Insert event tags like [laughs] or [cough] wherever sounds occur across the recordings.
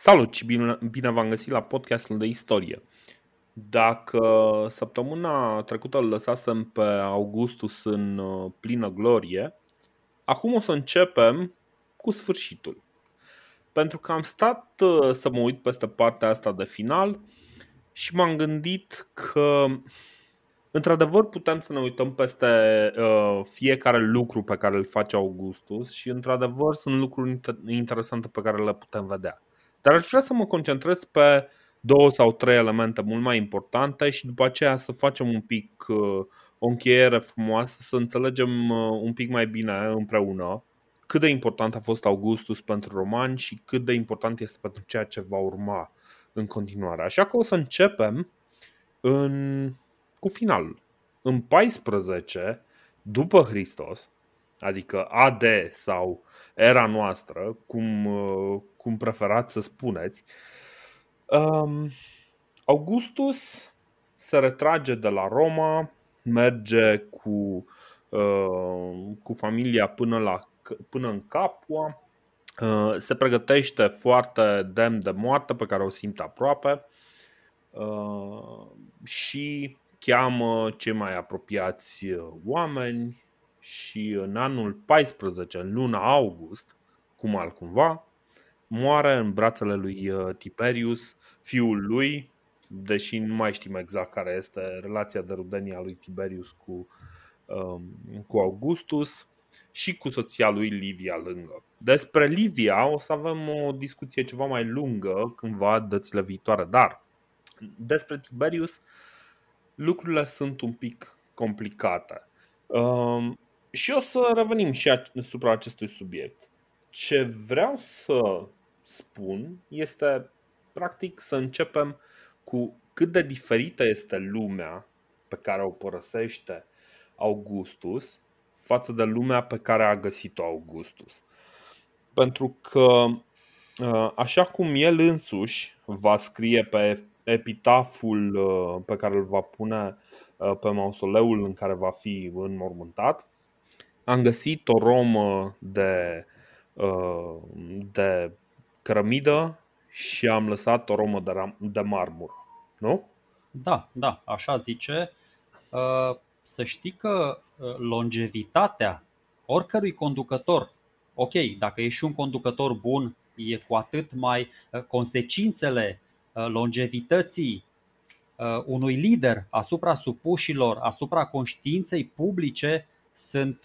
Salut și bine, bine v-am găsit la podcastul de istorie. Dacă săptămâna trecută îl lăsasem pe Augustus în uh, plină glorie, acum o să începem cu sfârșitul. Pentru că am stat uh, să mă uit peste partea asta de final și m-am gândit că Într-adevăr, putem să ne uităm peste uh, fiecare lucru pe care îl face Augustus și, într-adevăr, sunt lucruri interesante pe care le putem vedea. Dar aș vrea să mă concentrez pe două sau trei elemente mult mai importante și după aceea să facem un pic uh, o încheiere frumoasă, să înțelegem uh, un pic mai bine împreună cât de important a fost Augustus pentru romani și cât de important este pentru ceea ce va urma în continuare. Așa că o să începem în, cu finalul. În 14 după Hristos, adică AD sau era noastră, cum, uh, cum preferați să spuneți, um, Augustus se retrage de la Roma, merge cu, uh, cu familia până, la, până în Capua, uh, se pregătește foarte demn de moarte pe care o simte aproape. Uh, și cheamă cei mai apropiați oameni și în anul 14, în luna august, cum altcumva, moare în brațele lui uh, Tiberius, fiul lui, deși nu mai știm exact care este relația de rudenie a lui Tiberius cu, um, cu Augustus și cu soția lui Livia lângă. Despre Livia o să avem o discuție ceva mai lungă cândva dățile viitoare, dar despre Tiberius lucrurile sunt un pic complicate. Um, și o să revenim și asupra acestui subiect. Ce vreau să spun este, practic, să începem cu cât de diferită este lumea pe care o părăsește Augustus față de lumea pe care a găsit-o Augustus. Pentru că, uh, așa cum el însuși va scrie pe epitaful uh, pe care îl va pune uh, pe mausoleul în care va fi înmormântat, am găsit o romă de, de cărămidă și am lăsat o romă de, de marmur, nu? Da, da, așa zice. Uh, să știi că uh, longevitatea oricărui conducător, ok, dacă ești un conducător bun, e cu atât mai uh, consecințele longevității unui lider asupra supușilor, asupra conștiinței publice sunt,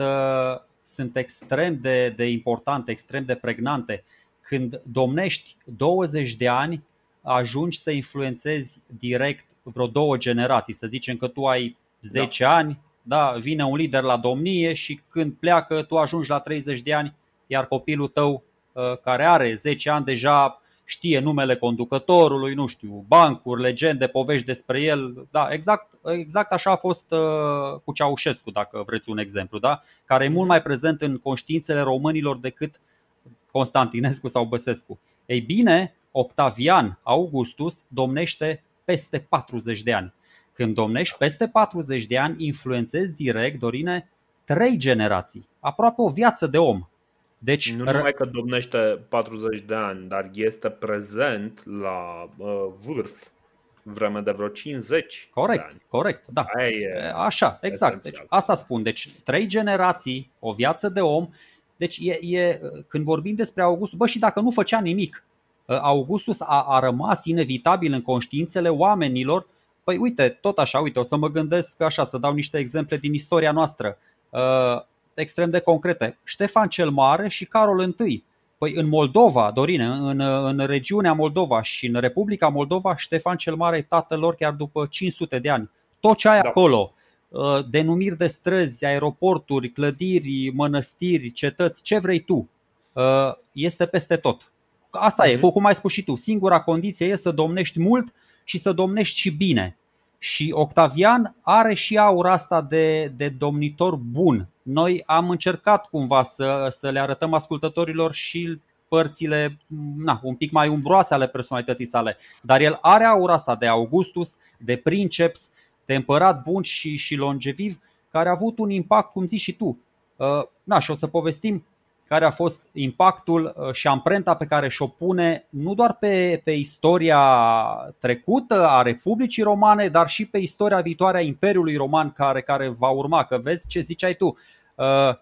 sunt extrem de, de importante, extrem de pregnante când domnești 20 de ani, ajungi să influențezi direct vreo două generații. Să zicem că tu ai 10 da. ani, da, vine un lider la domnie și când pleacă tu ajungi la 30 de ani, iar copilul tău uh, care are 10 ani deja știe numele conducătorului, nu știu, bancuri, legende, povești despre el. Da, exact, exact așa a fost uh, cu Ceaușescu, dacă vreți un exemplu, da? care e mult mai prezent în conștiințele românilor decât uh, Constantinescu sau Băsescu. Ei bine, Octavian Augustus domnește peste 40 de ani. Când domnești peste 40 de ani, influențezi direct, Dorine, trei generații, aproape o viață de om. Deci, nu numai că domnește 40 de ani, dar este prezent la uh, vârf vreme de vreo 50 corect, de ani. Corect, da. Așa, exact. Deci, asta spun. Deci, trei generații, o viață de om deci e, e, când vorbim despre Augustus, bă, și dacă nu făcea nimic, ă, Augustus a, a rămas inevitabil în conștiințele oamenilor. Păi uite, tot așa, uite, o să mă gândesc așa, să dau niște exemple din istoria noastră, uh, extrem de concrete. Ștefan cel Mare și Carol I. Păi în Moldova, Dorine, în, în regiunea Moldova și în Republica Moldova, Ștefan cel Mare e tatăl lor chiar după 500 de ani. Tot ce ai da. acolo, Uh, denumiri de străzi, aeroporturi, clădiri, mănăstiri, cetăți, ce vrei tu, uh, este peste tot. Asta e, mhm. cum ai spus și tu, singura condiție e să domnești mult și să domnești și bine. Și Octavian are și aura asta de, de domnitor bun. Noi am încercat cumva să, să le arătăm ascultătorilor și părțile na, un pic mai umbroase ale personalității sale. Dar el are aura asta de Augustus, de princeps, de împărat bun și, și longeviv, care a avut un impact, cum zici și tu. Uh, na, și o să povestim care a fost impactul uh, și amprenta pe care și-o pune nu doar pe, pe istoria trecută a Republicii Romane, dar și pe istoria viitoare a Imperiului Roman care, care va urma. Că vezi ce ziceai tu, uh,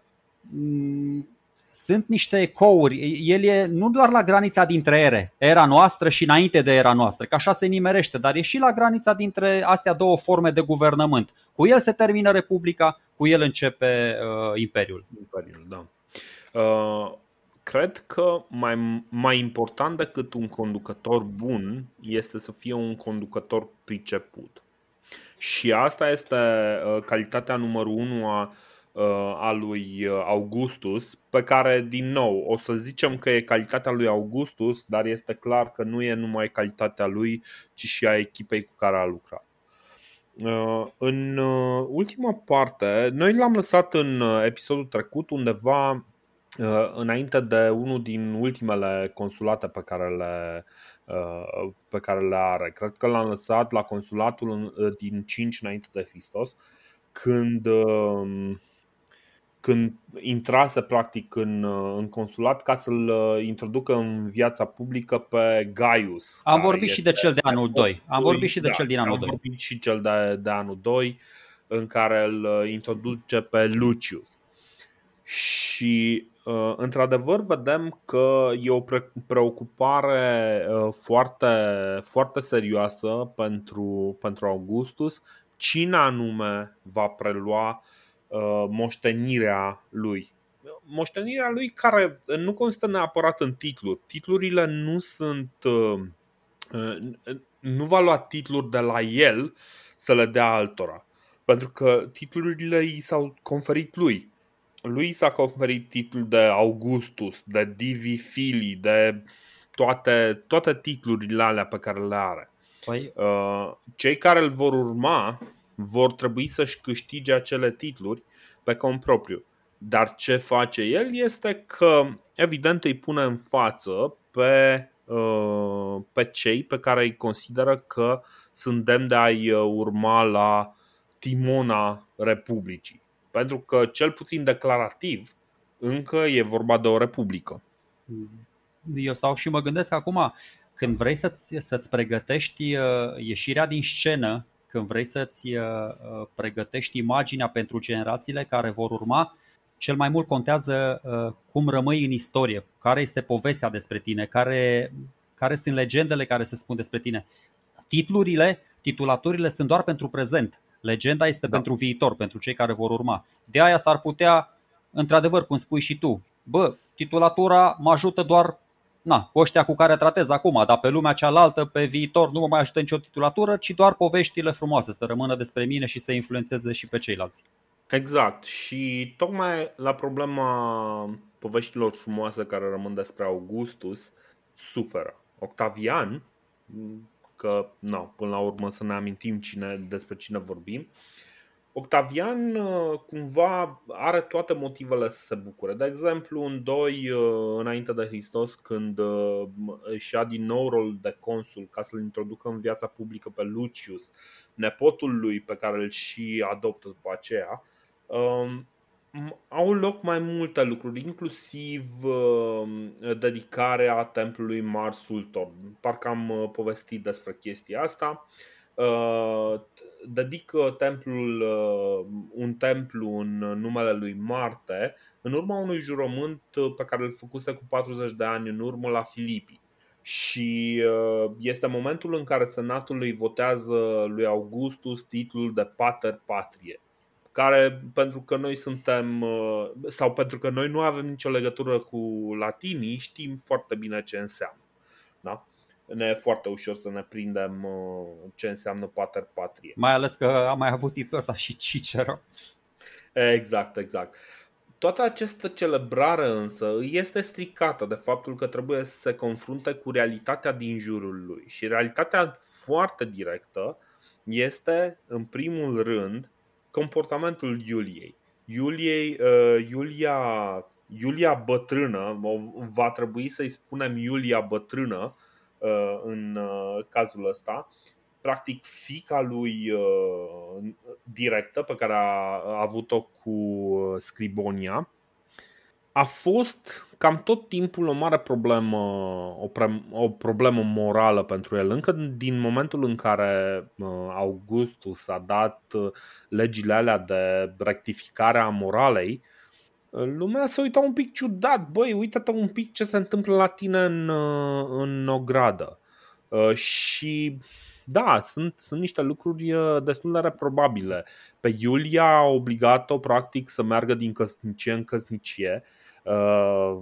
sunt niște ecouri. El e nu doar la granița dintre ere, era noastră și înainte de era noastră, că așa se nimerește, dar e și la granița dintre astea două forme de guvernământ. Cu el se termină Republica, cu el începe uh, Imperiul. Imperiul, da. Uh, cred că mai, mai important decât un conducător bun este să fie un conducător priceput. Și asta este uh, calitatea numărul unu a Uh, a lui uh, Augustus, pe care, din nou, o să zicem că e calitatea lui Augustus, dar este clar că nu e numai calitatea lui, ci și a echipei cu care a lucrat. Uh, în ultima parte, noi l-am lăsat în episodul trecut undeva înainte de unul din ultimele consulate pe care le, pe care le are. Cred că l-am lăsat la consulatul din 5 înainte de Hristos, când când intrase practic în, în consulat ca să-l uh, introducă în viața publică pe Gaius. Am vorbit și de cel de anul 2. Am vorbit și de da, cel din anul 2. Am vorbit și cel de, de anul 2 în care îl uh, introduce pe Lucius. Și uh, într-adevăr vedem că e o preocupare foarte, foarte serioasă pentru, pentru Augustus cine anume va prelua uh, Uh, moștenirea lui. Moștenirea lui care nu constă neapărat în titluri. Titlurile nu sunt. Uh, uh, nu va lua titluri de la el să le dea altora. Pentru că titlurile i s-au conferit lui. Lui s-a conferit titlul de Augustus, de Divi Fili, de toate, toate titlurile alea pe care le are. Păi... Cei care îl vor urma vor trebui să-și câștige acele titluri pe cont propriu. Dar ce face el este că, evident, îi pune în față pe, uh, pe cei pe care îi consideră că sunt demn de a-i uh, urma la timona Republicii. Pentru că, cel puțin declarativ, încă e vorba de o republică. Eu stau și mă gândesc acum, când vrei să-ți, să-ți pregătești uh, ieșirea din scenă când vrei să-ți uh, uh, pregătești imaginea pentru generațiile care vor urma, cel mai mult contează uh, cum rămâi în istorie, care este povestea despre tine, care, care sunt legendele care se spun despre tine. Titlurile, titulaturile sunt doar pentru prezent. Legenda este da. pentru viitor, pentru cei care vor urma. De aia s-ar putea, într-adevăr, cum spui și tu, bă, titulatura mă ajută doar na, cu ăștia cu care tratez acum, dar pe lumea cealaltă, pe viitor, nu mă mai ajută nicio titulatură, ci doar poveștile frumoase să rămână despre mine și să influențeze și pe ceilalți. Exact. Și tocmai la problema poveștilor frumoase care rămân despre Augustus, suferă. Octavian, că, na, până la urmă să ne amintim cine, despre cine vorbim, uh, Octavian uh, cumva are toate motivele să se bucure. De exemplu, în 2 uh, înainte de Hristos, când uh, își ia din nou rol de consul ca să-l introducă în viața publică pe Lucius, nepotul lui pe care îl și adoptă după aceea, um, au loc mai multe lucruri, inclusiv dedicarea templului Mars Sultor. Parcă am povestit despre chestia asta dedică templul, uh, un templu în numele lui Marte în urma unui jurământ uh, pe care îl făcuse cu 40 de ani în urmă la Filipii. Și uh, este momentul în care senatul îi votează lui Augustus titlul de Pater Patrie care pentru că noi suntem sau pentru că noi nu avem nicio legătură cu latinii, știm foarte bine ce înseamnă. Da? ne e foarte ușor să ne prindem uh, ce înseamnă pater patrie. Mai ales că am mai avut titlul ăsta și Cicero. Exact, exact. Toată această celebrare însă este stricată de faptul că trebuie să se confrunte cu realitatea din jurul lui. Și realitatea foarte directă este, în primul rând, comportamentul Iuliei. Iuliei uh, Iulia, Iulia bătrână, va trebui să-i spunem Iulia bătrână, Uh, în uh, cazul ăsta. Practic, fica lui uh, directă pe care a avut-o cu Scribonia a fost cam tot timpul o mare problemă, o, pre, o problemă morală pentru el. Încă din momentul în care uh, Augustus a dat uh, legile alea de rectificare a moralei, uh, lumea se uita un pic ciudat. Băi, uite-te un pic ce se întâmplă la tine în, în ogradă. Și da, sunt, sunt niște lucruri destul de reprobabile. Pe Iulia a obligat-o practic să meargă din căsnicie în căsnicie Uh,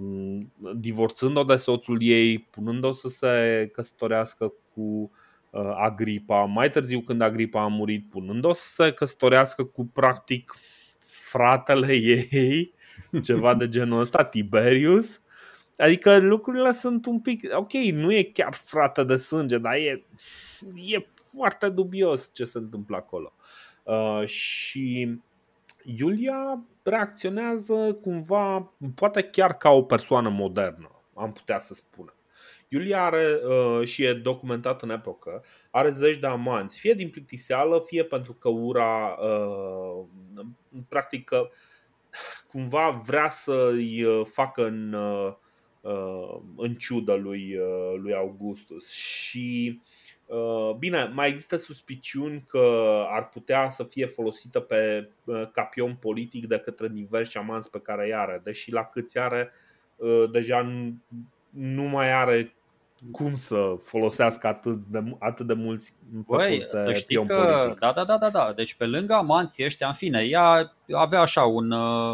divorțând-o de soțul ei, punând-o să se căsătorească cu uh, Agripa, mai târziu când Agripa a murit, punând-o să se căsătorească cu practic fratele ei, ceva de genul ăsta, Tiberius. Adică lucrurile sunt un pic, ok, nu e chiar frate de sânge, dar e, e foarte dubios ce se întâmplă acolo. Uh, și Iulia reacționează cumva, poate chiar ca o persoană modernă, am putea să spunem. Iulia are, uh, și e documentat în epocă, are zeci de amanți, fie din plictiseală, fie pentru că ura, uh, practic, că cumva vrea să-i uh, facă în, uh, uh, în ciudă lui, uh, lui Augustus. Și Uh, bine, mai există suspiciuni că ar putea să fie folosită pe uh, capion politic de către diversi amanți pe care îi are, deși la câți are, uh, deja nu mai are cum să folosească atât de, atât de mulți Băi, să știi că, politic. da, da, da, da, da, deci pe lângă amanții ăștia, în fine, ea avea așa un,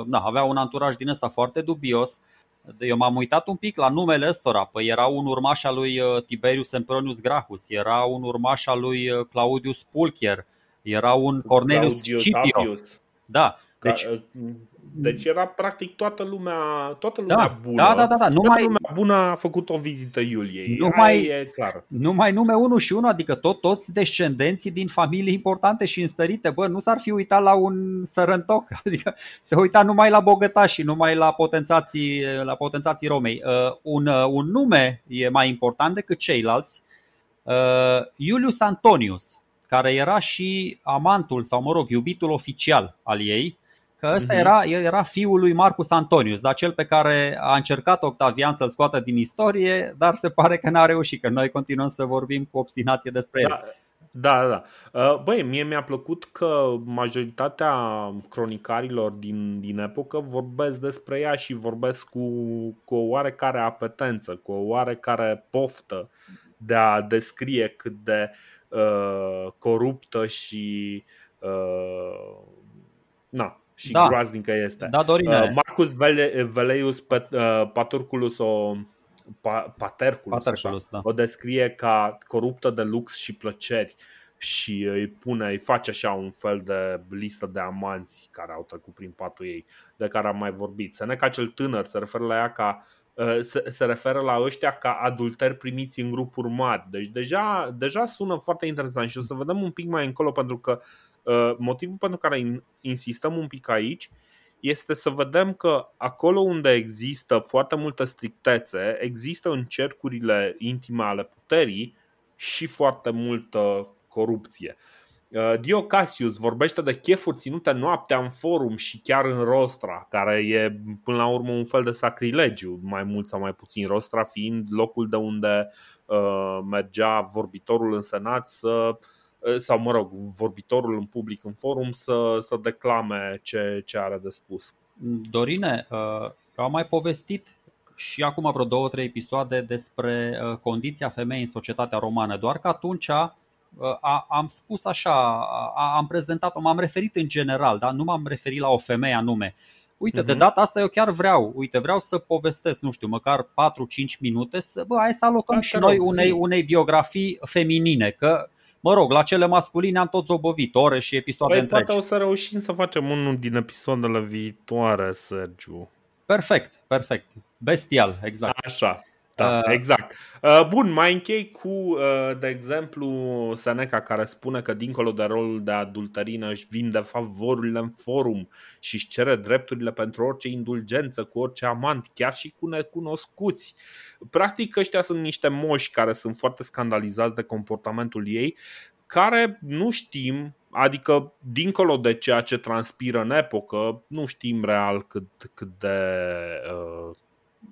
na, avea un anturaj din ăsta foarte dubios, uh, eu m-am uitat un pic la numele ăstora. Păi era un urmaș al lui uh, Tiberius Sempronius Gracchus, era un urmaș al lui uh, Claudius Pulcher, era un Cornelius Scipio. Da, deci, uh, deci era practic toată lumea, toată lumea da, bună. Da, da, da, da. Numai, toată lumea bună a făcut o vizită Iuliei. Numai, e clar. numai nume 1 și 1, adică tot, toți descendenții din familii importante și înstărite. Bă, nu s-ar fi uitat la un sărăntoc, [laughs] adică se uita numai la bogătași, numai la potențații, la potențații Romei. Uh, un, uh, un nume e mai important decât ceilalți. Uh, Iulius Antonius, care era și amantul sau, mă rog, iubitul oficial al ei, că ăsta uh-huh. era, era fiul lui Marcus Antonius, dar cel pe care a încercat Octavian să-l scoată din istorie, dar se pare că n-a reușit, că noi continuăm să vorbim cu obstinație despre el. Da. Da, da. Uh, băi, mie mi-a plăcut că majoritatea cronicarilor din, din epocă vorbesc despre ea și vorbesc cu, cu o oarecare apetență, cu o oarecare poftă de a descrie cât de uh, coruptă și uh, na, și da. groaznică este. Da, Dorine. Uh, Marcus Veleius uh, Paturculus o Paterculus, Paterculus da. o descrie ca coruptă de lux și plăceri și îi pune, îi face așa un fel de listă de amanți care au trecut prin patul ei, de care am mai vorbit. Seneca cel tânăr se referă la ea ca uh, se, se referă la ăștia ca adulteri primiți în grupuri mari. Deci deja, deja sună foarte interesant și o să vedem un pic mai încolo pentru că Uh, motivul pentru care insistăm un pic aici este să vedem că acolo unde există foarte multă strictețe, există în cercurile intime ale puterii și foarte multă corupție. Uh, Dio Cassius vorbește de chefuri ținute noaptea în forum și chiar în rostra, care e până la urmă un fel de sacrilegiu, mai mult sau mai puțin, rostra fiind locul de unde uh, mergea vorbitorul în senat să uh, Eh, sau mă rog, vorbitorul în public în forum să, să declame ce, ce are de spus. Dorine, eh, eu am mai povestit și acum vreo două, trei episoade despre eh, condiția femeii în societatea romană, doar că atunci am spus așa, am prezentat-o, m-am referit în general, dar nu m-am referit la o femeie anume. Uite, uh-huh. de mhm. data asta eu chiar vreau, uite, vreau să povestesc, nu știu, măcar 4-5 minute, să, bă, hai să alocăm da, și noi unei, unei biografii feminine, că Mă rog, la cele masculine am tot zobovit ore și episoade păi, întregi. Poate o să reușim să facem unul din episoadele viitoare, Sergiu. Perfect, perfect. Bestial, exact. Așa. Da, uh, exact. Uh, bun, mai închei cu, uh, de exemplu, Seneca care spune că dincolo de rolul de adulterină își vinde favorurile în forum și își cere drepturile pentru orice indulgență cu orice amant, chiar și cu necunoscuți. Practic ăștia sunt niște moși care sunt foarte scandalizați de comportamentul ei, care nu știm adică, dincolo de ceea ce transpiră în epocă, nu știm real cât, cât de. Uh,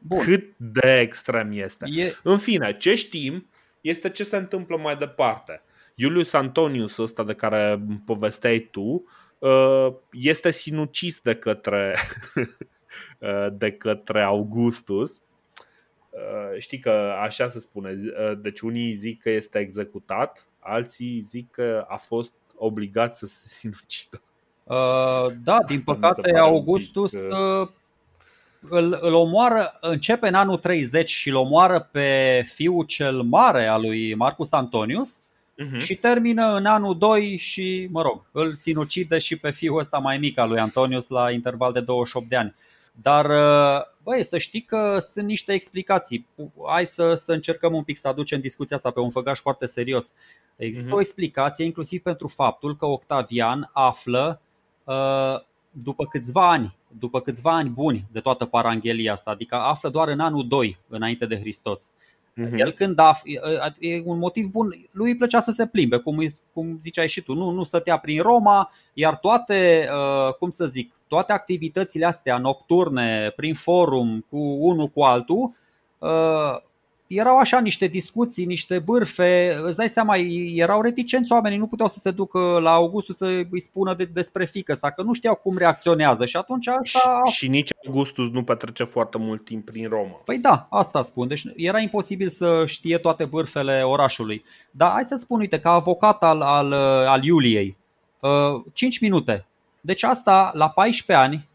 Bun. cât de extrem este. E... În fine, ce știm este ce se întâmplă mai departe. Iulius Antonius, ăsta de care povesteai tu, uh, este sinucis de către, [laughs] uh, de către Augustus. Uh, știi că așa se spune. Deci unii zic că este executat, alții zic că a fost obligat să se sinucidă. Uh, da, din Asta păcate Augustus pic, uh... îl, îl omoară, începe în anul 30 și îl omoară pe fiul cel mare al lui Marcus Antonius uh-huh. și termină în anul 2 și, mă rog, îl sinucide și pe fiul ăsta mai mic al lui Antonius la interval de 28 de ani. Dar, uh, băi, să știi că sunt niște explicații. Hai să, să încercăm un pic să aducem discuția asta pe un făgaș foarte serios. Există uh-huh. o explicație inclusiv pentru faptul că Octavian află uh, după câțiva ani, după câțiva ani buni de toată paranghelia asta, adică află doar în anul 2 înainte de Hristos. Uh-huh. El când af, e un motiv bun, lui îi plăcea să se plimbe, cum, cum ziceai și tu, nu, nu stătea prin Roma, iar toate, uh, cum să zic, toate activitățile astea nocturne, prin forum, cu unul cu altul, uh, erau așa niște discuții, niște bârfe, îți dai seama, erau reticenți oamenii, nu puteau să se ducă la Augustus să îi spună de, despre fică sa, că nu știau cum reacționează și atunci asta... Și, și nici Augustus nu petrece foarte mult timp prin Roma. Păi da, asta spun, deci era imposibil să știe toate bârfele orașului. Dar hai să spun, uite, ca avocat al, al, al Iuliei, 5 uh, minute. Deci asta, la 14 ani,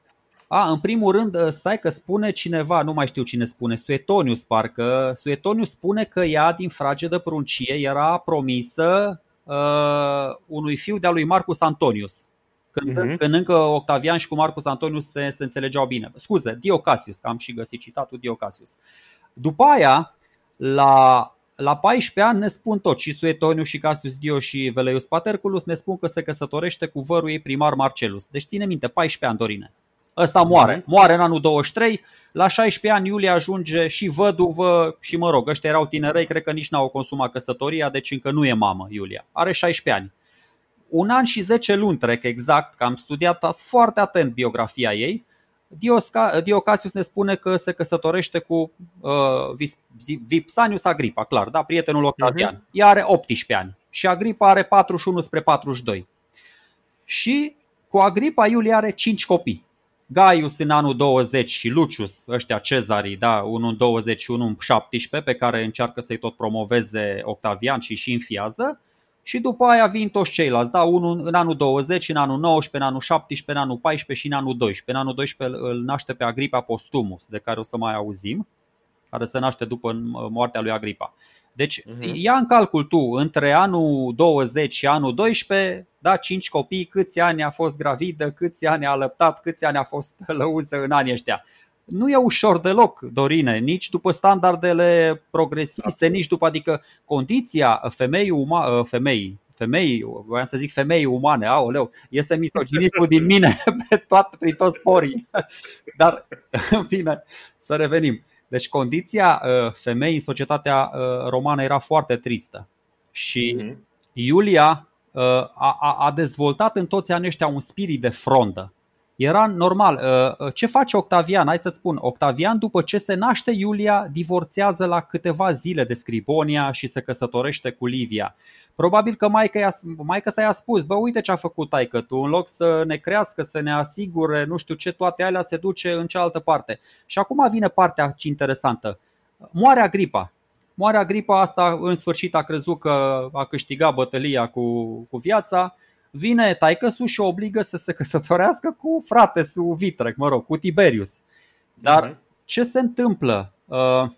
a, în primul rând, ă, stai că spune cineva, nu mai știu cine spune, Suetonius parcă, Suetonius spune că ea din fragedă pruncie era promisă uh, unui fiu de-a lui Marcus Antonius. Când, uh-huh. când încă Octavian și cu Marcus Antonius se, se înțelegeau bine. Scuze, Diocasius, că am și găsit citatul Diocasius. După aia, la la 14 ani ne spun tot, și Suetonius, și Cassius Dio, și Veleius Paterculus ne spun că se căsătorește cu vărul ei primar Marcelus. Deci ține minte, 14 ani, Dorine. Ăsta moare. Mhm. Moare în anul 23. La 16 ani Iulia ajunge și văduvă și mă rog, ăștia erau tinerei, cred că nici n-au consumat căsătoria, deci încă nu e mamă Iulia. Are 16 ani. Un an și 10 luni trec exact, că am studiat foarte atent biografia ei. Diocasius ne spune că se căsătorește cu uh, Vipsanius Agripa, clar, da, prietenul Octavian. Uh-huh. Ea are 18 ani și Agripa are 41 spre 42. Și cu Agripa Iulia are 5 copii. Gaius în anul 20 și Lucius, ăștia cezarii, da, unul în 20 și unul în 17, pe care încearcă să-i tot promoveze Octavian și și înfiază. Și după aia vin toți ceilalți, da, unul în anul 20, în anul 19, în anul 17, în anul 14 și în anul 12. În anul 12 îl naște pe Agripa Postumus, de care o să mai auzim, care se naște după moartea lui Agripa. Deci uh-huh. ia în calcul tu, între anul 20 și anul 12, da, 5 copii, câți ani a fost gravidă, câți ani a alăptat, câți ani a fost [laughs] lăuză în anii ăștia. Nu e ușor deloc, Dorine, nici după standardele progresiste, nici după, adică condiția femeii, uma, femeii femei, voiam să zic femei umane, aoleu, iese misoginismul din mine [laughs] pe toată, prin toți sporii. [laughs] Dar, în fine, să revenim. Deci condiția uh, femeii în societatea uh, romană era foarte tristă. Și uh-huh. Iulia uh, a, a dezvoltat în toți anii ăștia un spirit de frondă. Era normal. Ce face Octavian? Hai să-ți spun. Octavian, după ce se naște Iulia, divorțează la câteva zile de Scribonia și se căsătorește cu Livia. Probabil că maica, maica sa i-a spus, bă, uite ce a făcut taică tu, în loc să ne crească, să ne asigure, nu știu ce, toate alea se duce în cealaltă parte. Și acum vine partea interesantă. Moare Agripa. Moare Agripa asta, în sfârșit a crezut că a câștigat bătălia cu, cu viața. Vine taică și o obligă să se căsătorească cu frate su Vitrec, mă rog, cu Tiberius. Dar mhm. ce se întâmplă? Uh,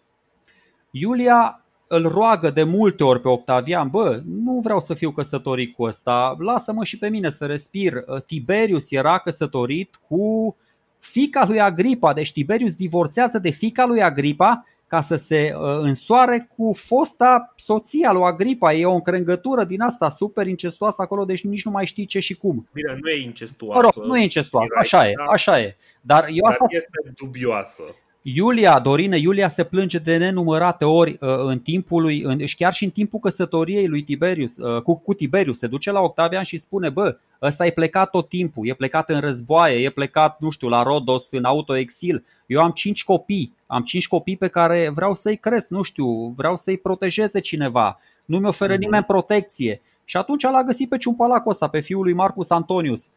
Iulia îl roagă de multe ori pe Octavian, bă, nu vreau să fiu căsătorit cu ăsta, lasă-mă și pe mine să respir. Uh, Tiberius era căsătorit cu fica lui Agripa, deci Tiberius divorțează de fica lui Agripa ca să se uh, însoare cu fosta soția lui Agripa. E o încrengătură din asta super incestuoasă acolo, deci nici nu mai știi ce și cum. Bine, nu e incestuoasă. Mă rog, nu e incestuoasă, așa e, așa e. Dar, eu Dar asta... este dubioasă. Iulia, Dorine, Iulia se plânge de nenumărate ori uh, în timpul lui, în, și chiar și în timpul căsătoriei lui Tiberius, uh, cu, cu Tiberius, se duce la Octavian și spune, bă, ăsta e plecat tot timpul, e plecat în războaie, e plecat, nu știu, la Rodos, în autoexil. Eu am cinci copii, am cinci copii pe care vreau să-i cresc, nu știu, vreau să-i protejeze cineva, nu mi oferă mm-hmm. nimeni protecție. Și atunci l-a găsit pe ciumpalacul ăsta, pe fiul lui Marcus Antonius.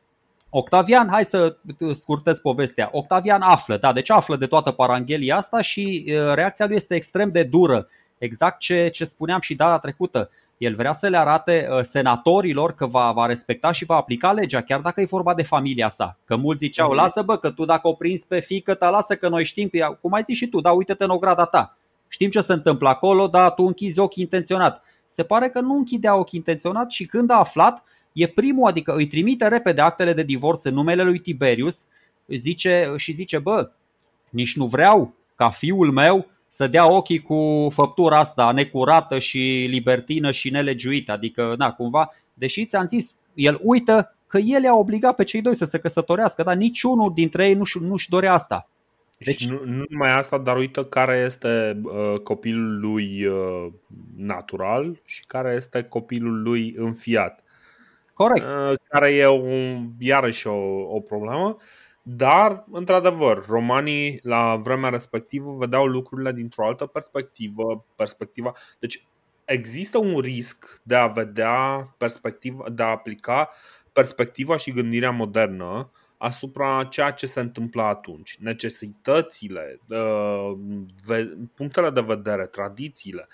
Octavian, hai să scurtez povestea. Octavian află, da, deci află de toată paranghelia asta și reacția lui este extrem de dură. Exact ce, ce spuneam și data trecută. El vrea să le arate senatorilor că va, va respecta și va aplica legea, chiar dacă e vorba de familia sa. Că mulți ziceau, mm-hmm. lasă bă, că tu dacă o prins pe fică ta, lasă că noi știm, cum ai zis și tu, da, uite-te în ograda ta. Știm ce se întâmplă acolo, dar tu închizi ochii intenționat. Se pare că nu închidea ochii intenționat și când a aflat, e primul, adică îi trimite repede actele de divorț în numele lui Tiberius zice, și zice, bă, nici nu vreau ca fiul meu să dea ochii cu făptura asta necurată și libertină și nelegiuită. Adică, na, cumva, deși ți-am zis, el uită că el a obligat pe cei doi să se căsătorească, dar niciunul dintre ei nu-și, nu-și dorea asta. Deci nu, nu numai asta, dar uită care este uh, copilul lui uh, natural și care este copilul lui înfiat. Corect. Uh, care e un, iarăși o, o problemă. Dar, într-adevăr, romanii la vremea respectivă vedeau lucrurile dintr-o altă perspectivă. perspectiva. Deci există un risc de a vedea perspectiva, de a aplica perspectiva și gândirea modernă asupra ceea ce se întâmplă atunci. Necesitățile, uh, punctele de vedere, tradițiile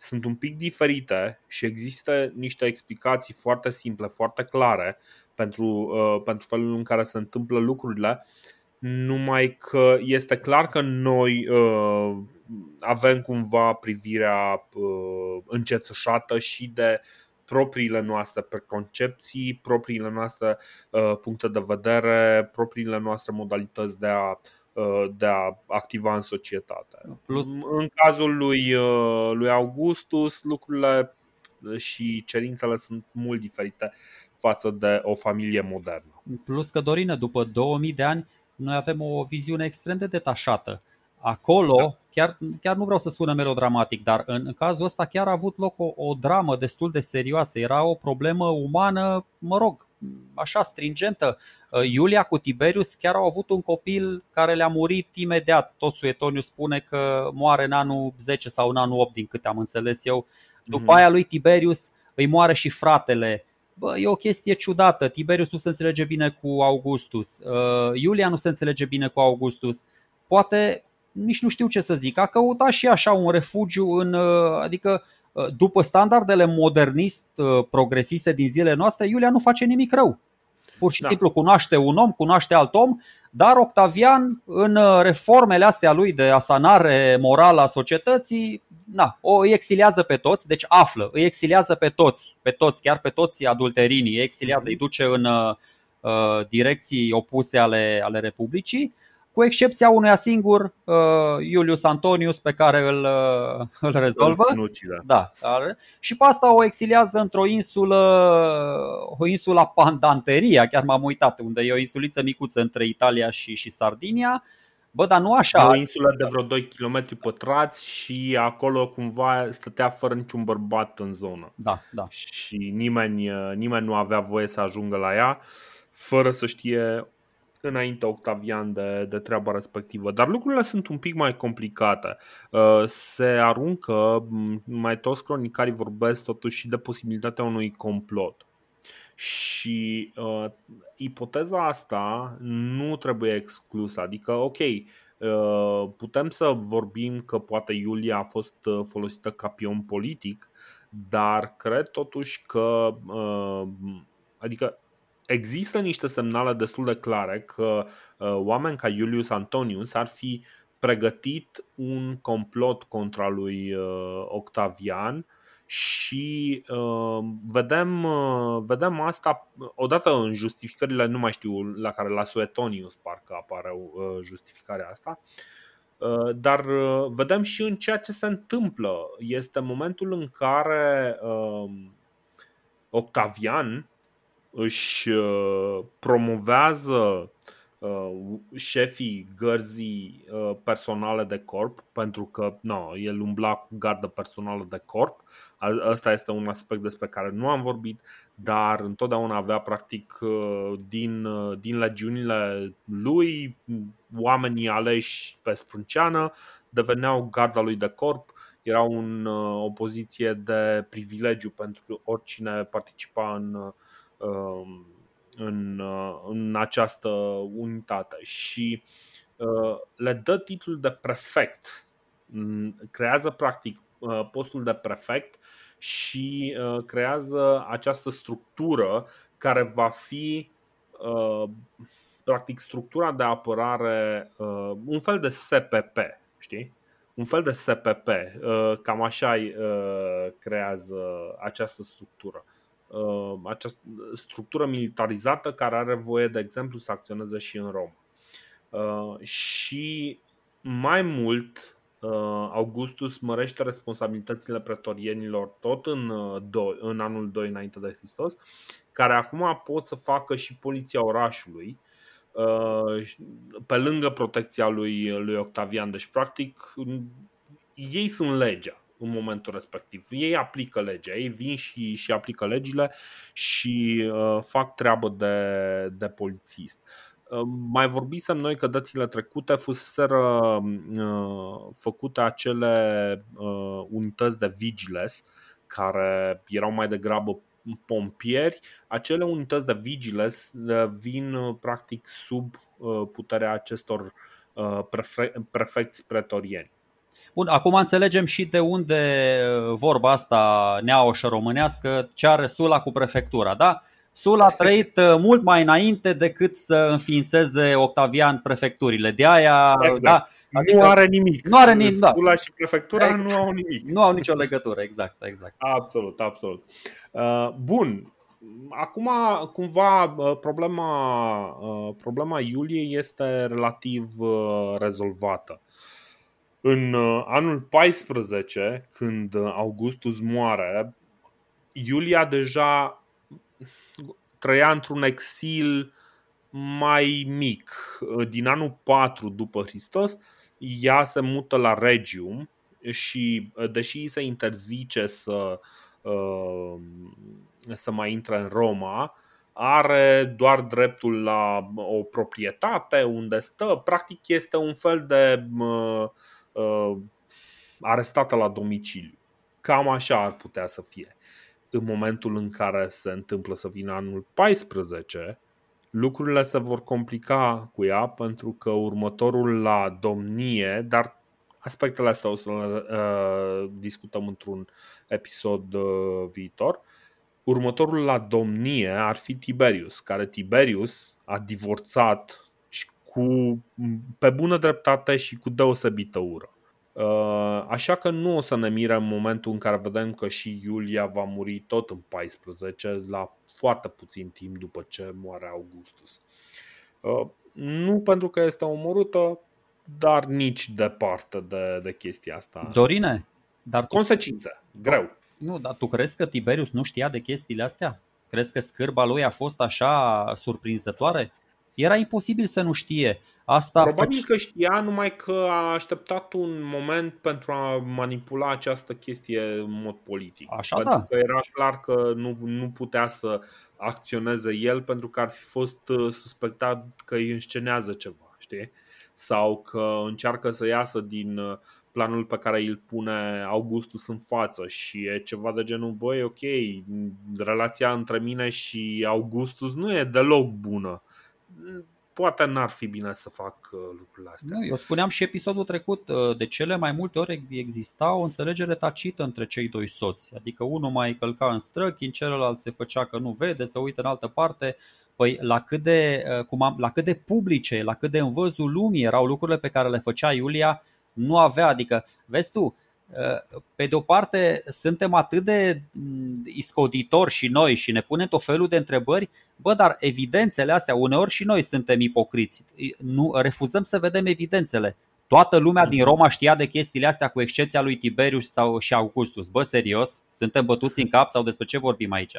sunt un pic diferite și există niște explicații foarte simple, foarte clare pentru, uh, pentru felul în care se întâmplă lucrurile, numai că este clar că noi uh, avem cumva privirea uh, încețășată și de propriile noastre preconcepții, propriile noastre uh, puncte de vedere, propriile noastre modalități de a Uh, de a activa în societate. Plus, în cazul lui, uh, lui Augustus, lucrurile și cerințele sunt mult diferite față de o familie modernă. Plus că, Dorine, după 2000 de ani, noi avem o viziune extrem de detașată. Acolo, da. chiar, chiar nu vreau să sună melodramatic, dar în, în cazul ăsta chiar a avut loc o, o dramă destul de serioasă. Era o problemă umană, mă rog, așa stringentă. Uh, Iulia cu Tiberius chiar au avut un copil care le-a murit imediat. Tot Suetoniu spune că moare în anul 10 sau în anul 8, din câte am înțeles eu. După mm-hmm. aia lui Tiberius îi moare și fratele. Bă, e o chestie ciudată. Tiberius nu se înțelege bine cu Augustus. Uh, Iulia nu se înțelege bine cu Augustus. Poate, nici nu știu ce să zic, a căutat și așa un refugiu în. Uh, adică, după standardele modernist progresiste din zilele noastre, Iulia nu face nimic rău. Pur și da. simplu cunoaște un om, cunoaște alt om, dar Octavian, în uh, reformele astea lui de asanare morală a societății, na, o îi exiliază pe toți, deci află, îi exiliază pe toți, pe toți, chiar pe toți adulterinii, îi exiliază, îi duce în uh, uh direcții opuse ale, ale Republicii cu excepția unui singur, uh, Iulius Antonius, pe care îl, uh, îl rezolvă. Da. Și pe asta o exiliază într-o insulă, o insula Pandanteria, chiar m-am uitat, unde e o insuliță micuță între Italia și, și Sardinia. Bă, dar nu așa. O insulă de vreo 2 km pătrați și acolo cumva stătea fără niciun bărbat în zonă. Da, da. Și nimeni, nimeni nu avea voie să ajungă la ea fără să știe înainte Octavian de, de treaba respectivă. Dar lucrurile sunt un pic mai complicate. Uh, se aruncă, mai toți cronicarii vorbesc totuși și de posibilitatea unui complot. Și uh, ipoteza asta nu trebuie exclusă. Adică, ok, uh, putem să vorbim că poate Iulia a fost uh, folosită ca pion politic, dar cred totuși că, uh, adică există niște semnale destul de clare că uh, oameni ca Iulius Antonius ar fi pregătit un complot contra lui uh, Octavian și uh, vedem, uh, vedem asta odată în justificările, nu mai știu, la care la Suetonius parcă apare uh, justificarea asta, uh, dar uh, vedem și în ceea ce se întâmplă. Este momentul în care uh, Octavian își uh, promovează uh, șefii gărzii uh, personale de corp, pentru că no, el umbla cu gardă personală de corp. Ăsta este un aspect despre care nu am vorbit, dar întotdeauna avea practic uh, din, uh, din legiunile lui oamenii aleși pe sprânceană deveneau garda lui de corp era un, uh, o poziție de privilegiu pentru oricine participa în, uh, în, uh, în această unitate și le dă titlul de prefect. Mm, creează practic postul de prefect și creează această structură care va fi practic structura de apărare, un fel de SPP, știi? un fel de SPP, uh, cam așa uh, creează această structură. Uh, această structură militarizată care are voie, de exemplu, să acționeze și în Roma. Și mai mult, Augustus mărește responsabilitățile pretorienilor tot în, în anul 2 înainte de Hristos, care acum pot să facă și poliția orașului, Uh, pe lângă protecția lui, lui Octavian. Deci, practic, ei sunt legea în momentul respectiv. Ei aplică legea, ei vin și, și aplică legile și uh, fac treabă de, de polițist. Uh, mai vorbisem noi că dățile trecute fuseseră uh, făcute acele uh, unități de vigilance care erau mai degrabă pompieri, acele unități de vigilance vin uh, practic sub uh, puterea acestor uh, prefecți pretorieni. Bun, acum înțelegem și de unde vorba asta neaoșă românească, ce are Sula cu prefectura, da? Sula a trăit mult mai înainte decât să înființeze Octavian prefecturile. De aia, exact. da, Adică nu are nimic. Nu are nimic, da. și prefectura exact. nu au nimic. Nu au nicio legătură, exact, exact. Absolut, absolut. Uh, bun. Acum, cumva, uh, problema, uh, problema Iuliei este relativ rezolvată. În anul 14, când Augustus moare, Iulia deja trăia într-un exil mai mic. Din anul 4 după Hristos, ea se mută la Regium și deși se interzice să, uh, să mai intre în Roma, are doar dreptul la o proprietate unde stă. Practic este un fel de uh, uh, arestată la domiciliu. Cam așa ar putea să fie. În momentul în care se întâmplă să vină anul 14, lucrurile se vor complica cu ea pentru că următorul la domnie, dar aspectele astea o să le uh, discutăm într-un episod uh, viitor. Următorul la domnie ar fi Tiberius, care Tiberius a divorțat și cu, pe bună dreptate și cu deosebită ură. Uh, așa că nu o să ne mire în momentul în care vedem că și Iulia va muri tot în 14, la foarte puțin timp după ce moare Augustus. Uh, nu pentru că este omorâtă, dar nici departe de, de chestia asta. Dorine, dar tu... consecințe, greu. Nu, dar tu crezi că Tiberius nu știa de chestiile astea? Crezi că scârba lui a fost așa surprinzătoare? Era imposibil să nu știe. Asta Probabil faci... că știa, numai că a așteptat un moment pentru a manipula această chestie în mod politic. Așa pentru da. că era clar că nu, nu putea să acționeze el pentru că ar fi fost uh, suspectat că îi înscenează ceva, știi? Sau că încearcă să iasă din uh, planul pe care îl pune Augustus în față și e ceva de genul, băi, ok, relația între mine și Augustus nu e deloc bună poate n-ar fi bine să fac uh, lucrurile astea. Nu, eu spuneam și episodul trecut, uh, de cele mai multe ori exista o înțelegere tacită între cei doi soți. Adică unul mai călca în străchi, celălalt se făcea că nu vede, să uită în altă parte. Păi la cât, de, uh, cum am, la cât de publice, la cât de în văzul lumii erau lucrurile pe care le făcea Iulia, nu avea, adică, vezi tu, pe de o parte, suntem atât de mm, iscoditori și noi și ne punem tot felul de întrebări, bă, dar evidențele astea, uneori și noi suntem ipocriți. Nu, refuzăm să vedem evidențele. Toată lumea din Roma știa de chestiile astea, cu excepția lui Tiberius sau și Augustus. Bă, serios? Suntem bătuți în cap sau despre ce vorbim aici?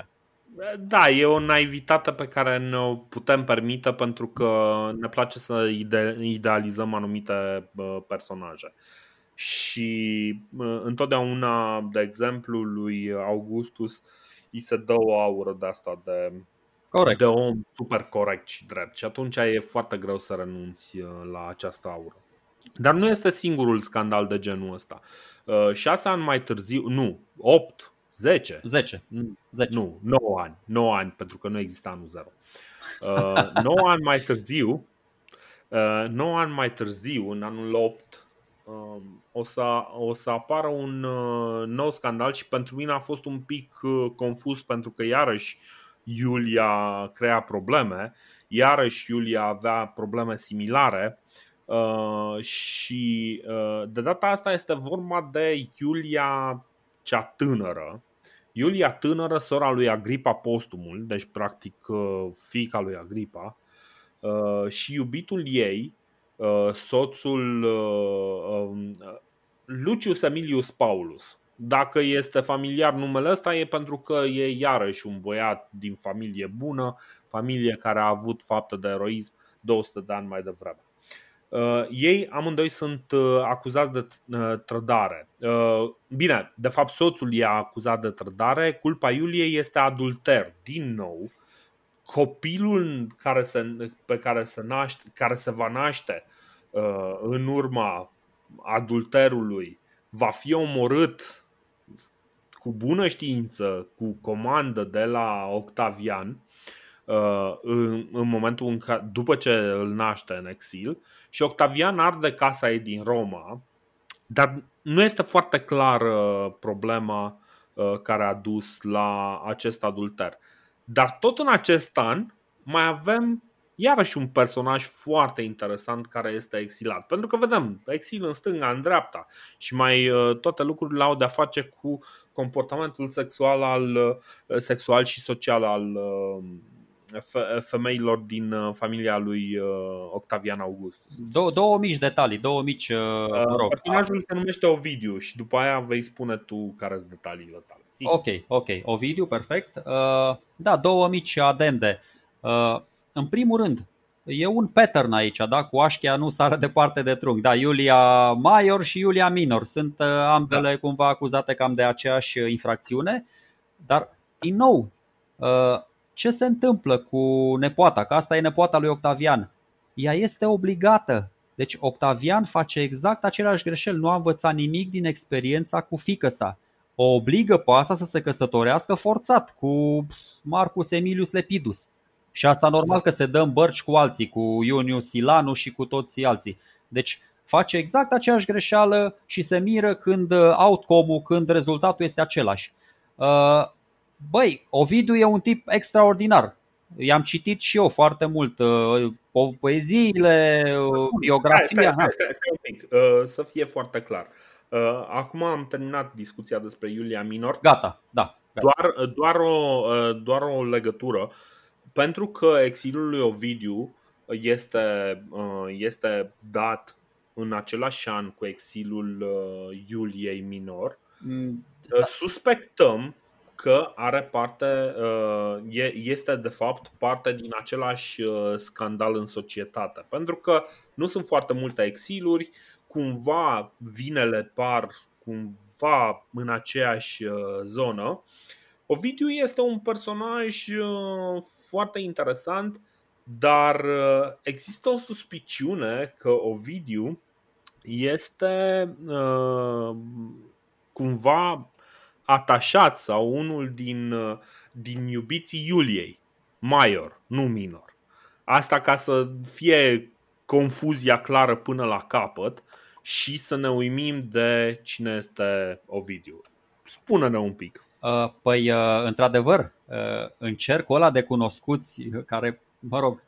Da, e o naivitate pe care ne putem permite pentru că ne place să ide- idealizăm anumite personaje. Și întotdeauna, de exemplu, lui Augustus îi se dă o aură de asta de, corect. de om super corect și drept. Și atunci e foarte greu să renunți la această aură. Dar nu este singurul scandal de genul ăsta. Șase ani mai târziu, nu, opt 10? 10. 10. Nu, 9 ani. 9 ani, pentru că nu exista anul 0. Uh, 9 ani mai târziu, uh, 9 ani mai târziu, în anul 8, uh, o, să, o să apară un uh, nou scandal și pentru mine a fost un pic uh, confuz pentru că iarăși Iulia crea probleme, iarăși Iulia avea probleme similare uh, și uh, de data asta este vorba de Iulia cea tânără, Iulia tânără, sora lui Agripa Postumul, deci practic uh, fica lui Agripa, uh, și iubitul ei, uh, soțul um, Lucius Emilius Paulus. Dacă este familiar numele ăsta e pentru că e iarăși un băiat din familie bună, familie care a avut fapte de eroism 200 de ani mai devreme. Uh, ei amândoi sunt uh, acuzați de uh, trădare. Uh, bine, de fapt soțul e acuzat de trădare, culpa Iuliei este adulter. Din nou, copilul care se, pe care se, naște, care se va naște uh, în urma adulterului va fi omorât cu bună știință, cu comandă de la Octavian Uh, în, în momentul în care, după ce îl naște în exil și Octavian arde casa ei din Roma, dar nu este foarte clar problema uh, care a dus la acest adulter. Dar tot în acest an mai avem iarăși un personaj foarte interesant care este exilat. Pentru că vedem exil în stânga, în dreapta și mai uh, toate lucrurile au de-a face cu comportamentul sexual, al, sexual și social al femeilor din uh, familia lui uh, Octavian Augustus. Două, două mici detalii, două mici uh, mă rog. Personajul se numește Ovidiu și după aia vei spune tu care sunt detaliile tale. Zi. Ok, ok. Ovidiu, perfect. Uh, da, două mici adende. Uh, în primul rând, e un pattern aici, da? Cu Așchia nu sară departe de trunchi. Da, Iulia Maior și Iulia Minor sunt ambele da. cumva acuzate cam de aceeași infracțiune, dar din nou, ce se întâmplă cu nepoata? Că asta e nepoata lui Octavian. Ea este obligată. Deci Octavian face exact aceleași greșeli. Nu a învățat nimic din experiența cu fică sa. O obligă pe asta să se căsătorească forțat cu Marcus Emilius Lepidus. Și asta normal că se dă în bărci cu alții, cu Iunius Silanu și cu toți alții. Deci face exact aceeași greșeală și se miră când outcome-ul, când rezultatul este același. Uh, Băi, Ovidiu e un tip extraordinar. I-am citit și eu foarte mult uh, poeziile, uh, biografia. Stai, stai, stai, stai un pic, uh, să fie foarte clar. Acum am terminat discuția despre Iulia Minor. Gata, da. Gata. Doar, doar, o, doar o legătură. Pentru că exilul lui Ovidiu este, este dat în același an cu exilul Iuliei Minor, mm, suspectăm că are parte, uh, este de fapt parte din același uh, scandal în societate. Pentru că nu sunt foarte multe exiluri, cumva vinele par cumva în aceeași uh, zonă. Ovidiu este un personaj foarte interesant, dar există o suspiciune că Ovidiu este cumva atașat sau unul din, uh, din iubiții Iuliei, Maior, nu minor. Asta ca să fie confuzia clară până la capăt și să ne uimim de cine este Ovidiu. Spune-ne un pic. Uh, păi, uh, într-adevăr, în cercul ăla de cunoscuți care, mă rog,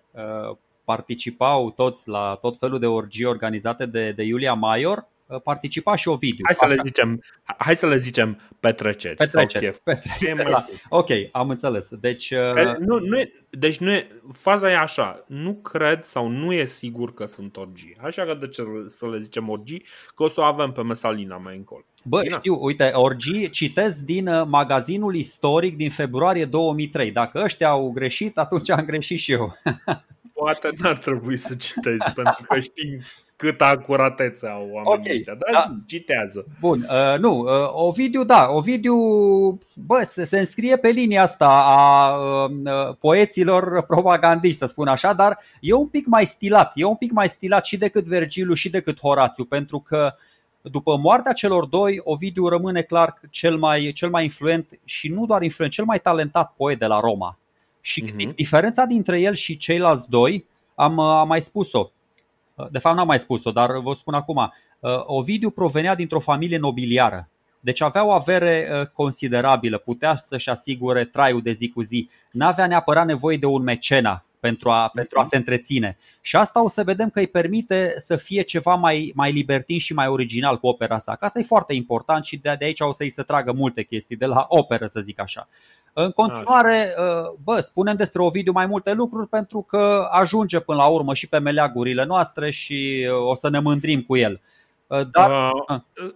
participau toți la tot felul de orgii organizate de, de Iulia Maior, participa și Ovidiu. Hai să le zicem, hai să le zicem petreceri. Petreceri. Sau petreceri da. Ok, am înțeles. Deci, că nu, nu e, deci nu e, faza e așa, nu cred sau nu e sigur că sunt orgii. Așa că de ce să le zicem orgii? Că o să o avem pe mesalina mai încolo. Bă, Bine. știu, uite, orgii citesc din magazinul istoric din februarie 2003. Dacă ăștia au greșit, atunci am greșit și eu. Poate n-ar trebui să citezi, [laughs] pentru că știm câtă acuratețe au oamenii okay. ăștia, dar da. citează. Bun, uh, nu, uh, Ovidiu, da, Ovidiu, bă, se, se înscrie pe linia asta a uh, poeților propagandiști, să spun așa, dar e un pic mai stilat, e un pic mai stilat și decât Vergiliu și decât Horațiu, pentru că după moartea celor doi, Ovidiu rămâne clar cel mai, cel mai influent și nu doar influent, cel mai talentat poet de la Roma. Și uh-huh. diferența dintre el și ceilalți doi, am, am mai spus-o. De fapt, n-am mai spus-o, dar vă spun acum. Ovidiu provenea dintr-o familie nobiliară. Deci avea o avere considerabilă, putea să-și asigure traiul de zi cu zi. N-avea neapărat nevoie de un mecena pentru a, pentru a se întreține. Și asta o să vedem că îi permite să fie ceva mai, mai libertin și mai original cu opera sa. Că asta e foarte important și de, de aici o să-i se tragă multe chestii de la operă, să zic așa. În continuare, uh, bă, spunem despre Ovidiu mai multe lucruri pentru că ajunge până la urmă și pe meleagurile noastre și uh, o să ne mândrim cu el. Uh, dar, uh,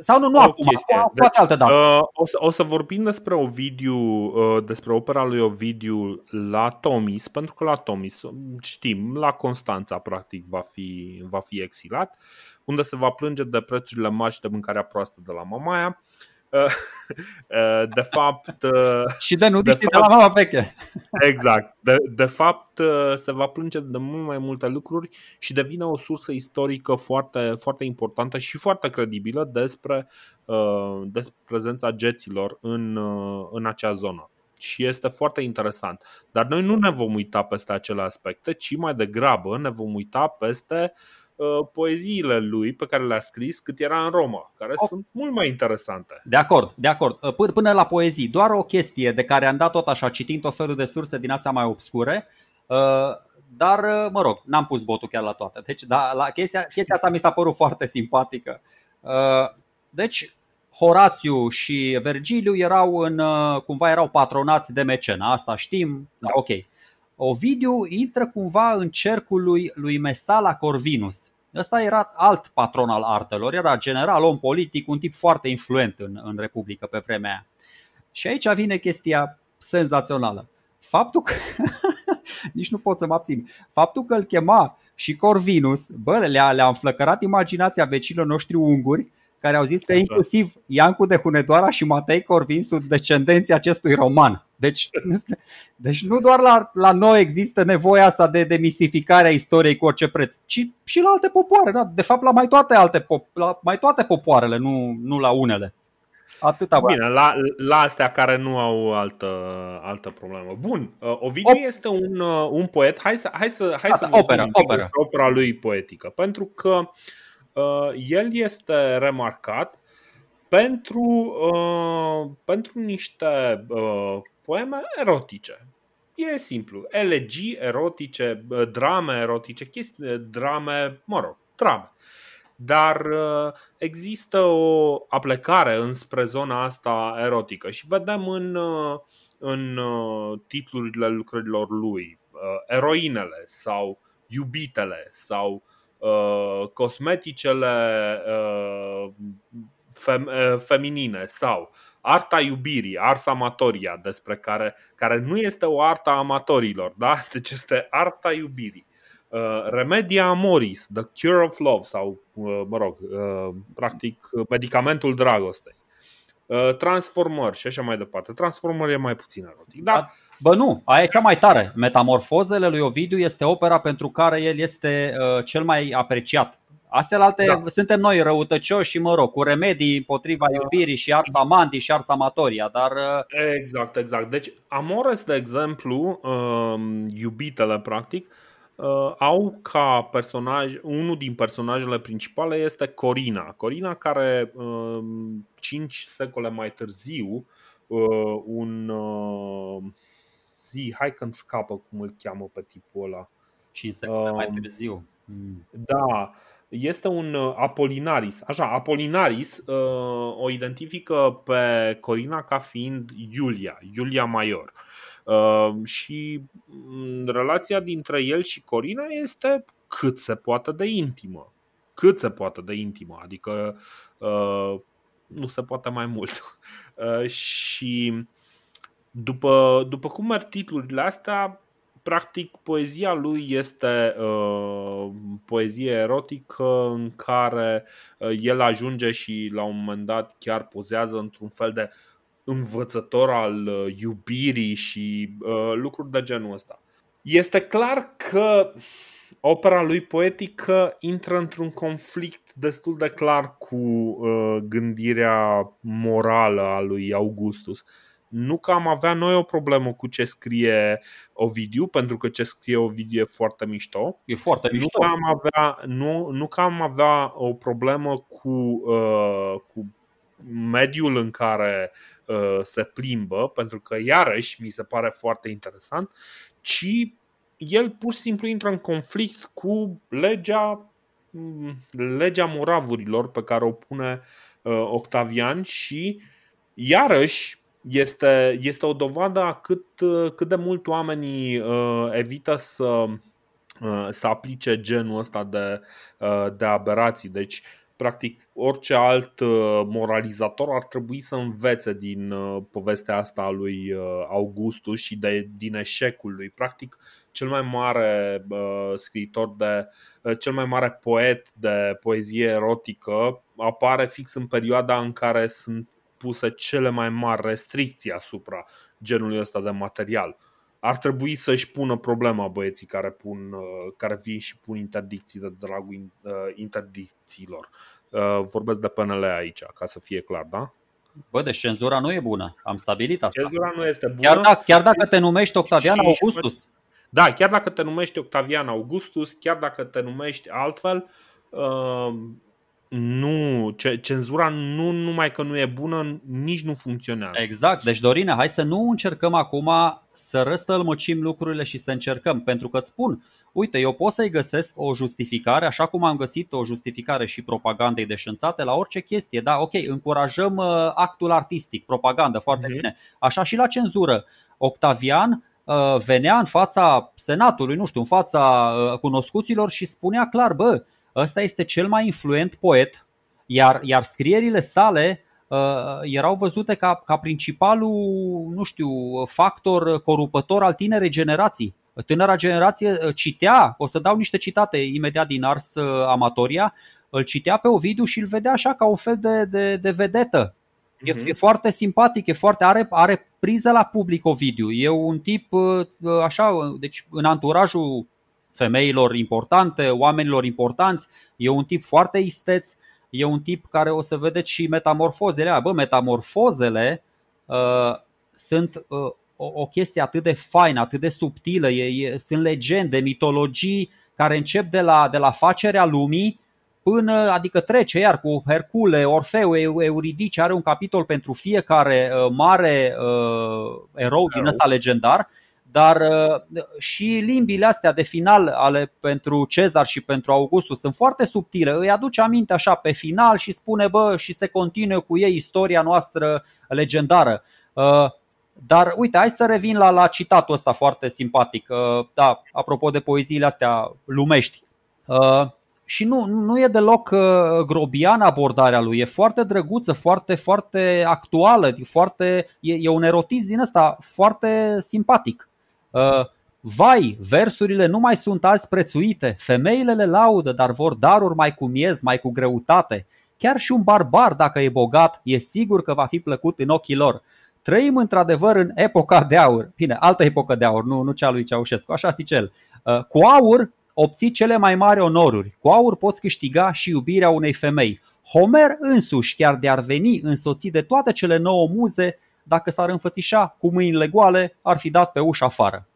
sau nu, nu acum, acum deci, altă dată. Uh, o, să, o să vorbim despre Ovidiu, uh, despre opera lui Ovidiu la Tomis, pentru că la Tomis, știm, la Constanța practic va fi, va fi exilat, unde se va plânge de prețurile mari și de mâncarea proastă de la Mamaia. Uh, Uh, [laughs] de fapt. Uh, și de nudiștii de, de la mama veche. [laughs] Exact. De, de fapt, uh, se va plânge de mult mai multe lucruri și devine o sursă istorică foarte, foarte importantă și foarte credibilă despre, despre prezența geților în, în acea zonă și este foarte interesant. Dar noi nu ne vom uita peste acele aspecte, ci mai degrabă ne vom uita peste uh, Uh, poeziile lui pe care le-a scris cât era în Roma, care oh. sunt mult mai interesante. De acord, de acord. Uh, până la poezii, doar o chestie de care am dat tot așa, citind o felul de surse din astea mai obscure, uh, dar, mă rog, n-am pus botul chiar la toate. Deci, da, la chestia, chestia asta mi s-a părut foarte simpatică. Deci, Horațiu și Vergiliu erau în, cumva erau patronați de mecena, asta știm, da, ok. Ovidiu intră cumva în cercul lui, lui Mesala Corvinus. Ăsta era alt patron al artelor, era general, om politic, un tip foarte influent în, în Republică pe vremea aia. Și aici vine chestia senzațională. Faptul că, [laughs] nici nu pot să mă abțin, faptul că îl chema și Corvinus, bă, le-a, le-a înflăcărat imaginația vecinilor noștri unguri, care au zis că inclusiv Iancu de Hunedoara și Matei Corvin sunt descendenții acestui roman. Deci, [laughs] deci nu doar la, la noi există nevoia asta de demistificare a istoriei cu orice preț, ci și la alte popoare. Da? De fapt, la mai toate, alte, la mai toate popoarele, nu, nu la unele. Atâta Bine, la, la astea care nu au altă, altă problemă. Bun, uh, Ovidiu Op- este un, uh, un poet. Hai să, hai să, hai Asta, să opera, opera. opera lui poetică, pentru că uh, Uh, el este remarcat pentru, uh, pentru niște uh, poeme erotice. E simplu. Elegii erotice, drame erotice, chestii, drame, mă rog, drame. Dar există o aplecare înspre zona asta erotică și vedem în, în titlurile lucrărilor lui eroinele sau iubitele sau Uh, cosmeticele uh, fem, uh, feminine sau arta iubirii, ars amatoria, despre care, care nu este o arta amatorilor, da? [laughs] deci este arta iubirii. Uh, Remedia Amoris, The Cure of Love sau, uh, mă rog, uh, practic medicamentul dragostei. Uh, transformări și așa mai departe. Transformări e mai puțin erotic. Da? Bă, nu, aia e cea mai tare. Metamorfozele lui Ovidiu este opera pentru care el este uh, cel mai apreciat. Astea alte da. suntem noi răutăcioși și mă rog, cu remedii împotriva da. iubirii și ars amandi și ars amatoria, dar uh... Exact, exact. Deci Amores, de exemplu, uh, iubitele practic, uh, au ca personaj, unul din personajele principale este Corina. Corina care uh, cinci secole mai târziu uh, un uh, zi, hai că-mi scapă cum îl cheamă pe tipul ăla. 5 secole uh, mai um, târziu. Mm. Da, este un Apolinaris. Așa, Apolinaris uh, o identifică pe Corina ca fiind Iulia, Iulia Maior. Uh, și mm, relația dintre el și Corina este cât se poate de intimă. Cât se poate de intimă, adică uh, nu se poate mai mult. Uh, [laughs] și după, după cum merg titlurile astea, practic poezia lui este uh, poezie erotică în care uh, el ajunge și la un moment dat chiar pozează într-un fel de învățător al uh, iubirii și uh, lucruri de genul ăsta. Este clar că opera lui poetică intră într-un conflict destul de clar cu uh, gândirea morală a lui Augustus. Nu că am avea noi o problemă cu ce scrie Ovidiu, pentru că ce scrie Ovidiu e foarte mișto. E foarte Nu mișto. că am avea, nu, nu că am avea o problemă cu, uh, cu mediul în care uh, se plimbă, pentru că iarăși mi se pare foarte interesant, ci el pur și simplu intră în conflict cu legea mm, legea moravurilor pe care o pune uh, Octavian și iarăși este, este o dovadă a cât, uh, cât de mult oamenii uh, evită să, uh, să aplice genul ăsta de, uh, de aberații. Deci, practic, orice alt uh, moralizator ar trebui să învețe din uh, povestea asta a lui uh, Augustus și de, din eșecul lui. Practic, cel mai mare uh, scriitor de uh, cel mai mare poet de poezie erotică apare fix în perioada în care sunt puse cele mai mari restricții asupra genului ăsta de material. Ar trebui să-și pună problema băieții care, pun, uh, care vin și pun interdicții de dragul in- uh, interdicțiilor. Uh, Vorbesc de PNL aici, ca să fie clar, da? Bă, deci cenzura nu e bună. Am stabilit asta. Cenzura nu este bună. Chiar, da, chiar dacă te numești Octavian Și- Augustus. Da, chiar dacă te numești Octavian Augustus, chiar dacă te numești altfel, uh, nu, ce- cenzura nu numai că nu e bună, nici nu funcționează. Exact. Deci, Dorine, hai să nu încercăm acum să răstălmăcim lucrurile și să încercăm. Pentru că îți spun, uite, eu pot să-i găsesc o justificare, așa cum am găsit o justificare și propagandei deșanțate la orice chestie. Da, ok, încurajăm uh, actul artistic, propagandă, foarte Mhm. bine. Așa și la cenzură. Octavian uh, venea în fața senatului, nu știu, în fața uh, cunoscuților și spunea clar, bă, ăsta este cel mai influent poet, iar, iar scrierile sale uh, erau văzute ca, ca principalul, nu știu, factor corupător al tinerei generații. Tânăra generație uh, citea, o să dau niște citate imediat din Ars uh, Amatoria, îl citea pe Ovidiu și îl vedea așa ca un fel de, de, de vedetă. E, Mhm. e foarte simpatic, e foarte are, are priză la public Ovidiu. E un tip uh, așa, uh, deci în anturajul femeilor importante, oamenilor importanți, e un tip foarte isteț, e un tip care o să vedeți și metamorfozele. alea. Bă, metamorfozele uh, sunt uh, o, o chestie atât de faină, atât de subtilă, e, e, sunt legende, mitologii care încep de la, de la facerea lumii până, adică trece iar cu Hercule, Orfeu, Eu- Euridice, are un capitol pentru fiecare uh, mare uh, erou din Erou. ăsta legendar, dar uh, și limbile astea de final ale pentru Cezar și pentru Augustus sunt foarte subtile. Îi aduce aminte așa pe final și spune, bă, și se continuă cu ei istoria noastră legendară. Uh, dar uite, hai să revin la, la citatul ăsta foarte simpatic. Uh, Da, apropo de poeziile astea lumești. Uh, și nu, nu e deloc uh, grobian abordarea lui, e foarte drăguță, foarte, foarte actuală, e foarte, e, e un erotism din ăsta foarte simpatic. Uh, Vai, versurile nu mai sunt azi prețuite, femeile le laudă, dar vor daruri mai cu miez, mai cu greutate. Chiar și un barbar, dacă e bogat, e sigur că va fi plăcut în ochii lor. Trăim într-adevăr în epoca de aur. Bine, altă epocă de aur, nu, nu cea lui Ceaușescu, așa zice el. Uh, Cu aur obții cele mai mari onoruri. Cu aur poți câștiga și iubirea unei femei. Homer însuși, chiar de ar veni însoțit de toate cele nouă muze, dacă s-ar înfățișa cu mâinile goale, ar fi dat pe ușa afară.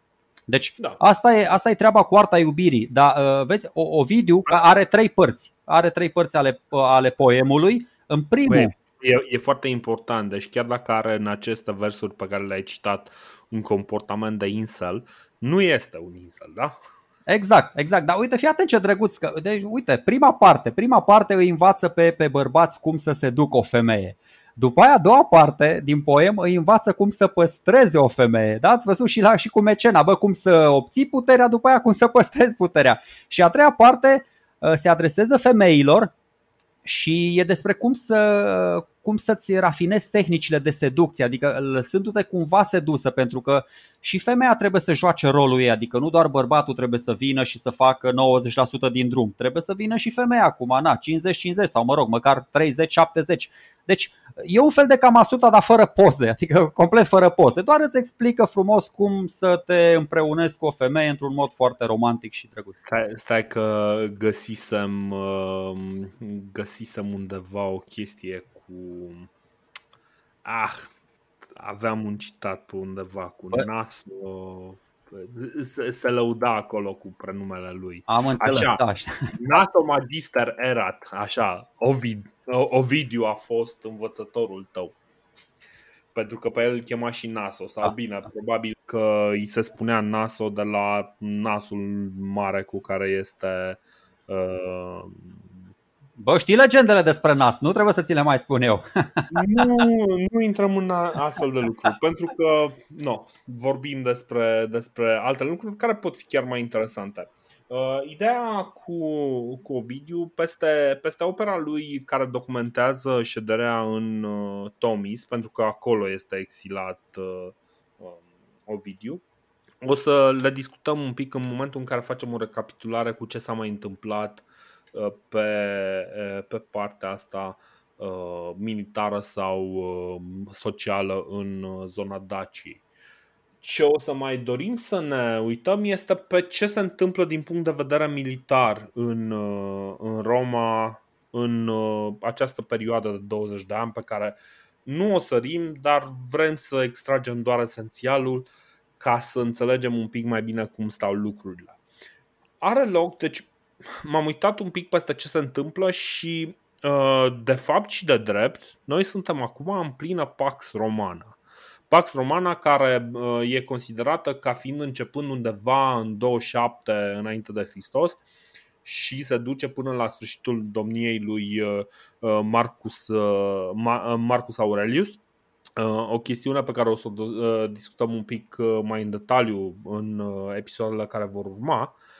Deci Da. asta e, asta e treaba cu arta iubirii. Dar uh, vezi, o, Ovidiu are trei părți. Are trei părți ale, ale poemului. În primul, Băi, e, e foarte important. Deci chiar dacă are în aceste versuri pe care le-ai citat un comportament de incel, nu este un incel, da? Exact, exact. Dar uite, fii atent ce drăguț. Că, deci, uite, prima parte, prima parte îi învață pe, pe bărbați cum să se ducă o femeie. După aia, a doua parte din poem îi învață cum să păstreze o femeie. Da? Ați văzut și, la, și cu mecena, bă, cum să obții puterea, după aia cum să păstrezi puterea. Și a treia parte uh, se adresează femeilor și e despre cum să, cum să-ți rafinezi tehnicile de seducție, adică lăsându-te cumva sedusă, pentru că și femeia trebuie să joace rolul ei, adică nu doar bărbatul trebuie să vină și să facă 90% din drum, trebuie să vină și femeia acum, na, 50-50 sau mă rog, măcar 30-70. Deci e un fel de camasuta, dar fără poze, adică complet fără poze. Doar îți explică frumos cum să te împreunezi cu o femeie într-un mod foarte romantic și drăguț. Stai, stai că găsisem, uh, găsisem undeva o chestie cu... Ah, aveam un citat pe undeva cu Bă. Naso se, se lăuda acolo cu prenumele lui. Am înțeles, așa, da. Nato Magister Erat, așa, Ovid, Ovidiu a fost învățătorul tău. Pentru că pe el îl chema și Naso, sau da. bine, probabil că îi se spunea Naso de la nasul mare cu care este uh, Bă, știi legendele despre nas, nu trebuie să ți le mai spun eu. nu, nu intrăm în astfel de lucruri, pentru că no, vorbim despre, despre alte lucruri care pot fi chiar mai interesante. Uh, ideea cu, cu Ovidiu, peste, peste opera lui care documentează șederea în uh, Tomis, pentru că acolo este exilat uh, uh, Ovidiu, o să le discutăm un pic în momentul în care facem o recapitulare cu ce s-a mai întâmplat Uh, pe, uh, pe partea asta uh, militară sau socială în zona Daciei. Ce o să mai dorim să ne uităm este pe ce se întâmplă din punct de vedere militar în, în Roma în această perioadă de 20 de ani pe care nu o sărim, dar vrem să extragem doar esențialul ca să înțelegem un pic mai bine cum stau lucrurile. Are loc, deci m-am uitat un pic peste ce se întâmplă și uh, de fapt și de drept, noi suntem acum în plină Pax Romana. Pax Romana care uh, e considerată ca fiind începând undeva în 27 înainte de Hristos și se duce până la sfârșitul domniei lui uh, Marcus, Marcus Aurelius. O chestiune pe care o să o discutăm un pic mai în detaliu în episoadele care vor urma. Uh,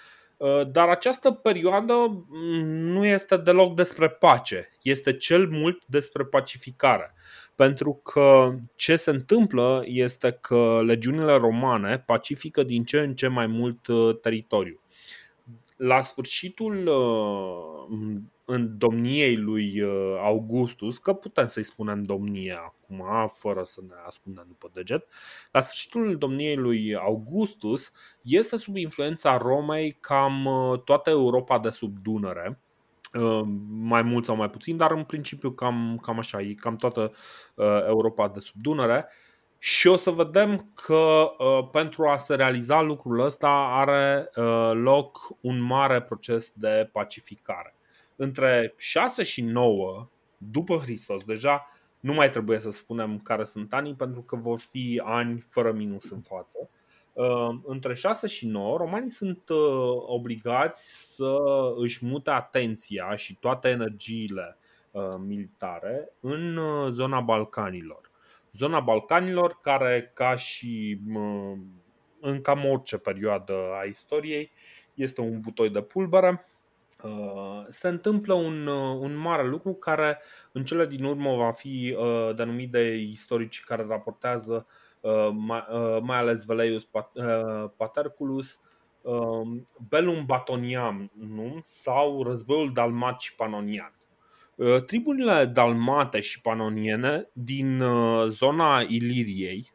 dar această perioadă mm, nu este deloc despre pace, este cel mult despre pacificare. Pentru că ce se întâmplă este că legiunile romane pacifică din ce în ce mai mult uh, teritoriu. La sfârșitul uh, în domniei lui uh, Augustus, că putem să-i spunem domnie acum, fără să ne ascundem după deget, la sfârșitul domniei lui Augustus este sub influența Romei cam uh, toată Europa de sub Dunăre, uh, mai mult sau mai puțin, dar în principiu cam, cam așa, e cam toată Europa de sub Dunăre. Și o să vedem că uh, pentru a se realiza lucrul ăsta are uh, loc un mare proces de pacificare între 6 și 9 după Hristos, deja nu mai trebuie să spunem care sunt anii pentru că vor fi ani fără minus în față. Uh, între 6 și 9, romanii sunt uh, obligați să își mute atenția și toate energiile uh, militare în zona Balcanilor. Zona Balcanilor, care, ca și în cam orice perioadă a istoriei, este un butoi de pulbere Uh, se întâmplă un, uh, un mare lucru care în cele din urmă va fi uh, denumit de istorici care raportează mai, mai ales Veleius Paterculus Bellum Batoniam sau războiul dalmat și panonian. Triburile dalmate și panoniene din zona Iliriei,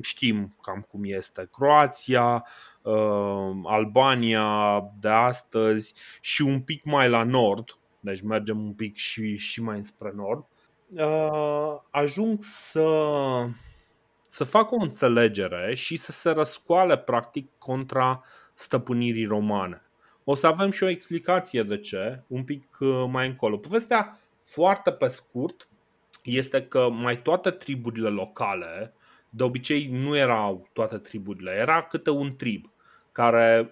știm cam cum este Croația, uh, Albania de astăzi și un pic mai la nord, deci mergem un pic și, și mai spre nord, uh, ajung să, să facă o înțelegere și să se răscoale practic contra stăpânirii romane. O să avem și o explicație de ce, un pic uh, mai încolo. Povestea foarte pe scurt este că mai toate triburile locale, de obicei nu erau toate triburile, era câte un trib care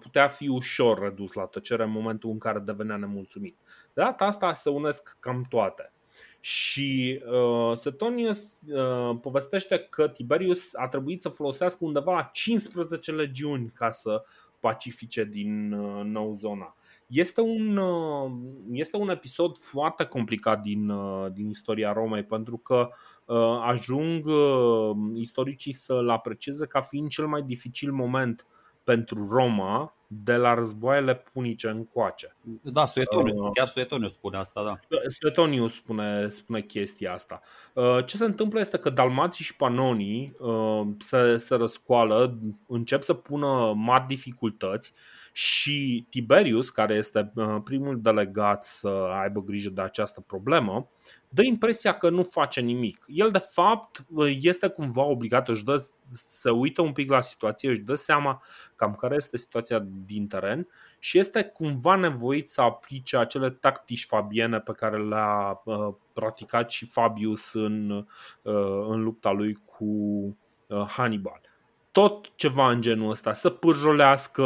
putea fi ușor redus la tăcere în momentul în care devenea nemulțumit. De data asta se unesc cam toate. Și uh, Setonius uh, povestește că Tiberius a trebuit să folosească undeva la 15 legiuni ca să pacifice din uh, nou zona. Este un, uh, este un episod foarte complicat din, uh, din istoria Romei pentru că uh, ajung uh, istoricii să-l aprecieze ca fiind cel mai dificil moment pentru Roma de la războaiele punice încoace. Da, Suetonius, uh, chiar Suetonius spune asta, da. Suetonius spune, spune chestia asta. Uh, ce se întâmplă este că dalmații și panonii uh, se, se răscoală, încep să pună mari dificultăți și Tiberius, care este uh, primul delegat să aibă grijă de această problemă, dă impresia că nu face nimic. El, de fapt, este cumva obligat, își dă, se uită un pic la situație, își dă seama cam care este situația din teren și este cumva nevoit să aplice acele tactici fabiene pe care le-a uh, practicat și Fabius în, uh, în lupta lui cu uh, Hannibal tot ceva în genul ăsta, să pârjolească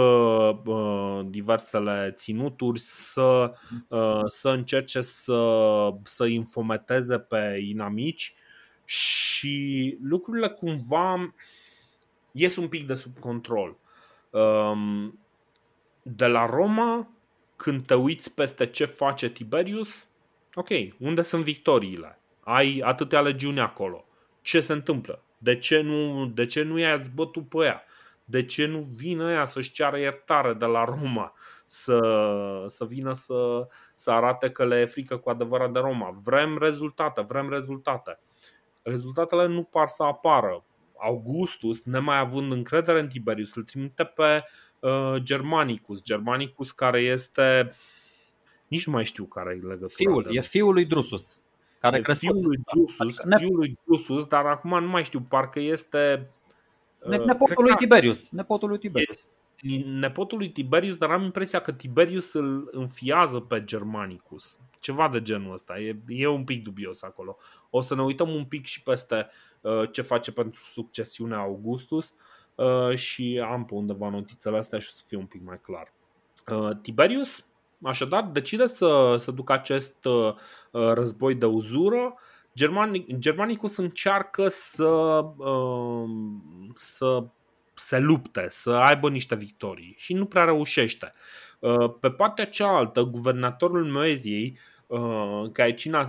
uh, diversele ținuturi, să, uh, să încerce să, să infometeze pe inamici și lucrurile cumva ies un pic de sub control. Um, de la Roma, când te uiți peste ce face Tiberius, ok, unde sunt victoriile? Ai atâtea legiuni acolo. Ce se întâmplă? De ce nu, de ce nu i-ați bătut pe ea? De ce nu vin ăia să-și ceară iertare de la Roma? Să, să vină să, să arate că le e frică cu adevărat de Roma. Vrem rezultate, vrem rezultate. Rezultatele nu par să apară. Augustus, nemai având încredere în Tiberius, îl trimite pe uh, Germanicus. Germanicus care este... Nici nu mai știu care e legătura. Fiul, e fiul lui Drusus care e fiul lui Drusus, ne... fiul lui Drusus, dar acum nu mai știu, parcă este ne, uh, nepotul lui Tiberius, nepotul lui Tiberius. E, nepotul lui Tiberius, dar am impresia că Tiberius îl înfiază pe Germanicus. Ceva de genul ăsta. E, e un pic dubios acolo. O să ne uităm un pic și peste uh, ce face pentru succesiunea Augustus uh, și am pe undeva notițele astea și o să fie un pic mai clar. Uh, Tiberius Așadar, decide să, să ducă acest uh, uh, război de uzură. Germanic, Germanicus încearcă să, uh, să se lupte, să aibă niște victorii și nu prea reușește. Pe partea cealaltă, guvernatorul Moeziei, Caecina,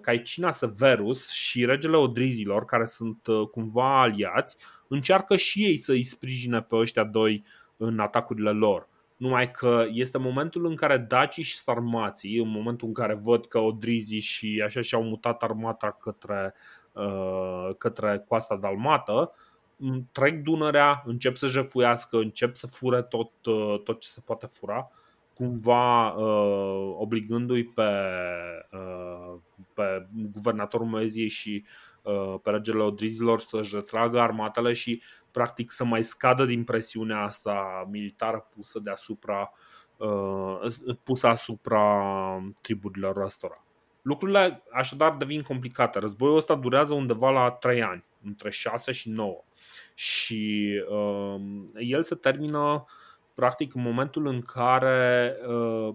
Caecina Severus și regele Odrizilor, care sunt cumva aliați, încearcă și ei să îi sprijine pe ăștia doi în atacurile lor. Numai că este momentul în care dacii și sarmații, în momentul în care văd că Odrizii și așa și-au mutat armata către, uh, către coasta dalmată, trec Dunărea, încep să jefuiască, încep să fure tot, uh, tot ce se poate fura, cumva uh, obligându-i pe, uh, pe guvernatorul Moeziei și uh, pe regele Odrizilor să-și retragă armatele și practic să mai scadă din presiunea asta militară pusă deasupra uh, pusă asupra triburilor ăstora. Lucrurile așadar devin complicate. Războiul ăsta durează undeva la 3 ani, între 6 și 9. Și uh, el se termină practic în momentul în care uh,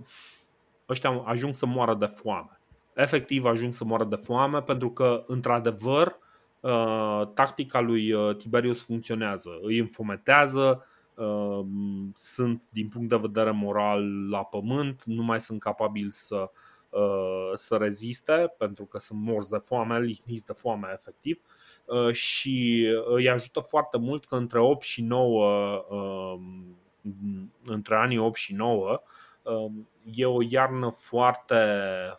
ăștia ajung să moară de foame. Efectiv ajung să moară de foame pentru că, într-adevăr, Uh, tactica lui uh, Tiberius funcționează. Îi înfometează, uh, sunt din punct de vedere moral la pământ, nu mai sunt capabili să, să reziste pentru că sunt morți de foame, lihniți de foame efectiv și îi ajută foarte mult că între 8 și 9 între anii 8 și 9 e o iarnă foarte,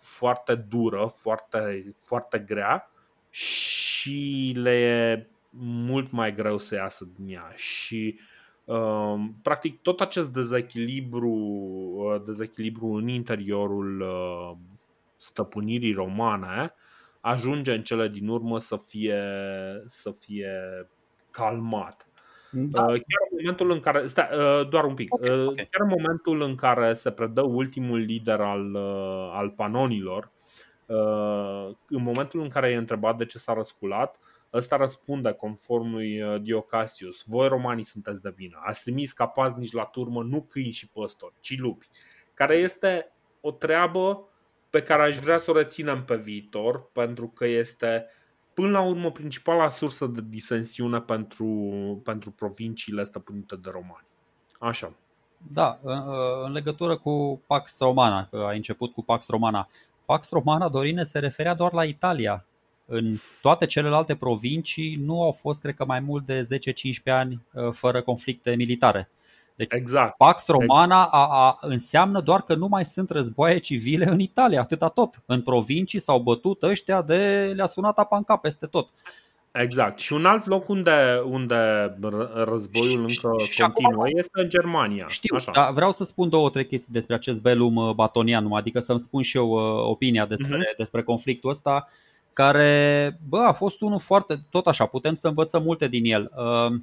foarte dură, foarte, foarte grea și le e mult mai greu să iasă din ea și uh, practic tot acest dezechilibru, uh, dezechilibru în interiorul uh, stăpânirii romane ajunge în cele din urmă să fie, să fie calmat. Da. Chiar în momentul în care. Stai, doar un pic. Okay, okay. Chiar în momentul în care se predă ultimul lider al, al panonilor, Uh, în momentul în care e întrebat de ce s-a răsculat, ăsta răspunde conform lui uh, Diocasius. Voi romanii sunteți de vină. Ați trimis ca paznici la turmă nu câini și păstori, ci lupi. Care este o treabă pe care aș vrea să o reținem pe viitor, pentru că este până la urmă principala sursă de disensiune pentru, pentru provinciile stăpânite de romani. Așa. Da, în legătură cu Pax Romana, că ai început cu Pax Romana. Pax Romana, Dorine, se referea doar la Italia. În toate celelalte provincii nu au fost, cred că, mai mult de 10-15 ani uh, fără conflicte militare. Deci, exact. Pax Romana a, a, înseamnă doar că nu mai sunt războaie civile în Italia, atâta tot. În provincii s-au bătut ăștia de le-a sunat apa în cap peste tot. Exact. Și un alt loc unde, unde războiul și, încă și continuă acum, este în Germania. Știu, Așa. dar vreau să spun două, trei chestii despre acest belum uh, batonian, adică să-mi spun și eu uh, opinia despre, uh-huh. despre conflictul ăsta, care bă, a fost unul foarte, tot așa, putem să învățăm multe din el. Uh,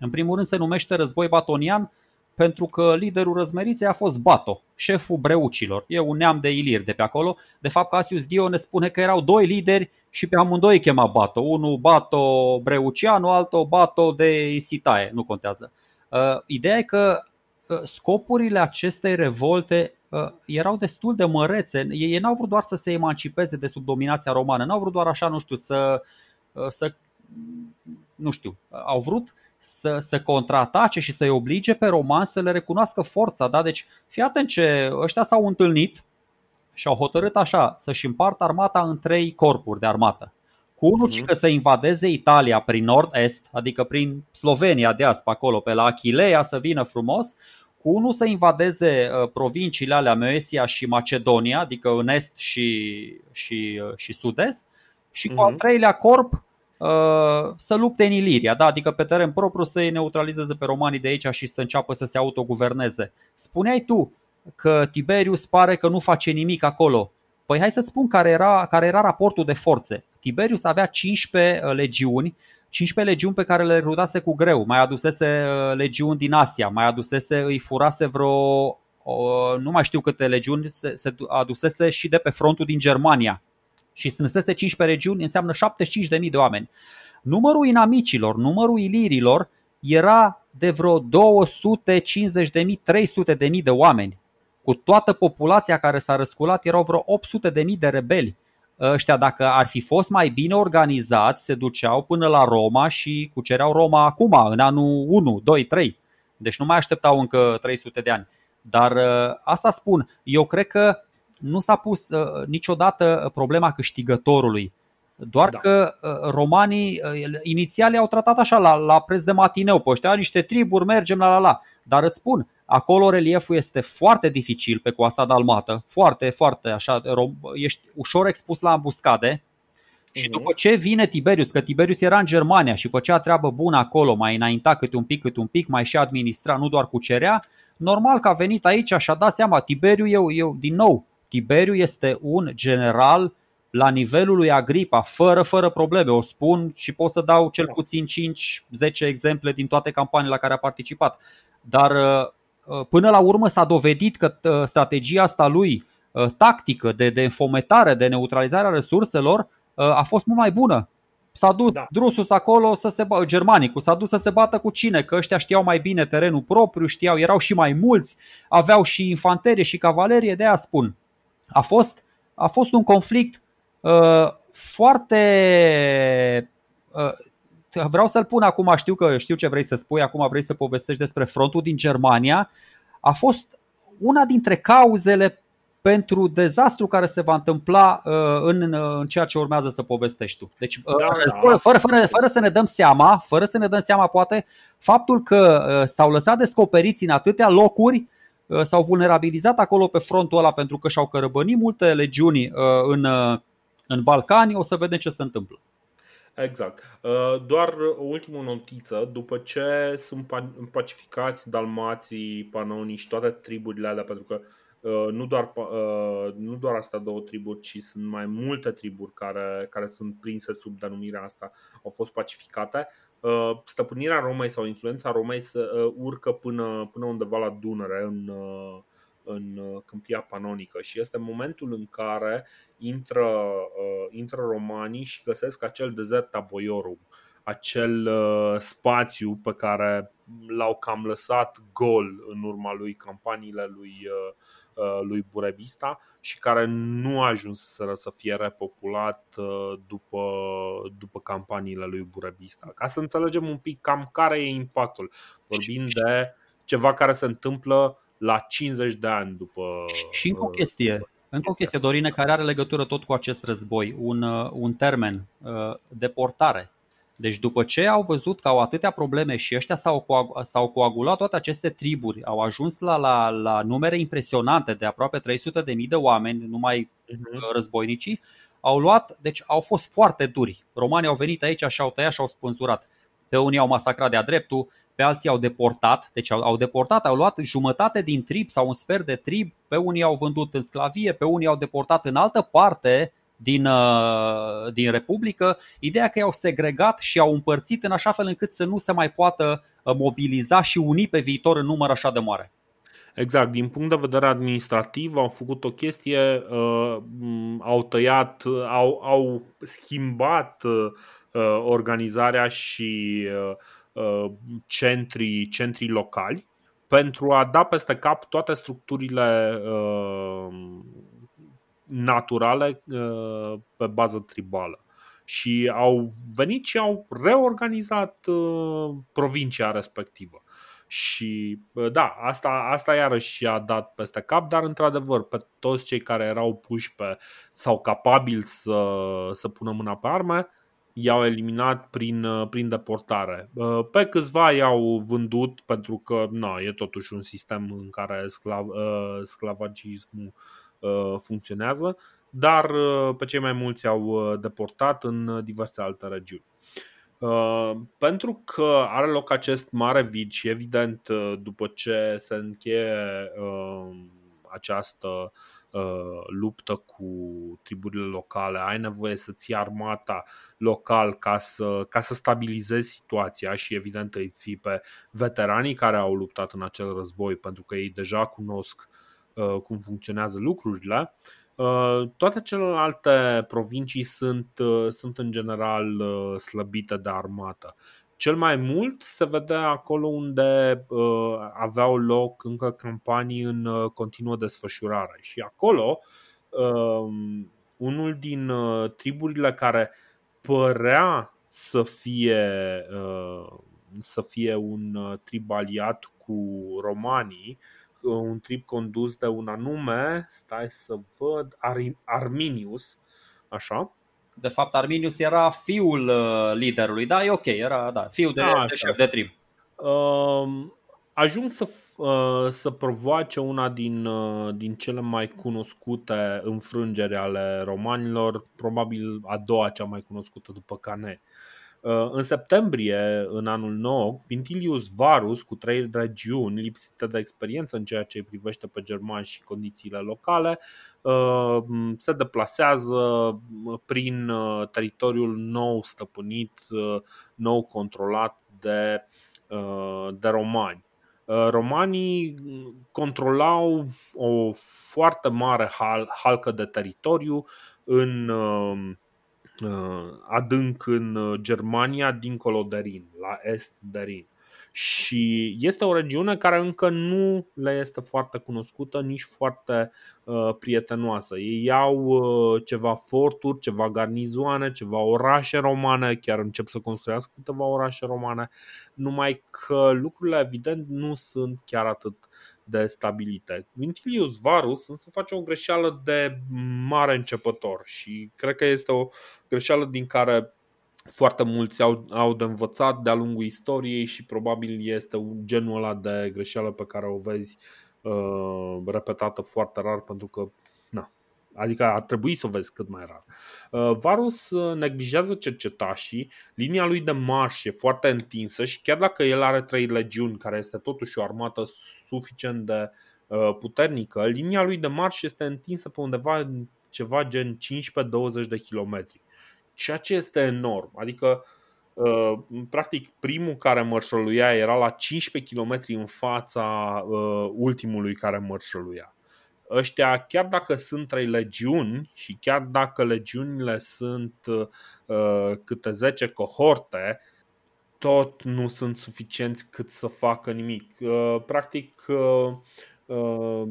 în primul rând se numește război batonian pentru că liderul răzmeriței a fost Bato, șeful breucilor. E un neam de iliri de pe acolo. De fapt, Cassius Dio ne spune că erau doi lideri și pe amândoi îi chema Bato. Unul Bato Breucianu, altul Bato de Isitae, nu contează. Uh, ideea e că uh, scopurile acestei revolte uh, erau destul de mărețe. Ei, ei n-au vrut doar să se emancipeze de sub dominația romană, n-au vrut doar așa, nu știu, să, uh, să nu știu, au vrut să, să contraatace și să-i oblige pe romani să le recunoască forța. Da? Deci fii atent ce ăștia s-au întâlnit și au hotărât așa să-și împartă armata în trei corpuri de armată. Cu unul mm-hmm. că să invadeze Italia prin nord-est, adică prin Slovenia de azi pe acolo, pe la Achilea să vină frumos, cu unul să invadeze uh, provinciile alea Moesia și Macedonia, adică în est și, și, uh, și sud-est, și cu mm-hmm. al treilea corp Uh, să lupte în Iliria, da? adică pe teren propriu să îi neutralizeze pe romanii de aici și să înceapă să se autoguverneze. Spuneai tu că Tiberius pare că nu face nimic acolo. Păi hai să-ți spun care era, care era raportul de forțe. Tiberius avea 15 uh, legiuni, 15 legiuni pe care le rudase cu greu. Mai adusese uh, legiuni din Asia, mai adusese, îi furase vreo, nu mai știu câte legiuni, se, se adusese și de pe frontul din Germania și strânsese 15 regiuni, înseamnă 75.000 de oameni. Numărul inamicilor, numărul ilirilor era de vreo 250.000, 300.000 de oameni. Cu toată populația care s-a răsculat erau vreo 800.000 de rebeli. Ăștia, dacă ar fi fost mai bine organizați, se duceau până la Roma și cucereau Roma acum, în anul 1, 2, 3. Deci nu mai așteptau încă 300 de ani. Dar asta spun, eu cred că nu s-a pus uh, niciodată problema câștigătorului. Doar da. că uh, romanii uh, inițiali au tratat așa la, la preț de matineu pe ăștia, niște triburi, mergem la la la. Dar îți spun, acolo relieful este foarte dificil pe coasta dalmată, foarte, foarte așa, ești ușor expus la ambuscade. Și mhm. după ce vine Tiberius, că Tiberius era în Germania și făcea treabă bună acolo, mai înainta câte un pic, câte un pic, mai și administra, nu doar cucerea, normal că a venit aici și a dat seama, Tiberiu, eu, eu din nou, Tiberiu este un general la nivelul lui Agripa, fără, fără probleme. O spun și pot să dau cel puțin 5-10 exemple din toate campaniile la care a participat. Dar uh, uh, până la urmă s-a dovedit că uh, strategia asta lui tactică de, de înfometare, de neutralizare a resurselor a fost mult mai bună. S-a dus da. Drusus acolo să se bată, germanicul s-a dus să se bată cu cine? Că ăștia știau mai bine terenul propriu, știau, erau și mai mulți, aveau și infanterie și cavalerie, de aia spun a fost, a fost un conflict uh, foarte. Uh, vreau să-l pun acum, știu că știu ce vrei să spui, acum vrei să povestești despre frontul din Germania. A fost una dintre cauzele pentru dezastru care se va întâmpla uh, în, în ceea ce urmează să povestești tu. Deci, uh, da, da. Fără, fără, fără să ne dăm seama, fără să ne dăm seama, poate, faptul că uh, s-au lăsat descoperiți în atâtea locuri Uh, s-au vulnerabilizat acolo pe frontul ăla pentru că și-au cărăbănit multe legiuni uh, în, uh, în Balcani, o să vedem ce se întâmplă. Exact. Doar o ultimă notiță. După ce sunt pacificați dalmații, panonii și toate triburile alea, pentru că nu doar, nu doar astea două triburi, ci sunt mai multe triburi care, care sunt prinse sub denumirea asta, au fost pacificate. Uh, stăpânirea Romei sau influența Romei se uh, urcă până, până undeva la Dunăre, în, uh, în uh, câmpia panonică și este momentul în care intră, uh, intră romanii și găsesc acel desert Boiorum, acel uh, spațiu pe care l-au cam lăsat gol în urma lui campaniile lui, lui Burebista și care nu a ajuns să fie repopulat după, după campaniile lui Burebista. Ca să înțelegem un pic cam care e impactul. Vorbim de ceva care se întâmplă la 50 de ani după. Și încă o uh, chestie. Încă o chestie, Dorine, care are legătură tot cu acest război, un, uh, un termen, uh, deportare. Deci după ce au văzut că au atâtea probleme și ăștia s-au, coag- s-au coagulat toate aceste triburi, au ajuns la, la, la numere impresionante de aproape 300 de mii de oameni, numai uh-huh. războinicii, au luat, deci au fost foarte duri. Romanii au venit aici și au tăiat și au spânzurat. Pe unii au masacrat de-a dreptul, pe alții au deportat, deci au, au deportat, au luat jumătate din trib sau un sfert de trib, pe unii au vândut în sclavie, pe unii au deportat în altă parte din, uh, din Republică, ideea că i-au segregat și au împărțit în așa fel încât să nu se mai poată uh, mobiliza și uni pe viitor în număr așa de mare. Exact, din punct de vedere administrativ au făcut o chestie, uh, au tăiat, au, au schimbat uh, organizarea și uh, Uh, centrii, centrii locali pentru a da peste cap toate structurile uh, naturale uh, pe bază tribală. Și au venit și au reorganizat provincia respectivă. Și da, asta, asta iarăși a dat peste cap, dar într-adevăr, pe toți cei care erau puși pe sau capabili să, să pună mâna pe arme, i-au eliminat prin, uh, prin deportare. Uh, pe câțiva i-au vândut pentru că na, e totuși un sistem în care sclav, uh, sclavagismul funcționează, dar pe cei mai mulți au deportat în diverse alte regiuni. Pentru că are loc acest mare vid și evident după ce se încheie această Uh, luptă cu triburile locale, ai nevoie să ții armata local ca să, ca să stabilizezi situația și evident îi ții pe veteranii care au luptat în acel război pentru că ei deja cunosc uh, cum funcționează lucrurile. Uh, toate celelalte provincii sunt, sunt în general slăbite de armată cel mai mult se vedea acolo unde uh, aveau loc încă campanii în uh, continuă desfășurare. Și acolo, uh, unul din uh, triburile care părea să fie, uh, să fie un uh, trib aliat cu romanii, uh, un trib condus de un anume, stai să văd, Ar- Arminius, așa, de fapt, Arminius era fiul uh, liderului, da, e ok, era da, fiul de, de șef de trib. Uh, ajung să, uh, să provoace una din, uh, din cele mai cunoscute înfrângeri ale romanilor, probabil a doua cea mai cunoscută după Cane. Uh, în septembrie, în anul nou, Vintilius Varus, cu trei regiuni lipsite de experiență în ceea ce îi privește pe germani și condițiile locale, uh, se deplasează prin uh, teritoriul nou stăpânit, nou controlat de, de romani. Romanii controlau o foarte mare halcă de teritoriu în Uh, adânc în uh, Germania, dincolo de Rin, la est de Rin. Și este o regiune care încă nu le este foarte cunoscută, nici foarte uh, prietenoasă. Ei au uh, ceva forturi, ceva garnizoane, ceva orașe romane, chiar încep să construiască câteva orașe romane, numai că lucrurile evident nu sunt chiar atât de stabilite. Vintilius Varus însă face o greșeală de mare începător și cred că este o greșeală din care foarte mulți au, au de învățat de-a lungul istoriei și probabil este genul ăla de greșeală pe care o vezi uh, repetată foarte rar pentru că na, Adică ar trebui să o vezi cât mai rar. Uh, Varus uh, neglijează cercetașii, linia lui de marș e foarte întinsă și chiar dacă el are trei legiuni, care este totuși o armată suficient de uh, puternică, linia lui de marș este întinsă pe undeva ceva gen 15-20 de kilometri. Ceea ce este enorm. Adică Uh, practic, primul care mărșăluia era la 15 km în fața uh, ultimului care mărșăluia. Ăștia, chiar dacă sunt trei legiuni și chiar dacă legiunile sunt uh, câte 10 cohorte, tot nu sunt suficienți cât să facă nimic. Uh, practic, uh, uh,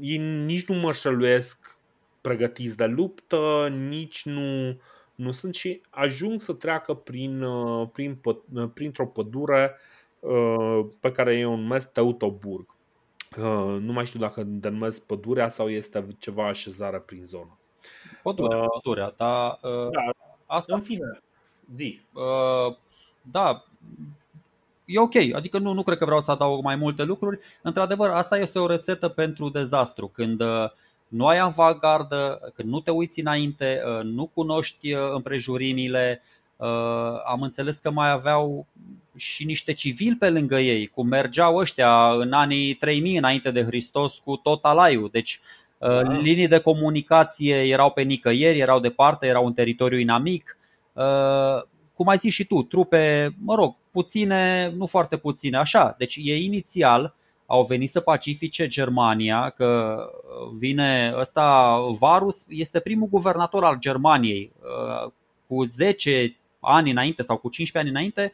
ei nici nu mărșăluiesc pregătiți de luptă, nici nu nu sunt și ajung să treacă prin, uh, prin, uh, printr-o pădure uh, pe care eu o numesc Teutoburg. Nu mai știu dacă denumesc pădurea sau este ceva așezare prin zonă. Pădurea, uh, pădurea, dar da, asta în fine, zi. Uh, da, e ok, adică nu, nu cred că vreau să adaug mai multe lucruri. Într-adevăr, asta este o rețetă pentru dezastru. Când uh, nu ai avantgardă, când nu te uiți înainte, uh, nu cunoști uh, împrejurimile. Uh, am înțeles că mai aveau și niște civili pe lângă ei, cum mergeau ăștia în anii 3000 înainte de Hristos cu tot alaiul. Deci da. linii de comunicație erau pe nicăieri, erau departe, erau în teritoriu inamic. Cum ai zis și tu, trupe, mă rog, puține, nu foarte puține, așa. Deci e inițial au venit să pacifice Germania, că vine ăsta, Varus este primul guvernator al Germaniei. Cu 10 ani înainte sau cu 15 ani înainte,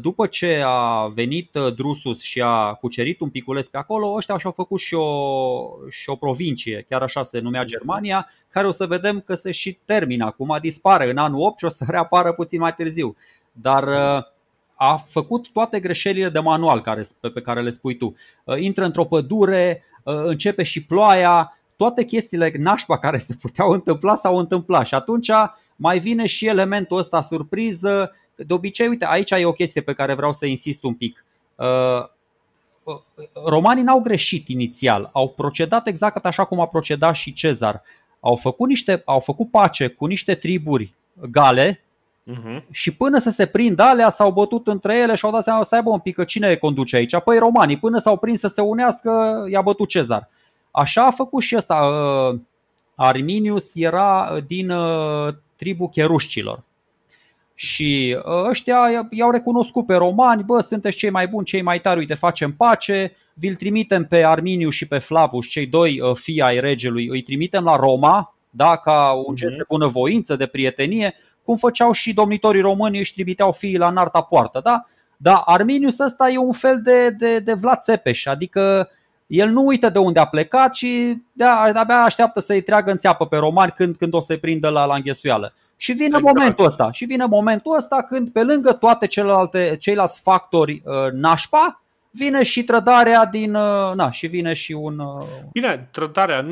după ce a venit Drusus și a cucerit un piculeț pe acolo, ăștia și-au făcut și o, și o provincie, chiar așa se numea Germania, care o să vedem că se și termină acum, dispare în anul 8 și o să reapară puțin mai târziu. Dar a făcut toate greșelile de manual care, pe care le spui tu. Uh, intră într-o pădure, uh, începe și ploaia, toate chestiile nașpa [laughs] care se puteau întâmpla s-au întâmplat și atunci mai vine și elementul ăsta surpriză. De obicei, uite, aici e o chestie pe care vreau să insist un pic. Uh, romanii n-au greșit inițial, au procedat exact așa cum a procedat și Cezar. Au făcut, niște, au făcut pace cu niște triburi gale Uh-huh. Și până să se prindă alea s-au bătut între ele și au dat seama să aibă un pic că cine conduce aici? Păi romanii, până s-au prins să se unească, i-a bătut Cezar. Așa a făcut și ăsta. Uh, Arminius era din uh, tribul cherușcilor. Și uh, ăștia i-au recunoscut pe romani, bă, sunteți cei mai buni, cei mai tari, uite, facem pace, vi-l trimitem pe Arminius și pe Flavus, cei doi fii ai regelui, îi trimitem la Roma, da, ca un gest de bunăvoință, de prietenie, cum făceau și domnitorii români, își trimiteau fiii la înarta poartă. Da? Dar Arminius ăsta e un fel de, de, de Vlad Țepeș, adică el nu uită de unde a plecat și de-abia așteaptă să-i treagă în țeapă pe romani când, când o să-i prindă la, la înghesuială. Și vine exact. momentul ăsta. Și vine momentul ăsta când pe lângă toate celelalte, ceilalți factori uh, nașpa, vine și trădarea din. Uh, na, și vine și un. Uh... Bine, trădarea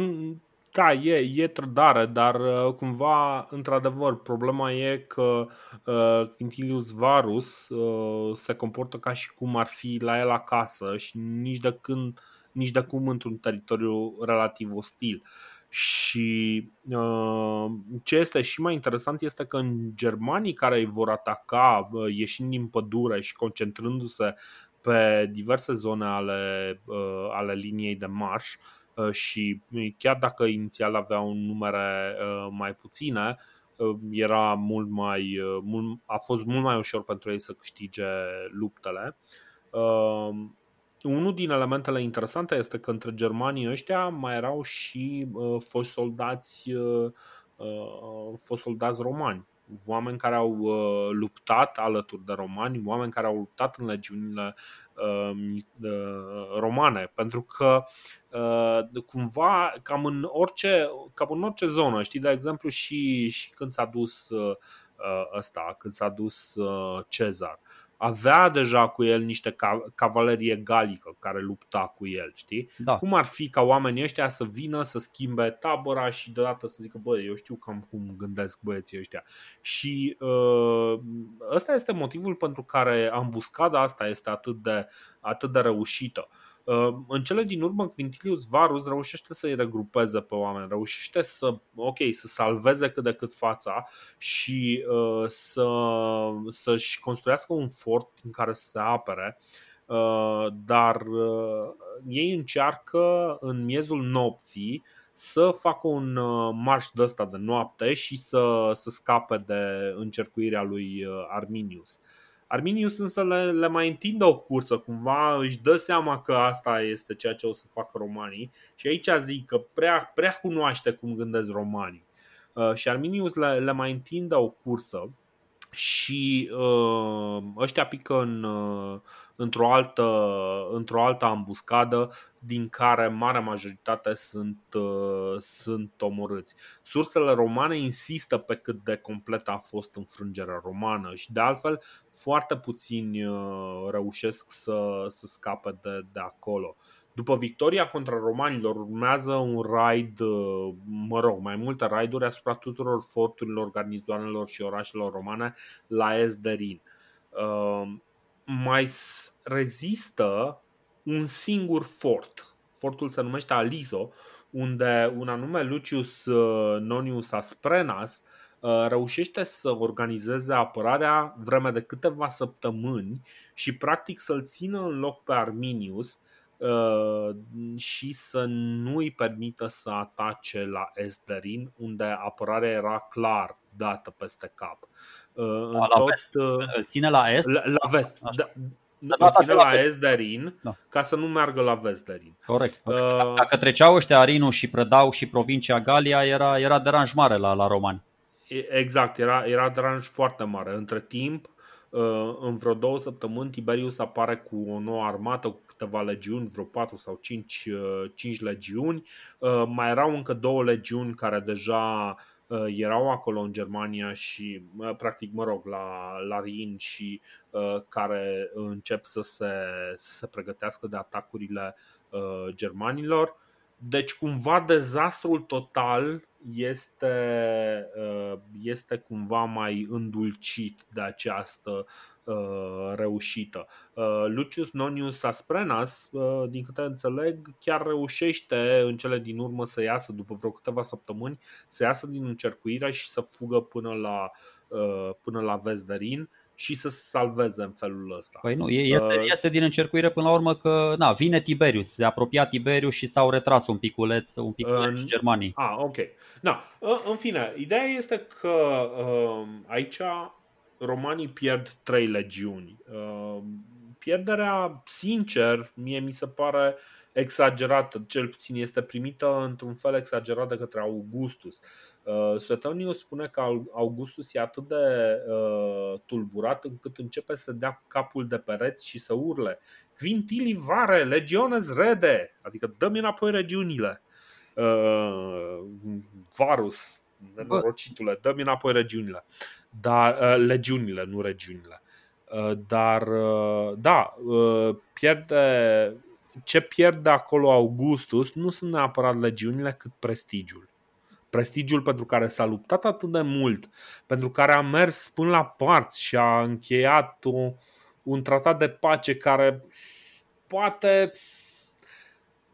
da, e, e trădare, dar uh, cumva, într-adevăr, problema e că uh, Quintilius Varus uh, se comportă ca și cum ar fi la el acasă și nici de când, nici de cum într-un teritoriu relativ ostil. Și uh, ce este și mai interesant este că în germanii care îi vor ataca uh, ieșind din pădure și concentrându-se pe diverse zone ale, uh, ale liniei de marș, Uh, și chiar dacă inițial avea un numere uh, mai puține, uh, era mult mai, mult, a fost mult mai ușor pentru ei să câștige luptele. Unul din elementele interesante este că între germanii ăștia mai erau și foști soldați, foști soldați romani oameni care au uh, luptat alături de romani, oameni care au luptat în legiunile uh, uh, romane, pentru că cumva cam în orice, cam în orice zonă, știi, de exemplu și, și când s-a dus ăsta, când s-a dus Cezar, avea deja cu el niște cavalerie galică care lupta cu el, știi? Da. Cum ar fi ca oamenii ăștia să vină să schimbe tabăra și deodată să zică, bă, eu știu cam cum gândesc băieții ăștia. Și uh, ăsta este motivul pentru care ambuscada asta este atât de, atât de reușită. Uh, Uh, în cele din urmă, Quintilius Varus reușește să-i regrupeze pe oameni, reușește să, ok, să salveze cât de cât fața și uh, să, să-și construiască un fort în care să se apere. Uh, dar uh, ei încearcă în miezul nopții să facă un uh, marș de ăsta de noapte și să, să scape de încercuirea lui uh, Arminius. Uh, Arminius însă le, le mai întinde o cursă, cumva își dă seama că asta este ceea ce o să facă romanii și aici zic că prea, prea cunoaște cum gândesc romanii. Uh, și Arminius le, le mai întinde o cursă și uh, ăștia pică în, uh, într-o, altă, într-o altă ambuscadă din care marea majoritate sunt, uh, sunt omorâți. Sursele romane insistă pe cât de completă a fost înfrângerea romană și de altfel foarte puțini uh, reușesc să, să scape de, de acolo. După victoria contra romanilor urmează un raid, uh, mă rog, mai multe raiduri asupra tuturor forturilor, garnizoanelor și orașelor romane la est de Rin. Uh, mai rezistă un singur fort. Fortul se numește Aliso, unde un anume Lucius uh, Nonius Asprenas reușește să organizeze apărarea vreme de câteva săptămâni și practic să-l țină în loc pe Arminius Uh, și să nu îi permită să atace la Esderin, unde apărarea era clar dată peste cap. Uh, la tot, vest. Uh, îl ține la est? La, la vest. Da, îl ține la, la est de Rin da. ca să nu meargă la vest de Rin. Corect. Uh, Dacă treceau ăștia Rinul și prădau și provincia Galia, era, era deranj mare la, la romani. Exact, era, era deranj foarte mare. Între timp, Uh, în vreo două săptămâni Tiberius apare cu o nouă armată, cu câteva legiuni, vreo 4 sau 5, 5 uh, legiuni. Uh, mai erau încă două legiuni care deja erau acolo în Germania și, practic, mă rog, la, la Rin și care încep să se, să se pregătească de atacurile germanilor. Deci, cumva, dezastrul total este, uh, este cumva mai îndulcit de această uh, reușită. Uh, Lucius Nonius Asprenas, din câte înțeleg, chiar reușește în cele din urmă să iasă după vreo câteva săptămâni, să iasă din încercuire și să fugă până la, până la Vezderin și să se salveze în felul ăsta. Păi nu, iese, uh, iese din încercuire până la urmă că na, vine Tiberius, se apropia Tiberius și s-au retras un piculeț, un piculeț uh, germanii. Ah, ok. Na, în fine, ideea este că uh, aici romanii pierd trei legiuni. Uh, pierderea, sincer, mie mi se pare exagerată, cel puțin este primită într-un fel exagerat de către Augustus. Uh, Suetonius spune că Augustus e atât de uh, tulburat încât începe să dea capul de pereți și să urle Quintili vare, legiones rede, adică dă-mi înapoi regiunile. Uh, Varus, nenorocitule, dă-mi înapoi regiunile. Dar, uh, legiunile, nu regiunile. Uh, dar, uh, da, uh, pierde, ce pierde acolo Augustus nu sunt neapărat legiunile, cât prestigiul prestigiul pentru care s-a luptat atât de mult, pentru care a mers până la parți și a încheiat o, un tratat de pace care poate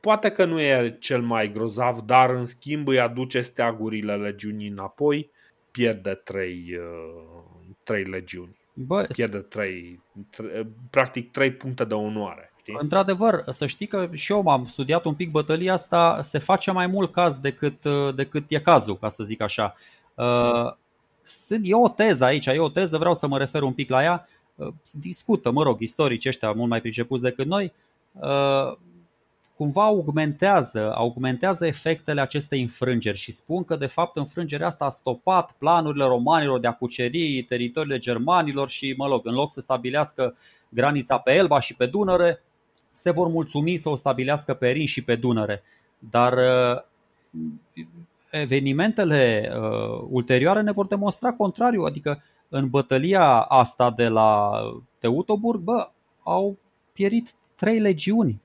poate că nu e cel mai grozav, dar în schimb îi aduce steagurile legiunii înapoi, pierde trei, uh, trei legiuni. Bă, pierde trei, trei, practic trei puncte de onoare. Știi? Într-adevăr, să știi că și eu m-am studiat un pic bătălia asta, se face mai mult caz decât, uh, decât e cazul, ca să zic așa. Uh, e o teză aici, e o teză, vreau să mă refer un pic la ea. Uh, discută, mă rog, istorici ăștia mult mai pricepuți decât noi, cumva augmentează, augmentează efectele acestei înfrângeri și spun că de fapt înfrângerea asta a stopat planurile romanilor de a cuceri teritoriile germanilor și, mă rog, în loc să stabilească granița pe Elba și pe Dunăre, se vor mulțumi să o stabilească pe Rin și pe Dunăre. Dar uh, evenimentele uh, ulterioare ne vor demonstra contrariu, adică în bătălia asta de la Teutoburg, bă, au pierit trei legiuni,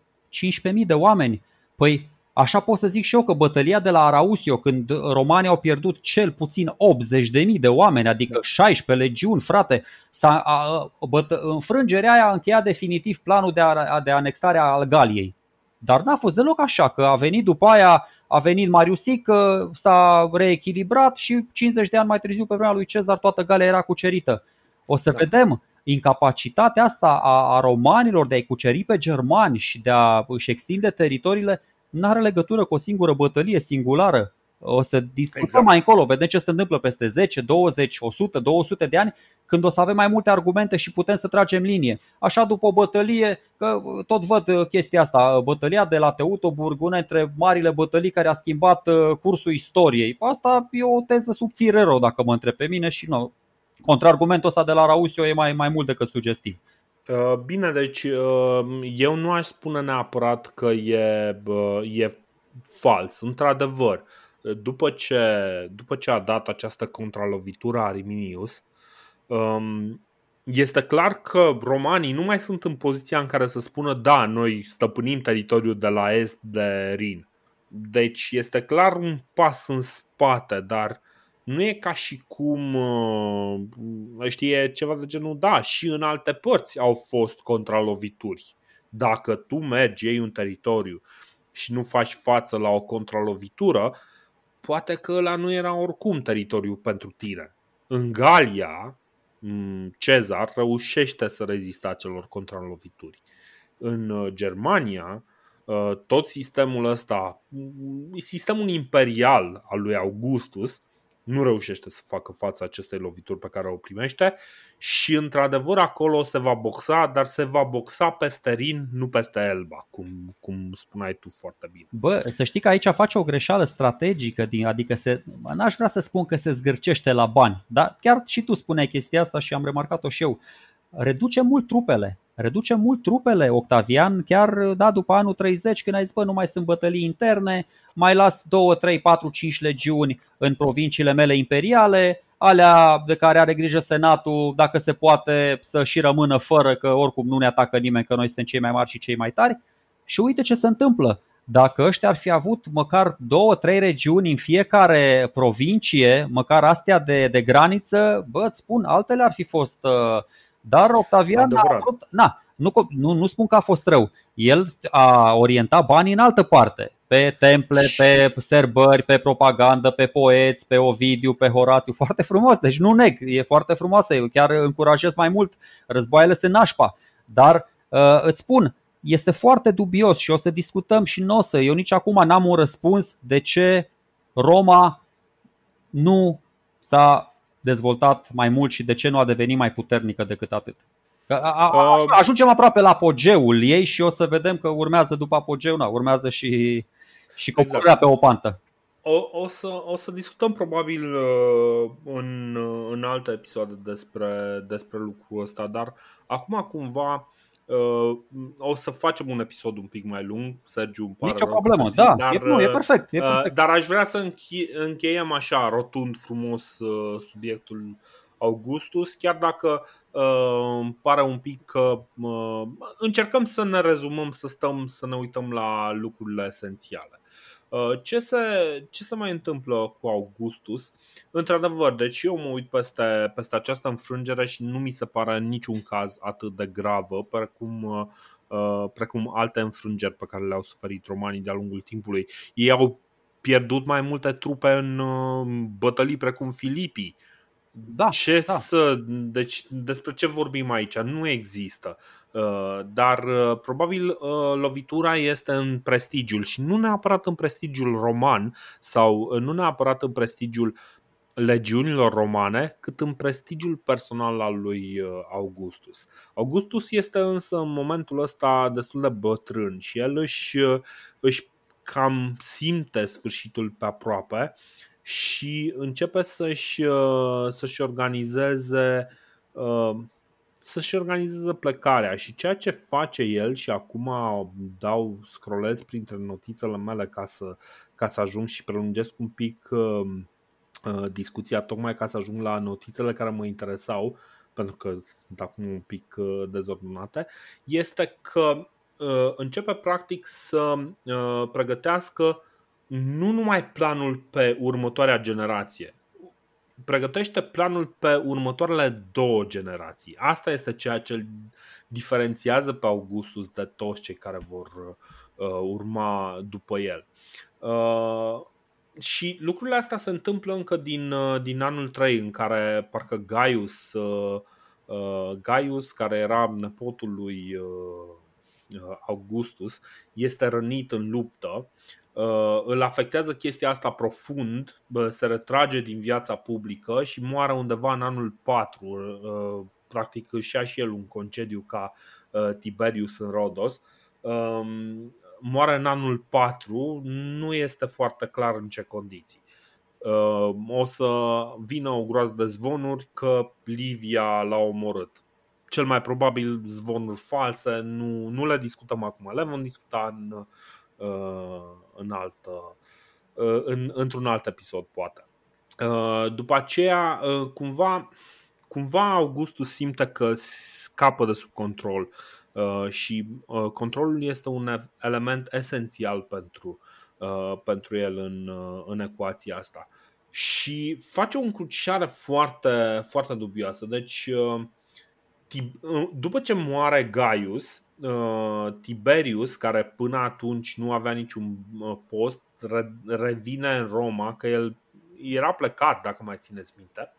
15.000 de oameni. Păi Așa pot să zic și eu că bătălia de la Arausio, când romanii au pierdut cel puțin 80.000 de oameni, adică 16 legiuni, frate, s-a, a, bătă, înfrângerea aia a încheiat definitiv planul de, a, de anexare al Galiei. Dar n-a fost deloc așa, că a venit după aia, a venit Mariusic, s-a reechilibrat și 50 de ani mai târziu, pe vremea lui Cezar, toată Galia era cucerită. O să da. vedem incapacitatea asta a, a romanilor de a-i cuceri pe germani și de a își extinde teritoriile nu are legătură cu o singură bătălie singulară. O să discutăm exact. mai încolo, vedem ce se întâmplă peste 10, 20, 100, 200 de ani, când o să avem mai multe argumente și putem să tragem linie. Așa după o bătălie, că tot văd chestia asta, bătălia de la Teutoburg, una dintre marile bătălii care a schimbat uh, cursul istoriei. Asta e o teză subțire rău, dacă mă întreb pe mine și nu. Contraargumentul ăsta de la Rausio e mai, mai mult decât sugestiv. Uh, bine, deci uh, eu nu aș spune neapărat că e, e fals. Într-adevăr, după ce, după ce a dat această contralovitură a Riminius, um, este clar că romanii nu mai sunt în poziția în care să spună da, noi stăpânim teritoriul de la est de Rin. Deci este clar un pas în spate, dar nu e ca și cum uh, știe ceva de genul da, și în alte părți au fost contralovituri. Dacă tu mergi, iei un teritoriu și nu faci față la o contralovitură, poate că ăla nu era oricum teritoriu pentru tine. În Galia, Cezar reușește să reziste acelor contralovituri. În uh, Germania, uh, tot sistemul ăsta, sistemul imperial al lui Augustus, nu reușește să facă față acestei lovituri pe care o primește și într-adevăr acolo se va boxa, dar se va boxa peste Rin, nu peste Elba, cum, cum spuneai tu foarte bine. Bă, să știi că aici face o greșeală strategică, din, adică se, n-aș vrea să spun că se zgârcește la bani, dar chiar și tu spuneai chestia asta și am remarcat-o și eu. Reduce mult trupele reduce mult trupele. Octavian, chiar da, după anul 30, când ai zis, bă, nu mai sunt bătălii interne, mai las 2, 3, 4, 5 legiuni în provinciile mele imperiale, alea de care are grijă senatul, dacă se poate să și rămână fără, că oricum nu ne atacă nimeni, că noi suntem cei mai mari și cei mai tari. Și uite ce se întâmplă. Dacă ăștia ar fi avut măcar două, trei regiuni în fiecare provincie, măcar astea de, de graniță, bă, îți spun, altele ar fi fost uh, dar Octavian a vrut, na, nu, nu, nu spun că a fost rău. El a orientat banii în altă parte. Pe temple, pe serbări, pe propagandă, pe poeți, pe Ovidiu, pe Horațiu. Foarte frumos, deci nu neg, e foarte frumoasă. Eu chiar încurajez mai mult. Războaiele se nașpa. Dar uh, îți spun, este foarte dubios și o să discutăm și nu o să. Eu nici acum n-am un răspuns de ce Roma nu s-a dezvoltat mai mult și de ce nu a devenit mai puternică decât atât. A, a, a, uh, ajungem aproape la apogeul ei și o să vedem că urmează după apogeu, na, urmează și, și coborârea exact. pe o pantă. O, o, să, o să discutăm probabil uh, în, în alte episoade despre, despre lucrul ăsta, dar acum cumva Uh, o să facem un episod un pic mai lung, Sergiu, îmi pare Nici o problemă, da, dar, e, nu, e perfect, e uh, perfect. Dar aș vrea să încheiem așa, rotund frumos uh, subiectul Augustus, chiar dacă uh, îmi pare un pic că uh, încercăm să ne rezumăm, să stăm, să ne uităm la lucrurile esențiale. Uh, ce se, ce se mai întâmplă cu Augustus? Într-adevăr, deci eu mă uit peste, peste această înfrângere și nu mi se pare în niciun caz atât de gravă precum, uh, precum alte înfrângeri pe care le-au suferit romanii de-a lungul timpului. Ei au pierdut mai multe trupe în uh, bătălii precum Filipii, da, ce da. să, deci despre ce vorbim aici? Nu există. Uh, dar uh, probabil uh, lovitura este în prestigiul și nu neapărat în prestigiul roman sau nu neapărat în prestigiul legiunilor romane, cât în prestigiul personal al lui Augustus. Augustus este însă în momentul ăsta destul de bătrân și el își, își cam simte sfârșitul pe aproape și începe să-și, uh, să-și organizeze uh, să-și organizeze plecarea. Și ceea ce face el și acum dau, scrollez printre notițele mele ca să, ca să ajung și prelungesc un pic uh, discuția tocmai ca să ajung la notițele care mă interesau pentru că sunt acum un pic dezordonate, este că începe practic să pregătească nu numai planul pe următoarea generație, pregătește planul pe următoarele două generații. Asta este ceea ce îl diferențiază pe Augustus de toți cei care vor uh, urma după el. Uh, și lucrurile astea se întâmplă încă din, uh, din anul 3, în care parcă Gaius, uh, uh, Gaius care era nepotul lui uh, Augustus, este rănit în luptă. Îl afectează chestia asta profund, se retrage din viața publică și moare undeva în anul 4. Practic își ia și el un concediu ca Tiberius în Rodos um, moare în anul 4, nu este foarte clar în ce condiții. Uh, o să vină o groază de zvonuri că Livia l-a omorât. Cel mai probabil zvonuri false, nu, nu le discutăm acum, le vom discuta în, uh, în altă, uh, în, într-un alt episod, poate. După aceea, cumva, cumva Augustus simte că scapă de sub control și controlul este un element esențial pentru Uh, pentru el în, uh, în ecuația asta. Și face o încrucișare foarte, foarte dubioasă. Deci, uh, după ce moare Gaius, Tiberius, care până atunci nu avea niciun post, revine în Roma, că el era plecat, dacă mai țineți minte,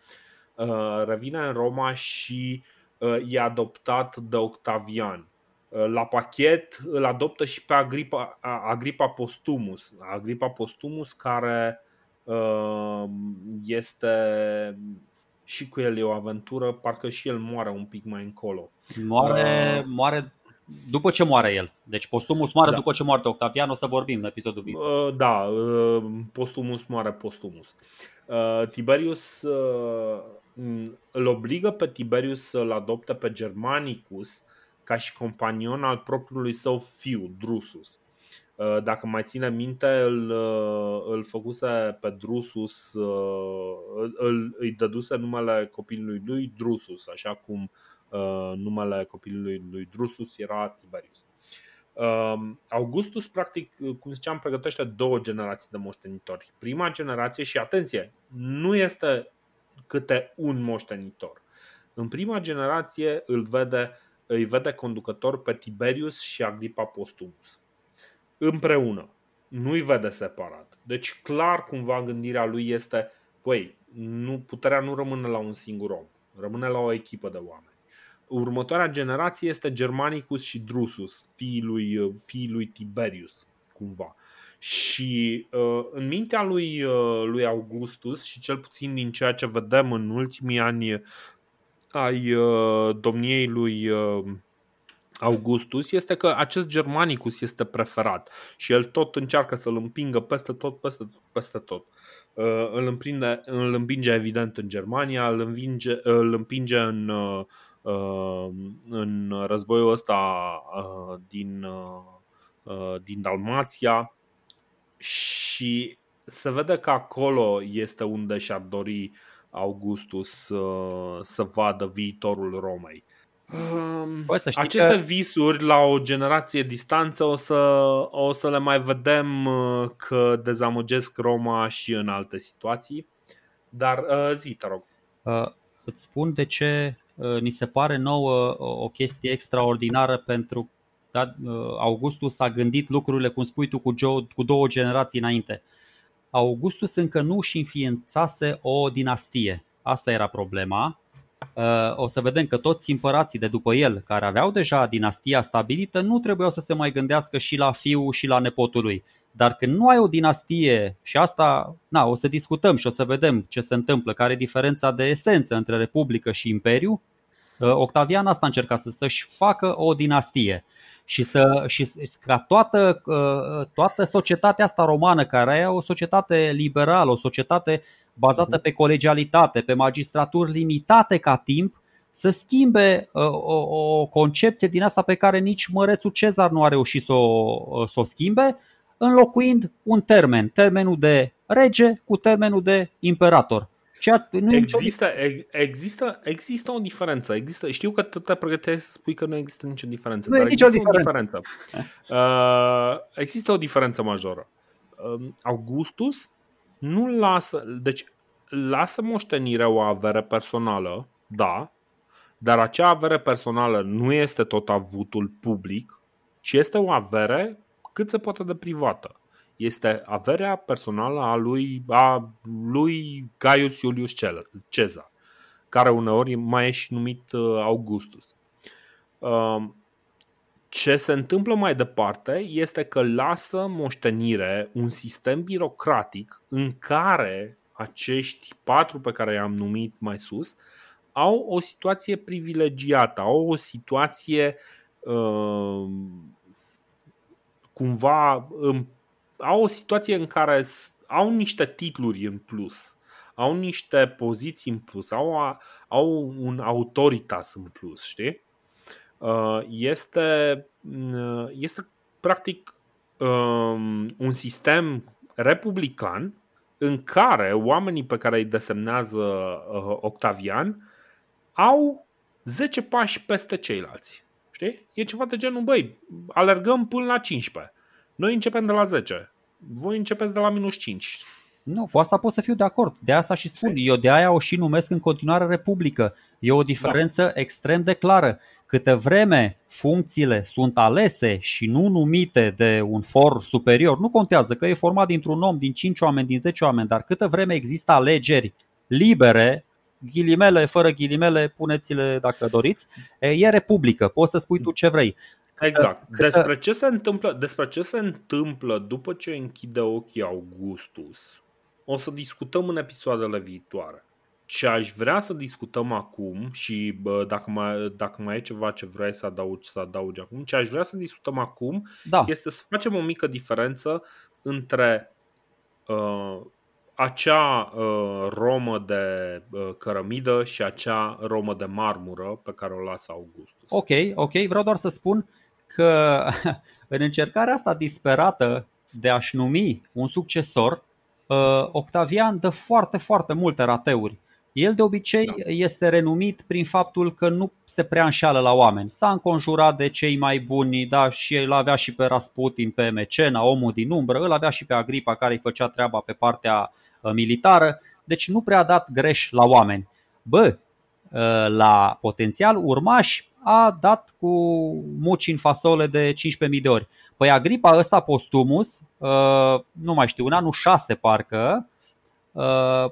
revine în Roma și e adoptat de Octavian. Uh, la pachet îl adoptă și pe Agripa, Agripa Postumus. Agripa Postumus care uh, este și cu el e o aventură, parcă și el moare un pic mai încolo. Moare, uh, moare după ce moare el. Deci Postumus moare da. după ce moare Octavian, o să vorbim în episodul viitor. Da, Postumus moare Postumus. Tiberius îl obligă pe Tiberius să-l adopte pe Germanicus ca și companion al propriului său fiu, Drusus. Uh, dacă mai ține minte, îl, uh, îl făcuse pe Drusus, uh, îl, îi dăduse numele copilului lui Drusus, așa cum numele copilului lui Drusus era Tiberius. Augustus, practic, cum ziceam, pregătește două generații de moștenitori. Prima generație, și atenție, nu este câte un moștenitor. În prima generație îl vede îi vede conducător pe Tiberius și Agripa Postumus. Împreună. Nu îi vede separat. Deci clar cumva gândirea lui este Păi, nu, puterea nu rămâne la un singur om, rămâne la o echipă de oameni. Următoarea generație este Germanicus și Drusus, fiii lui, fiii lui Tiberius, cumva. Și uh, în mintea lui, uh, lui Augustus și cel puțin din ceea ce vedem în ultimii ani ai uh, domniei lui uh, Augustus este că acest Germanicus este preferat și el tot încearcă să-l împingă peste tot, peste, peste tot. Uh, îl, împinde, îl împinge evident în Germania, îl, împinge, îl împinge în, în războiul ăsta din, din Dalmația și se vede că acolo este unde și-ar dori Augustus să, să vadă viitorul Romei. Păi să Aceste că... visuri la o generație distanță o să, o să le mai vedem uh, că dezamăgesc Roma și în alte situații. Dar uh, zi, te rog. Uh, îți spun de ce uh, ni se pare nouă o chestie extraordinară pentru da, uh, Augustus a gândit lucrurile, cum spui tu, cu, Joe, cu două generații înainte. Uh, Augustus încă nu și înființase o dinastie. Asta era problema. Uh, o să vedem că toți împărații de după el, care aveau deja dinastia stabilită, nu trebuiau să se mai gândească și la fiul și la nepotul lui. Dar când nu ai o dinastie, și asta na, o să discutăm și o să vedem ce se întâmplă, care e diferența de esență între Republică și Imperiu, uh, Octavian asta a încercat să, să-și facă o dinastie și, să, și ca toată, uh, toată societatea asta romană, care e o societate liberală, o societate bazată mhm. pe colegialitate, pe magistraturi limitate ca timp, să schimbe uh, o, o concepție din asta pe care nici mărețul Cezar nu a reușit să o, uh, să o schimbe, înlocuind un termen, termenul de rege cu termenul de imperator. Ceea, nu există, există, există o diferență. Există, știu că te pregătești să spui că nu există nicio diferență. Nu dar nicio există diferență. O diferență. Uh, există o diferență majoră. Uh, Augustus nu lasă. Deci, lasă moștenirea o avere personală, da, dar acea avere personală nu este tot avutul public, ci este o avere cât se poate de privată este averea personală a lui, a lui Gaius Iulius Cezar, care uneori mai e și numit uh, Augustus. Um, Ce se întâmplă mai departe este că lasă moștenire un sistem birocratic în care acești patru pe care i-am numit mai sus au o situație privilegiată, au o situație uh, cumva au o situație în care au niște titluri în plus, au niște poziții în plus, au, au un autoritas în plus, știi? Uh, este, uh, este practic um, un sistem republican în care oamenii pe care îi desemnează uh, Octavian au 10 pași peste ceilalți. Știi? E ceva de genul, băi, alergăm până la 15. Noi începem de la 10. Voi începeți de la minus 5. Nu, cu asta pot să fiu de acord. De asta și spun. Eu de aia o și numesc în continuare Republică. E o diferență da. extrem de clară. Câte vreme funcțiile sunt alese și nu numite de un for superior, nu contează că e format dintr-un om, din 5 oameni, din 10 oameni, dar câte vreme există alegeri libere, ghilimele, fără ghilimele, puneți-le dacă doriți, e republică, poți să spui tu ce vrei. Exact. Despre ce se întâmplă, despre ce se întâmplă după ce închide ochii Augustus, o să discutăm în episoadele viitoare. Ce aș vrea să discutăm acum și bă, dacă, mai, dacă mai e ceva ce vrei să adaugi, să adaugi acum, ce aș vrea să discutăm acum da. este să facem o mică diferență între uh, acea uh, romă de uh, cărămidă și acea romă de marmură pe care o lasă Augustus. Ok, ok, vreau doar să spun că [laughs] în încercarea asta disperată de a-și numi un succesor, uh, Octavian dă foarte, foarte multe rateuri. El de obicei da. este renumit prin faptul că nu se prea înșeală la oameni. S-a înconjurat de cei mai buni, da, și el avea și pe Rasputin, pe Mecena, omul din umbră, îl avea și pe Agripa care îi făcea treaba pe partea uh, militară, deci nu prea a dat greș la oameni. Bă, uh, la potențial urmași a dat cu muci în fasole de 15.000 de ori. Păi Agripa ăsta postumus, uh, nu mai știu, în anul 6 parcă, uh,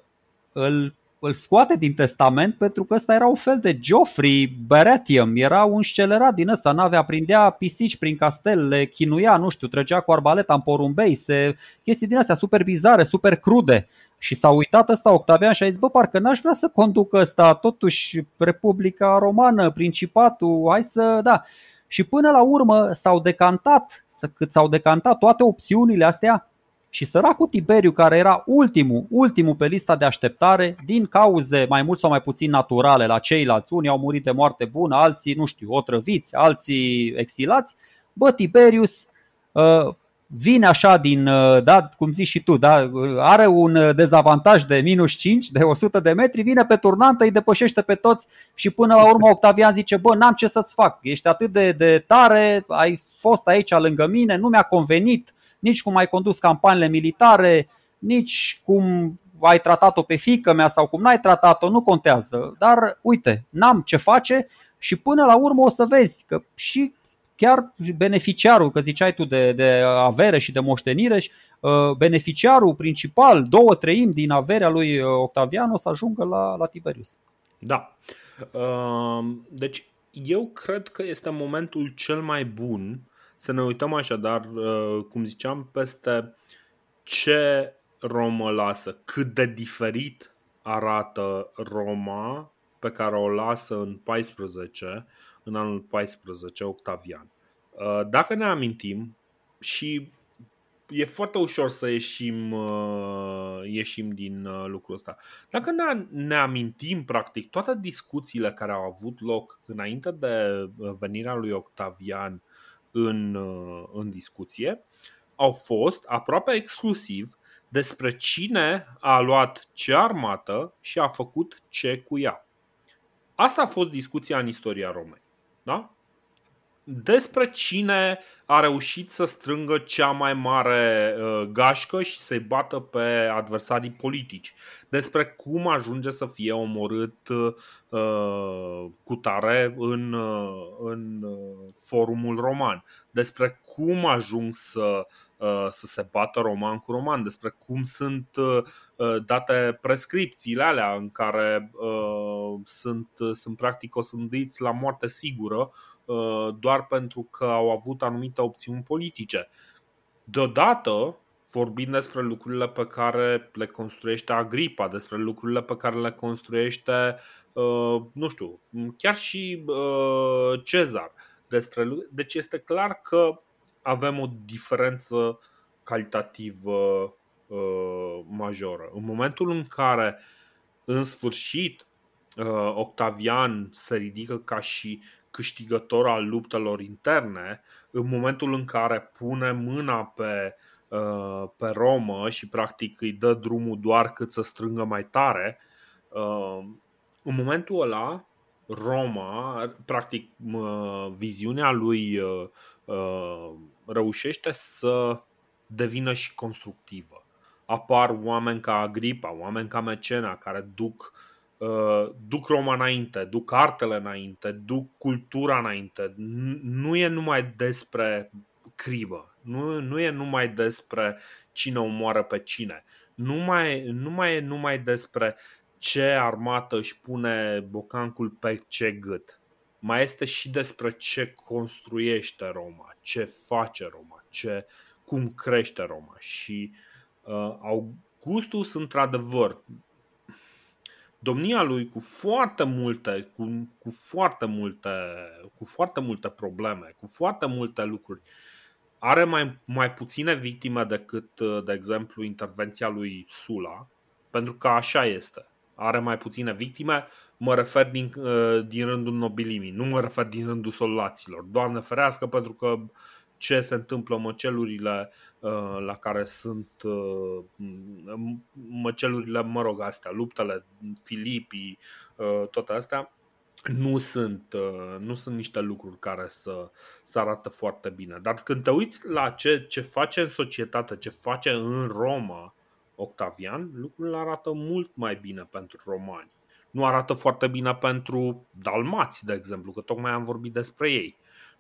îl, îl scoate din testament pentru că ăsta era un fel de Geoffrey Baratheon, era un scelerat din ăsta, n-avea, prindea pisici prin castel, le chinuia, nu știu, trăgea cu arbaleta în porumbei, se, chestii din astea super bizare, super crude. Și s-a uitat ăsta Octavian și a zis, bă, parcă n-aș vrea să conduc ăsta, totuși Republica Romană, Principatul, hai să, da. Și până la urmă s-au decantat, cât s-au decantat toate opțiunile astea și săracul Tiberiu, care era ultimul, ultimul pe lista de așteptare, din cauze mai mult sau mai puțin naturale la ceilalți, unii au murit de moarte bună, alții, nu știu, otrăviți, alții exilați, bă, Tiberius uh, vine așa din, uh, da, cum zici și tu, da, are un uh, dezavantaj de minus 5, de 100 de metri, vine pe turnantă, îi depășește pe toți și până la urmă Octavian zice, bă, n-am ce să-ți fac, ești atât de, de tare, ai fost aici lângă mine, nu mi-a convenit nici cum ai condus campaniile militare, nici cum ai tratat-o pe fică mea sau cum n-ai tratat-o, nu contează. Dar uite, n-am ce face și până la urmă o să vezi că și chiar beneficiarul, că ziceai tu de, de avere și de moștenire, uh, beneficiarul principal, două treimi din averea lui uh, Octavian o să ajungă la, la Tiberius. Da. Uh, deci eu cred că este momentul cel mai bun să ne uităm așadar, cum ziceam, peste ce Roma lasă, cât de diferit arată Roma pe care o lasă în 14 în anul 14, Octavian. Uh, dacă ne amintim și e foarte ușor să ieșim, uh, ieșim din uh, lucrul ăsta. Dacă ne, ne amintim, practic, toate discuțiile care au avut loc înainte de venirea lui Octavian în, în discuție, au fost aproape exclusiv despre cine a luat ce armată și a făcut ce cu ea. Asta a fost discuția în istoria Romei. Da? Despre cine a reușit să strângă cea mai mare uh, gașcă și să-i bată pe adversarii politici. Despre cum ajunge să fie omorât uh, cu tare în, uh, în uh, forumul roman. Despre cum ajung să, uh, să se bată roman cu roman. Despre cum sunt uh, date prescripțiile alea în care uh, sunt, sunt practic osândiți la moarte sigură doar pentru că au avut anumite opțiuni politice. Deodată, vorbind despre lucrurile pe care le construiește Agripa, despre lucrurile pe care le construiește, nu știu, chiar și Cezar. Despre, deci este clar că avem o diferență calitativă majoră. În momentul în care, în sfârșit, Octavian se ridică ca și câștigător al luptelor interne, în momentul în care pune mâna pe, uh, pe Roma și practic îi dă drumul doar cât să strângă mai tare, uh, în momentul ăla Roma, practic viziunea lui uh, reușește să devină și constructivă. Apar oameni ca Agripa, oameni ca Mecena care duc uh, Uh, duc Roma înainte, duc artele înainte, duc cultura înainte. Nu e numai despre cribă, nu, nu e numai despre cine omoară pe cine, nu mai, nu mai e numai despre ce armată își pune bocancul pe ce gât. Mai este și despre ce construiește Roma, ce face Roma, ce, cum crește Roma. Și uh, Augustus, într-adevăr, domnia lui cu foarte multe, cu, cu foarte multe, cu foarte multe probleme, cu foarte multe lucruri, are mai, mai puține victime decât, de exemplu, intervenția lui Sula, pentru că așa este. Are mai puține victime, mă refer din, din rândul nobilimii, nu mă refer din rândul soldaților. Doamne ferească, pentru că ce se întâmplă măcelurile uh, la care sunt uh, măcelurile, mă rog, astea, luptele, Filipii, uh, toate astea, nu sunt, nu sunt niște lucruri care să, să arată foarte bine. Dar când te uiți la ce, ce face în societate, ce face în Roma Octavian, lucrurile arată mult mai bine pentru romani. Nu arată foarte bine pentru dalmați, de exemplu, că tocmai am vorbit despre ei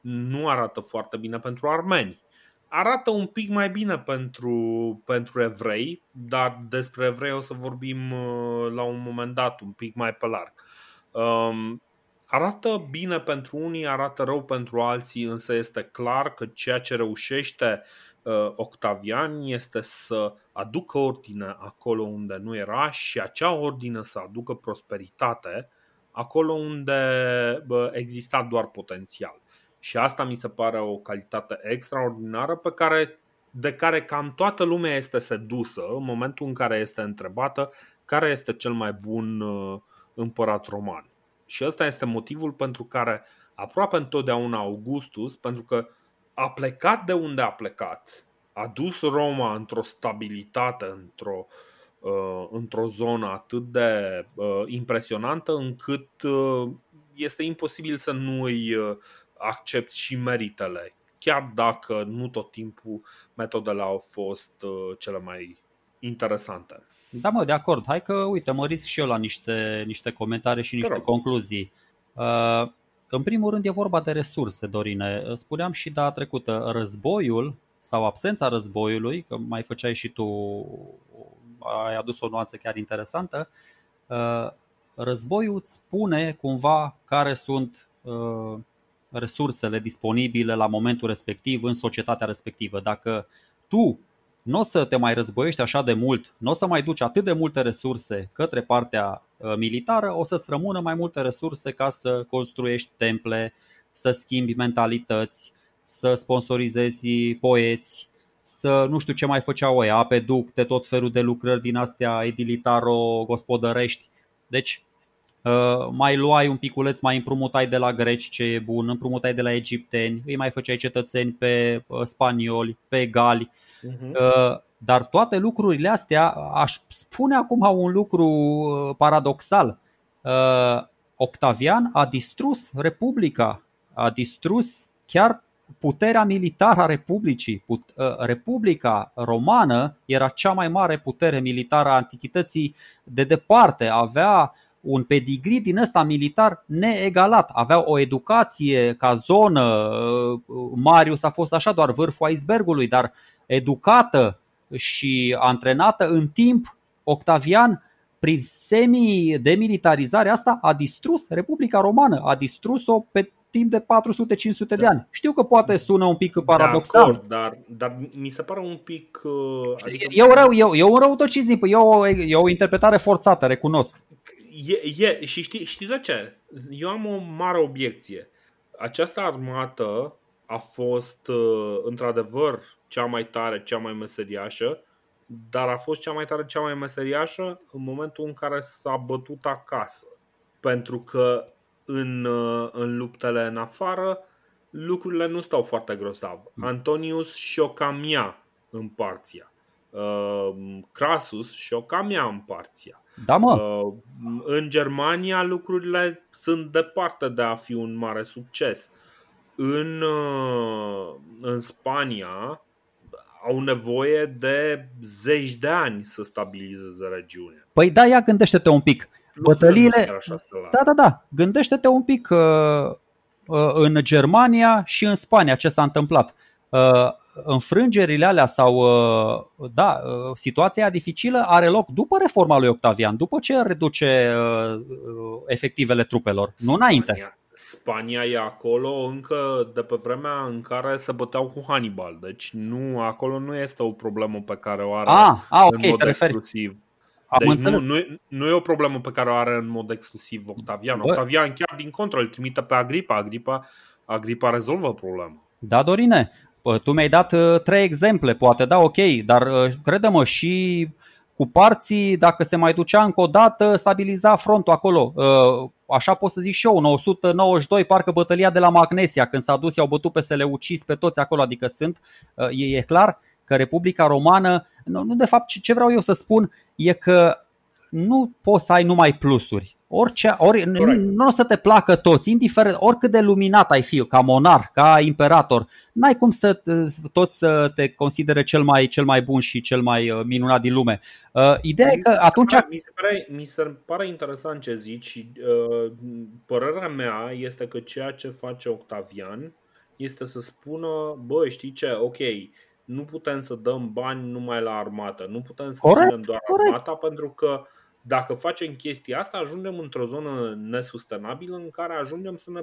nu arată foarte bine pentru armeni. Arată un pic mai bine pentru, pentru evrei, dar despre evrei o să vorbim uh, la un moment dat, un pic mai pe larg. Um, arată bine pentru unii, arată rău pentru alții, însă este clar că ceea ce reușește uh, Octavian este să aducă ordine acolo unde nu era și acea ordine să aducă prosperitate acolo unde exista doar potențial. Și asta mi se pare o calitate extraordinară pe care, de care cam toată lumea este sedusă în momentul în care este întrebată care este cel mai bun uh, împărat roman. Și ăsta este motivul pentru care aproape întotdeauna Augustus, pentru că a plecat de unde a plecat, a dus Roma într-o stabilitate, într-o, uh, într-o zonă atât de uh, impresionantă încât uh, este imposibil să nu îi uh, accept și meritele, chiar dacă nu tot timpul metodele au fost uh, cele mai interesante. Da, mă, de acord. Hai că, uite, mă risc și eu la niște, niște comentarii și niște concluzii. Uh, în primul rând e vorba de resurse, Dorine. Spuneam și data trecută, războiul sau absența războiului, că mai făceai și tu, ai adus o nuanță chiar interesantă, uh, războiul îți spune cumva care sunt uh, resursele disponibile la momentul respectiv în societatea respectivă. Dacă tu nu o să te mai războiești așa de mult, nu o să mai duci atât de multe resurse către partea uh, militară, o să-ți rămână mai multe resurse ca să construiești temple, să schimbi mentalități, să sponsorizezi poeți, să nu știu ce mai făceau ei, ape ducte, tot felul de lucrări din astea edilitaro-gospodărești. Deci Uh, mai luai un piculeț, mai împrumutai de la greci ce e bun, împrumutai de la egipteni, îi mai făceai cetățeni pe uh, spanioli, pe gali. Uh-huh. Dar toate lucrurile astea, aș spune acum un lucru paradoxal. Octavian a distrus Republica, a distrus chiar puterea militară a Republicii. Republica romană era cea mai mare putere militară a antichității de departe. Avea un pedigree din ăsta militar neegalat. Aveau o educație ca zonă, uh, Marius a fost așa doar vârful icebergului, dar educată și antrenată în timp, Octavian prin semi-demilitarizare asta a distrus Republica Romană, a distrus-o pe timp de 400-500 da. de ani. Știu că poate sună un pic paradoxal. De acord, dar, dar mi se pare un pic... Uh, adică... E, rău, eu, eu un răutăcism, e o, e o interpretare forțată, recunosc. E, e, și știi, știi de ce? Eu am o mare obiecție. Această armată a fost uh, într-adevăr cea mai tare, cea mai meseriașă, dar a fost cea mai tare, cea mai meseriașă în momentul în care s-a bătut acasă. Pentru că în, uh, în luptele în afară lucrurile nu stau foarte grosav. Antonius și-o cam ia în parția. Uh, Crasus și-o cam ia în parția. Da, mă. Uh, în Germania lucrurile sunt departe de a fi un mare succes. În, uh, în Spania au nevoie de zeci de ani să stabilizeze regiunea. Păi da, ia gândește-te un pic. Bătăliile. Da, da, da. Gândește-te un pic uh, uh, în Germania și în Spania ce s-a întâmplat. Uh, înfrângerile alea sau uh, da, uh, situația dificilă are loc după reforma lui Octavian, după ce reduce uh, efectivele trupelor, nu înainte. Spania, Spania e acolo încă de pe vremea în care se băteau cu Hannibal, deci nu, acolo nu este o problemă pe care o are ah, ah, okay, în mod exclusiv. Am deci nu, nu, nu e o problemă pe care o are în mod exclusiv Octavian. Bă. Octavian chiar din contră îl trimite pe Agripa. Agripa, Agripa rezolvă problema. Da, Dorine, tu mi-ai dat uh, trei exemple, poate, da, ok, dar uh, crede-mă și cu parții, dacă se mai ducea încă o dată, stabiliza frontul acolo. Uh, așa pot să zic și eu, 992, parcă bătălia de la Magnesia, când s-a dus, i-au bătut pe Seleucis pe toți acolo, adică sunt, e, e clar că Republica Romană, nu, nu de fapt ce vreau eu să spun e că nu poți să ai numai plusuri. Orice, ori, nu, nu o să te placă toți, indiferent, oricât de luminat ai fi ca monar, ca imperator, n-ai cum să toți să te considere cel mai, cel mai bun și cel mai uh, minunat din lume. Uh, ideea mi e că atunci. Mi se, pare, mi se pare interesant ce zici și uh, părerea mea este că ceea ce face Octavian este să spună, bă, știi ce, ok, nu putem să dăm bani numai la armată, nu putem să corect, ținem doar corect. armata pentru că dacă facem chestia asta, ajungem într-o zonă nesustenabilă în care ajungem să ne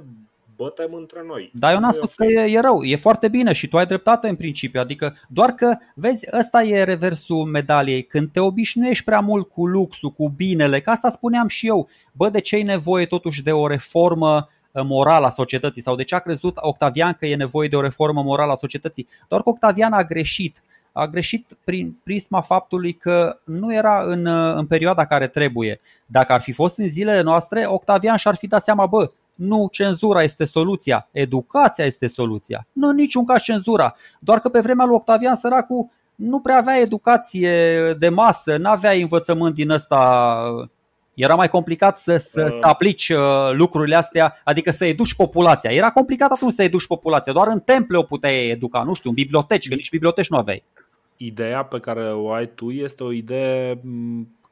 bătem între noi. Da, eu n-am spus că e, e rău, e foarte bine și tu ai dreptate în principiu, adică doar că, vezi, ăsta e reversul medaliei, când te obișnuiești prea mult cu luxul, cu binele, ca asta spuneam și eu, bă, de ce e nevoie totuși de o reformă uh, morală a societății sau de ce a crezut Octavian că e nevoie de o reformă morală a societății? Doar că Octavian a greșit a greșit prin prisma faptului că nu era în, în perioada care trebuie. Dacă ar fi fost în zilele noastre, Octavian și-ar fi dat seama, bă, nu cenzura este soluția, educația este soluția. Nu niciun caz cenzura. Doar că pe vremea lui Octavian săracul nu prea avea educație de masă, nu avea învățământ din ăsta era mai complicat să, să, uh. să aplici uh, lucrurile astea, adică să educi populația. Era complicat atunci să educi populația, doar în temple o puteai educa, nu știu, în biblioteci, că nici biblioteci nu aveai ideea pe care o ai tu este o idee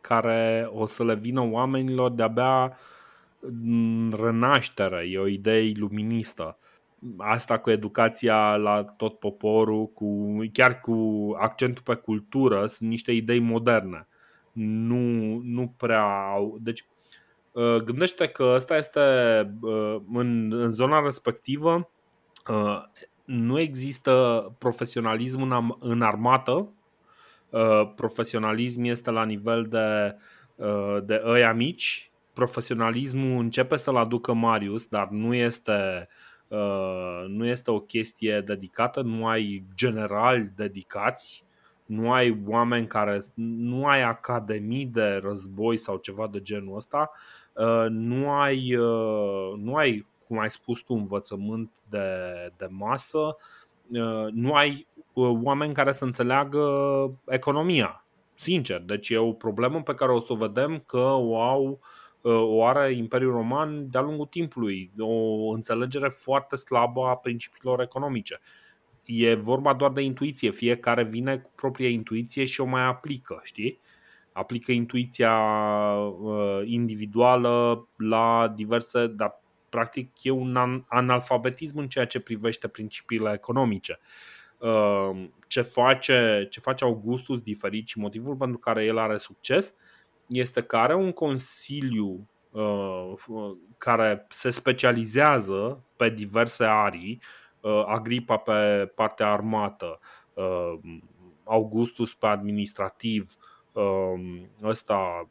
care o să le vină oamenilor de-abia în renaștere, e o idee iluministă. Asta cu educația la tot poporul, cu, chiar cu accentul pe cultură, sunt niște idei moderne. Nu, nu prea au. Deci, ă, gândește că ăsta este ă, în, în zona respectivă ă, nu există profesionalism în, în armată. Uh, profesionalism este la nivel de, uh, de ăia mici. Profesionalismul începe să-l aducă Marius, dar nu este, uh, nu este o chestie dedicată, nu ai generali dedicați, nu ai oameni care, nu ai academii de război sau ceva de genul ăsta, nu ai, nu ai cum ai spus tu, învățământ de, de masă, uh, nu ai uh, oameni care să înțeleagă economia. Sincer, deci e o problemă pe care o să o vedem că o au uh, o are Imperiul Roman de-a lungul timpului, o înțelegere foarte slabă a principiilor economice. E vorba doar de intuiție, fiecare vine cu propria intuiție și o mai aplică, știi? Aplică intuiția individuală la diverse, dar practic e un analfabetism în ceea ce privește principiile economice. Uh, ce face, ce face Augustus diferit și motivul pentru care el are succes este că are un consiliu care se specializează pe diverse arii, Agripa pe partea armată, Augustus pe administrativ, ăsta,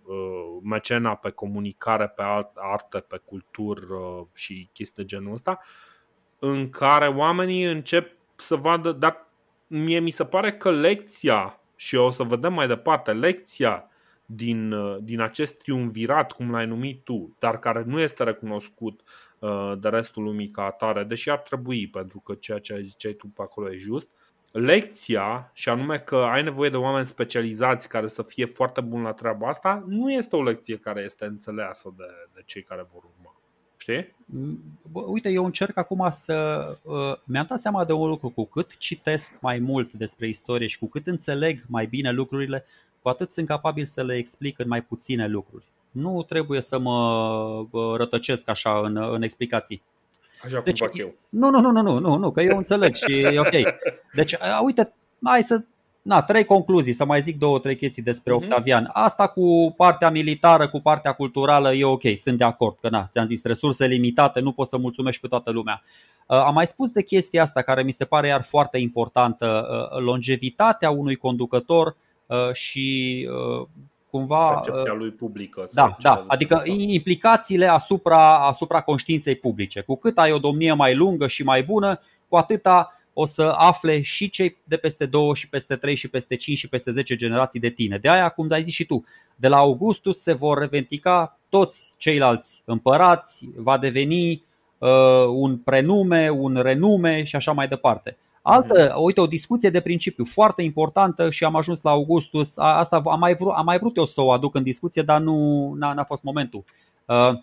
mecena pe comunicare, pe arte, pe cultură și chestii de genul ăsta, în care oamenii încep să vadă, dar mie mi se pare că lecția, și o să vedem mai departe, lecția din, din acest triumvirat, cum l-ai numit tu, dar care nu este recunoscut uh, de restul lumii ca atare, deși ar trebui, pentru că ceea ce ziceai tu pe acolo e just, lecția, și anume că ai nevoie de oameni specializați care să fie foarte buni la treaba asta, nu este o lecție care este înțeleasă de, de cei care vor urma. Știi? Uite, eu încerc acum să. Uh, mi-am dat seama de un lucru. Cu cât citesc mai mult despre istorie și cu cât înțeleg mai bine lucrurile, cu atât sunt capabil să le explic în mai puține lucruri. Nu trebuie să mă rătăcesc așa în, în explicații. Așa deci, cum fac eu. Nu, nu, nu, nu, nu, nu, nu, că eu înțeleg și e ok. Deci, uite, hai să na, trei concluzii, să mai zic două, trei chestii despre uh-huh. Octavian. Asta cu partea militară, cu partea culturală e ok, sunt de acord, că na, ți-am zis, resurse limitate, nu poți să mulțumești pe toată lumea. Uh, am mai spus de chestia asta care mi se pare iar foarte importantă, uh, longevitatea unui conducător uh, și cumva. Percepția lui publică. Da, da. Adică implicațiile asupra, asupra conștiinței publice. Cu cât ai o domnie mai lungă și mai bună, cu atâta o să afle și cei de peste 2 și peste 3 și peste 5 și peste 10 generații de tine. De aia, cum ai zis și tu, de la Augustus se vor revendica toți ceilalți împărați, va deveni uh, un prenume, un renume și așa mai departe. Altă, mhm. uite, o discuție de principiu foarte importantă și am ajuns la Augustus. Asta am mai vrut, am mai vrut eu să o aduc în discuție, dar nu n-a, n-a fost momentul. Uh,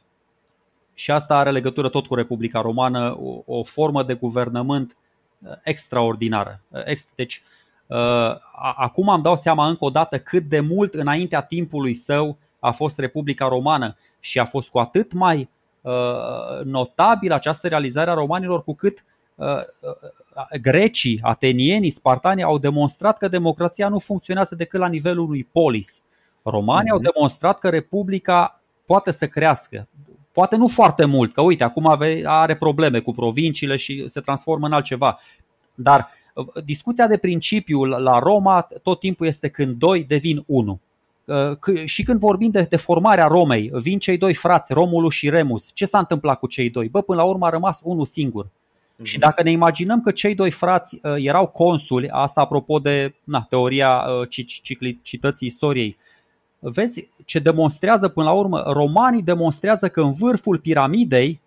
și asta are legătură tot cu Republica Romană, o, o formă de guvernământ uh, extraordinară. Uh, deci, uh, acum am dau seama încă o dată cât de mult înaintea timpului său a fost Republica Romană și a fost cu atât mai uh, notabil această realizare a romanilor cu cât uh, grecii, atenienii, spartanii au demonstrat că democrația nu funcționează decât la nivelul unui polis. Romanii mm-hmm. au mhm. demonstrat că Republica poate să crească. Poate nu foarte mult, că uite, acum are probleme cu provinciile și se transformă în altceva. Dar uh, discuția de principiu la Roma tot timpul este când doi devin unu. Uh, și când vorbim de, de formarea Romei, vin cei doi frați, Romulus și Remus. Ce s-a întâmplat cu cei doi? Bă, până la urmă a rămas unul singur. Și mhm. dacă ne imaginăm că cei doi frați uh, erau consuli, asta apropo de na, teoria uh, ciclicității istoriei, vezi ce demonstrează până la urmă, romanii demonstrează că în vârful piramidei,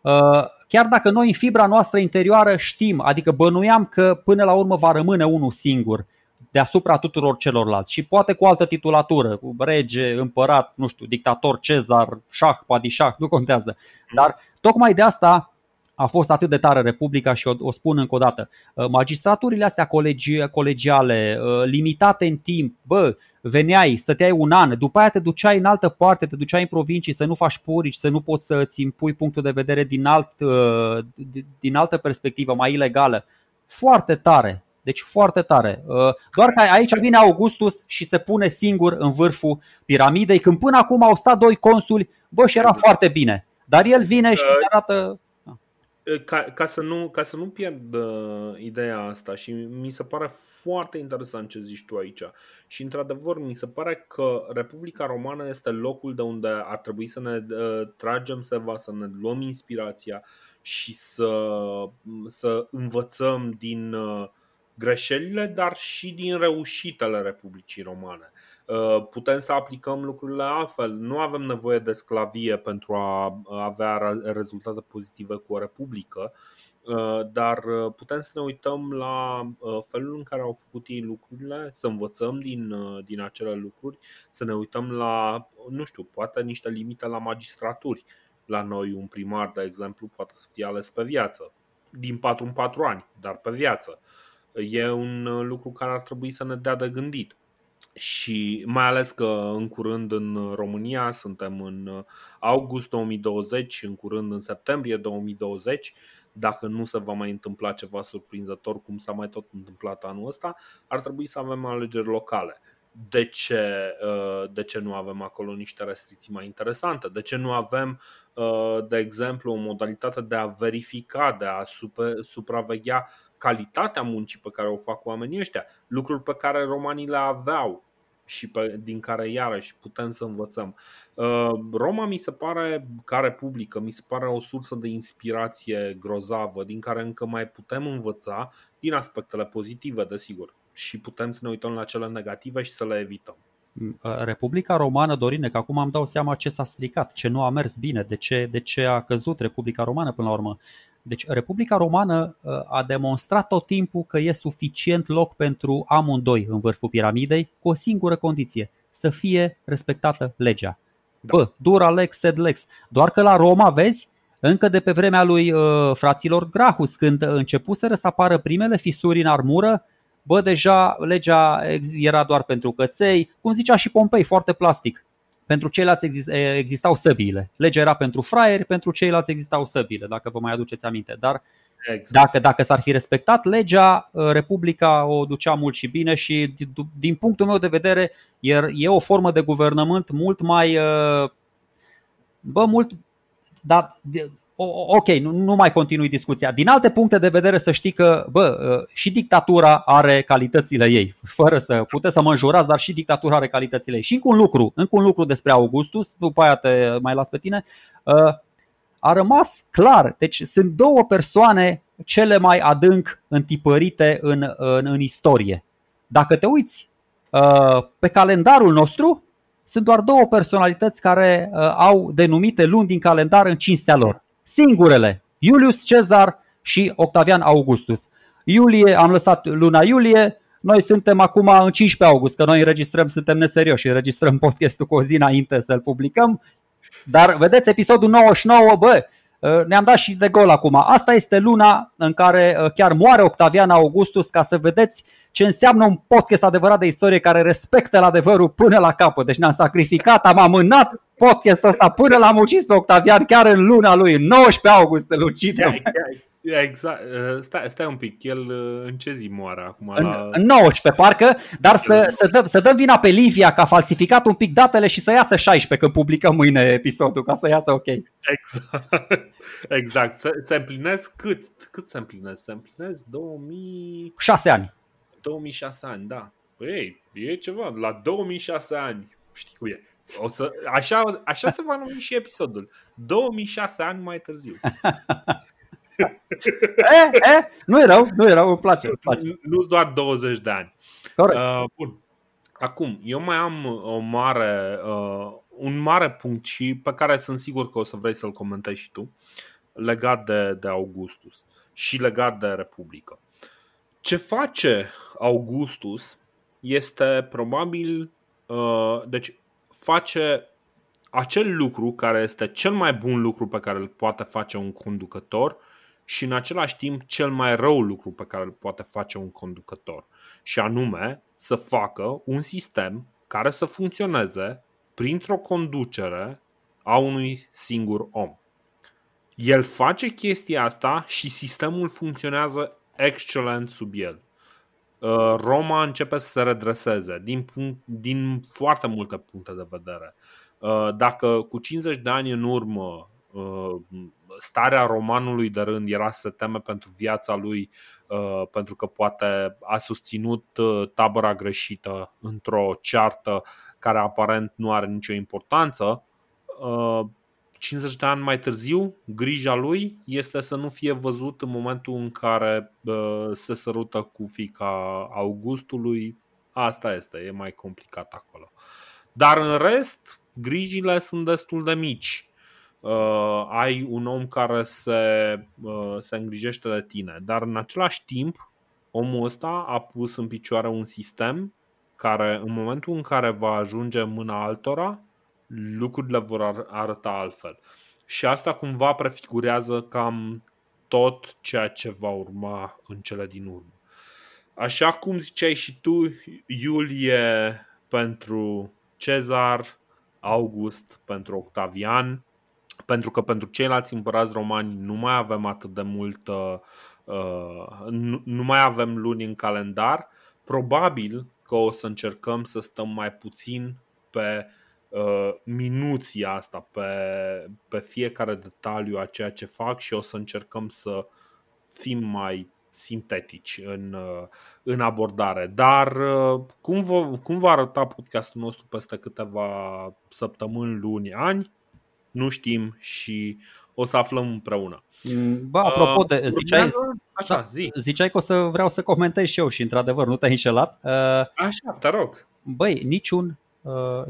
uh, chiar dacă noi în fibra noastră interioară știm, adică bănuiam că până la urmă va rămâne unul singur deasupra tuturor celorlalți și poate cu altă titulatură, cu rege, împărat, nu știu, dictator, cezar, șah, padișah, nu contează. Mhm. Dar tocmai de asta a fost atât de tare Republica și o, o spun încă o dată. Uh, magistraturile astea colegi, colegiale, uh, limitate în timp, bă, veneai, stăteai un an, după aia te duceai în altă parte, te duceai în provincii să nu faci purici, să nu poți să îți impui punctul de vedere din, alt, uh, din altă perspectivă, mai ilegală. Foarte tare, deci foarte tare. Doar că aici vine Augustus și se pune singur în vârful piramidei, când până acum au stat doi consuli, bă, și era foarte bine. Dar el vine și arată ca, ca, să nu, ca să nu pierd uh, ideea asta și mi se pare foarte interesant ce zici tu aici și într-adevăr mi se pare că Republica Romană este locul de unde ar trebui să ne uh, tragem seva, să ne luăm inspirația și să, să învățăm din uh, greșelile, dar și din reușitele Republicii Romane. Uh, putem să aplicăm lucrurile altfel. Nu avem nevoie de sclavie pentru a avea rezultate pozitive cu o republică, uh, dar uh, putem să ne uităm la felul în care au făcut ei lucrurile, să învățăm din, din acele lucruri, să ne uităm la, nu știu, poate niște limite la magistraturi. La noi un primar, de exemplu, poate să fie ales pe viață, din 4 în 4 ani, dar pe viață. E un lucru care ar trebui să ne dea de gândit și mai ales că în curând în România suntem în august 2020, în curând în septembrie 2020, dacă nu se va mai întâmpla ceva surprinzător cum s-a mai tot întâmplat anul ăsta, ar trebui să avem alegeri locale. de ce, uh, de ce nu avem acolo niște restricții mai interesante? De ce nu avem, uh, de exemplu, o modalitate de a verifica, de a super, supraveghea calitatea muncii pe care o fac oamenii ăștia, lucruri pe care romanii le aveau și pe, din care iarăși putem să învățăm. Uh, Roma mi se pare, ca republică, mi se pare o sursă de inspirație grozavă din care încă mai putem învăța din aspectele pozitive, desigur, și putem să ne uităm la cele negative și să le evităm. Uh, Republica Romană, Dorine, că acum am dau seama ce s-a stricat, ce nu a mers bine, de ce, de ce a căzut Republica Romană până la urmă. Deci Republica Romană uh, a demonstrat tot timpul că e suficient loc pentru amândoi în vârful piramidei, cu o singură condiție, să fie respectată legea. Da. Bă, dura lex, sed lex. Doar că la Roma, vezi, încă de pe vremea lui uh, fraților Grahus, când începuseră să apară primele fisuri în armură, bă, deja legea era doar pentru căței, cum zicea și Pompei, foarte plastic. Pentru ceilalți existau săbiile. Legea era pentru fraieri, pentru ceilalți existau săbiile, dacă vă mai aduceți aminte. Dar exact. dacă, dacă s-ar fi respectat legea, ă, Republica o ducea mult și bine și din punctul meu de vedere e o formă de guvernământ mult mai ă, bă, mult, dar ok, nu, nu mai continui discuția. Din alte puncte de vedere să știi că bă, ă, și dictatura are calitățile ei, fără să puteți să mă înjurați, dar și dictatura are calitățile ei. Și încă un lucru, încă un lucru despre Augustus, după aia te mai las pe tine, ă, a rămas clar. Deci sunt două persoane cele mai adânc întipărite în, în, în istorie. Dacă te uiți ă, pe calendarul nostru, sunt doar două personalități care au denumite luni din calendar în cinstea lor singurele, Iulius Cezar și Octavian Augustus. Iulie, am lăsat luna iulie, noi suntem acum în 15 august, că noi înregistrăm, suntem neserioși, înregistrăm podcastul cu o zi înainte să-l publicăm. Dar vedeți, episodul 99, bă, Uh, ne-am dat și de gol acum. Asta este luna în care uh, chiar moare Octavian Augustus ca să vedeți ce înseamnă un podcast adevărat de istorie care respectă la adevărul până la capăt. Deci ne-am sacrificat, am amânat podcastul ăsta până l-am ucis pe Octavian chiar în luna lui, 19 august îl ucidem. Exact. Uh, stai, stai un pic, el în ce zi moare acum? În, la... în 19 parcă, dar să, să, dăm, să dăm vina pe Livia că a falsificat un pic datele și să iasă 16 când publicăm mâine episodul, ca să iasă ok. Exact. [laughs] Exact. Se, se împlinesc cât? Cât se împlinesc? Se împlinesc 2000... 6 ani. 2006 ani, da. Păi, e ceva. La 2006 ani, știi cum e. O să, așa, așa se va numi și episodul. 2006 ani mai târziu. [laughs] e, e, nu e rău, nu e rău, îmi place. Îmi place. Nu, nu doar 20 de ani. Corect. Uh, bun. Acum, eu mai am o mare, uh, un mare punct și pe care sunt sigur că o să vrei să-l comentezi și tu, legat de, de Augustus și legat de Republică. Ce face Augustus este probabil, uh, deci face acel lucru care este cel mai bun lucru pe care îl poate face un conducător și în același timp cel mai rău lucru pe care îl poate face un conducător. Și anume să facă un sistem care să funcționeze printr-o conducere a unui singur om. El face chestia asta și sistemul funcționează excelent sub el. Uh, Roma începe să se redreseze din, punct, din foarte multe puncte de vedere. Uh, dacă cu 50 de ani în urmă uh, starea romanului de rând era să se teme pentru viața lui pentru că poate a susținut tabăra greșită într-o ceartă care aparent nu are nicio importanță, 50 de ani mai târziu, grija lui este să nu fie văzut în momentul în care se sărută cu fica Augustului. Asta este, e mai complicat acolo. Dar în rest, grijile sunt destul de mici. Uh, ai un om care se, uh, se îngrijește de tine, dar în același timp, omul ăsta a pus în picioare un sistem care, în momentul în care va ajunge în mâna altora, lucrurile vor arăta altfel. Și asta cumva prefigurează cam tot ceea ce va urma în cele din urmă. Așa cum ziceai și tu, Iulie pentru Cezar, August pentru Octavian, pentru că pentru ceilalți împărați romani nu mai avem atât de mult, uh, nu, nu mai avem luni în calendar, probabil că că o să încercăm să stăm mai puțin pe uh, minuția asta, pe, pe fiecare detaliu a ceea ce fac și o să încercăm să fim mai sintetici în, uh, în abordare. Dar uh, cum, va, cum va arăta podcastul nostru peste câteva săptămâni, luni, ani, nu știm și o să aflăm împreună. Mm, ba, apropo de, uh, ziceai, Așa, da, zi. ziceai că o să vreau să comentez și eu și într-adevăr nu te-ai înșelat. Așa, te rog. Băi, niciun,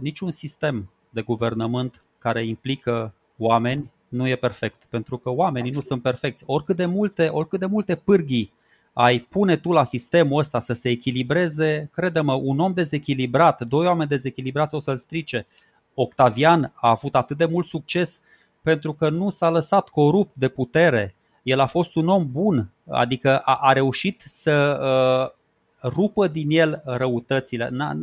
niciun sistem de guvernământ care implică oameni nu e perfect, pentru că oamenii nu sunt perfecți. Oricât de multe, oricât de multe pârghii ai pune tu la sistemul ăsta să se echilibreze, crede-mă, un om dezechilibrat, doi oameni dezechilibrați o să-l strice. Octavian a avut atât de mult succes pentru că nu s-a lăsat corupt de putere. El a fost un om bun, adică a, a reușit să uh, rupă din el răutățile. N-a,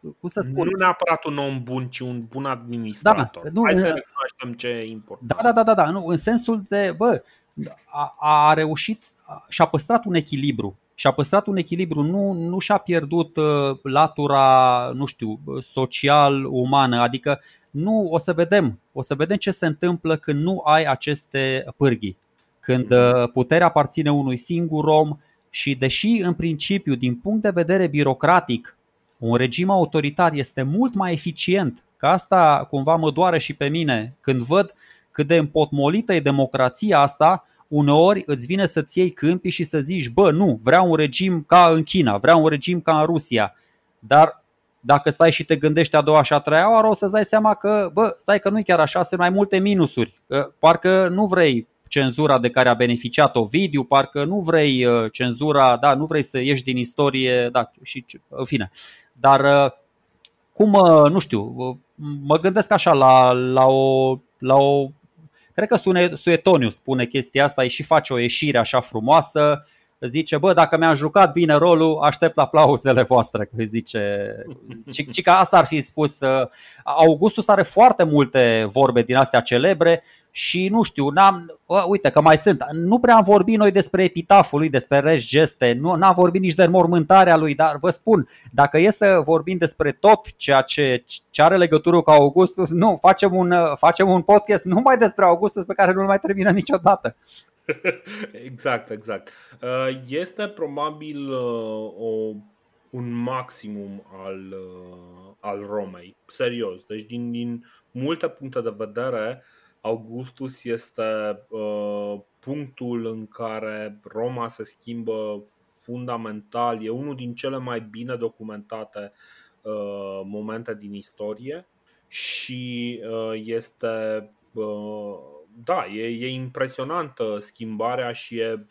cum să spun? Nu neapărat un om bun, ci un bun administrator. Da, nu, Hai să recunoaștem ce e important. Da, da, da, da, da, nu, în sensul de, bă, a, a reușit și a păstrat un echilibru. Și a păstrat un echilibru, nu, nu și-a pierdut uh, latura, nu știu, social-umană, adică nu o să vedem, o să vedem ce se întâmplă când nu ai aceste pârghii. Când mhm. uh, puterea aparține unui singur om și deși în principiu, din punct de vedere birocratic, un regim autoritar este mult mai eficient, că asta cumva mă doare și pe mine când văd cât de împotmolită e democrația asta, uneori îți vine să-ți iei câmpii și să zici, bă, nu, vreau un regim ca în China, vreau un regim ca în Rusia. Dar dacă stai și te gândești a doua și a treia oară, o să-ți dai seama că, bă, stai că nu e chiar așa, sunt mai multe minusuri. Parcă nu vrei cenzura de care a beneficiat Ovidiu, parcă nu vrei uh, cenzura, da, nu vrei să ieși din istorie, da, și în fine. Dar uh, cum, uh, nu știu, mă gândesc așa la, la, o, la o Cred că Suetoniu spune chestia asta, și face o ieșire așa frumoasă, zice, bă, dacă mi-am jucat bine rolul, aștept aplauzele voastre, [laughs] că zice. Și, și că asta ar fi spus. Uh, Augustus are foarte multe vorbe din astea celebre și nu știu, n-am, uite că mai sunt, nu prea am vorbit noi despre epitaful lui, despre regi geste, nu am vorbit nici de mormântarea lui, dar vă spun, dacă e să vorbim despre tot ceea ce, ce are legătură cu Augustus, nu, facem un, facem un podcast numai despre Augustus pe care nu-l mai termină niciodată. [laughs] exact, exact. Uh, este probabil uh, o, un maximum al, uh, al Romei, serios. Deci din, din multe puncte de vedere, Augustus este uh, punctul în care Roma se schimbă fundamental. E unul din cele mai bine documentate uh, momente din istorie și uh, este uh, da, e, e impresionantă schimbarea și e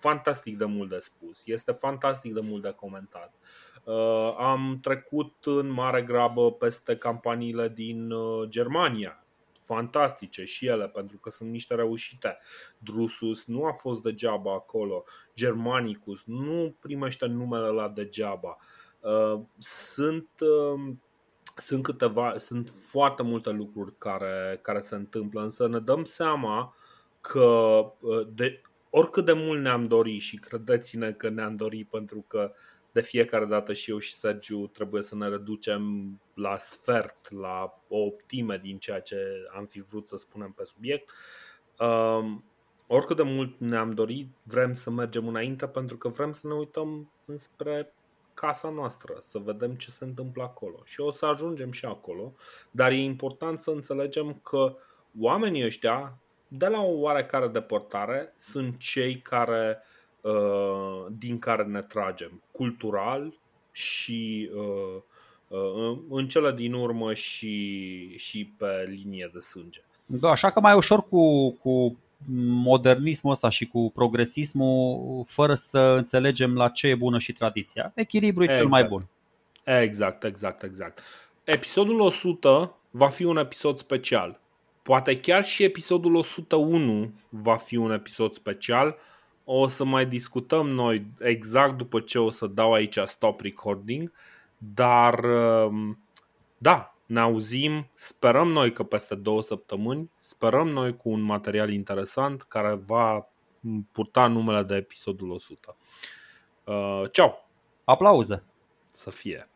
fantastic de mult de spus. Este fantastic de mult de comentat. Uh, am trecut în mare grabă peste campaniile din uh, Germania. Fantastice și ele, pentru că sunt niște reușite. Drusus nu a fost degeaba acolo. Germanicus nu primește numele la degeaba. Uh, sunt sunt câteva, sunt foarte multe lucruri care, care se întâmplă, însă ne dăm seama că uh, de, oricât de mult ne-am dorit și credeți-ne că ne-am dorit pentru că de fiecare dată și eu și Sergiu trebuie să ne reducem la sfert, la o optime din ceea ce am fi vrut să spunem pe subiect. Um, oricât de mult ne-am dorit, vrem să mergem înainte pentru că vrem să ne uităm înspre casa noastră, să vedem ce se întâmplă acolo. Și o să ajungem și acolo, dar e important să înțelegem că oamenii ăștia, de la o oarecare depărtare, sunt cei care uh, din care ne tragem cultural și uh, uh, în cele din urmă și, și pe linie de sânge. Da, așa că mai ușor cu, cu modernismul ăsta și cu progresismul fără să înțelegem la ce e bună și tradiția. Echilibru e exact. cel mai exact. bun. Exact, exact, exact. Episodul 100 va fi un episod special. Poate chiar și episodul 101 va fi un episod special. O să mai discutăm noi exact după ce o să dau aici stop recording, dar um, da, ne auzim, sperăm noi că peste două săptămâni, sperăm noi cu un material interesant care va purta numele de episodul 100. Uh, ceau! Aplauze! Să fie!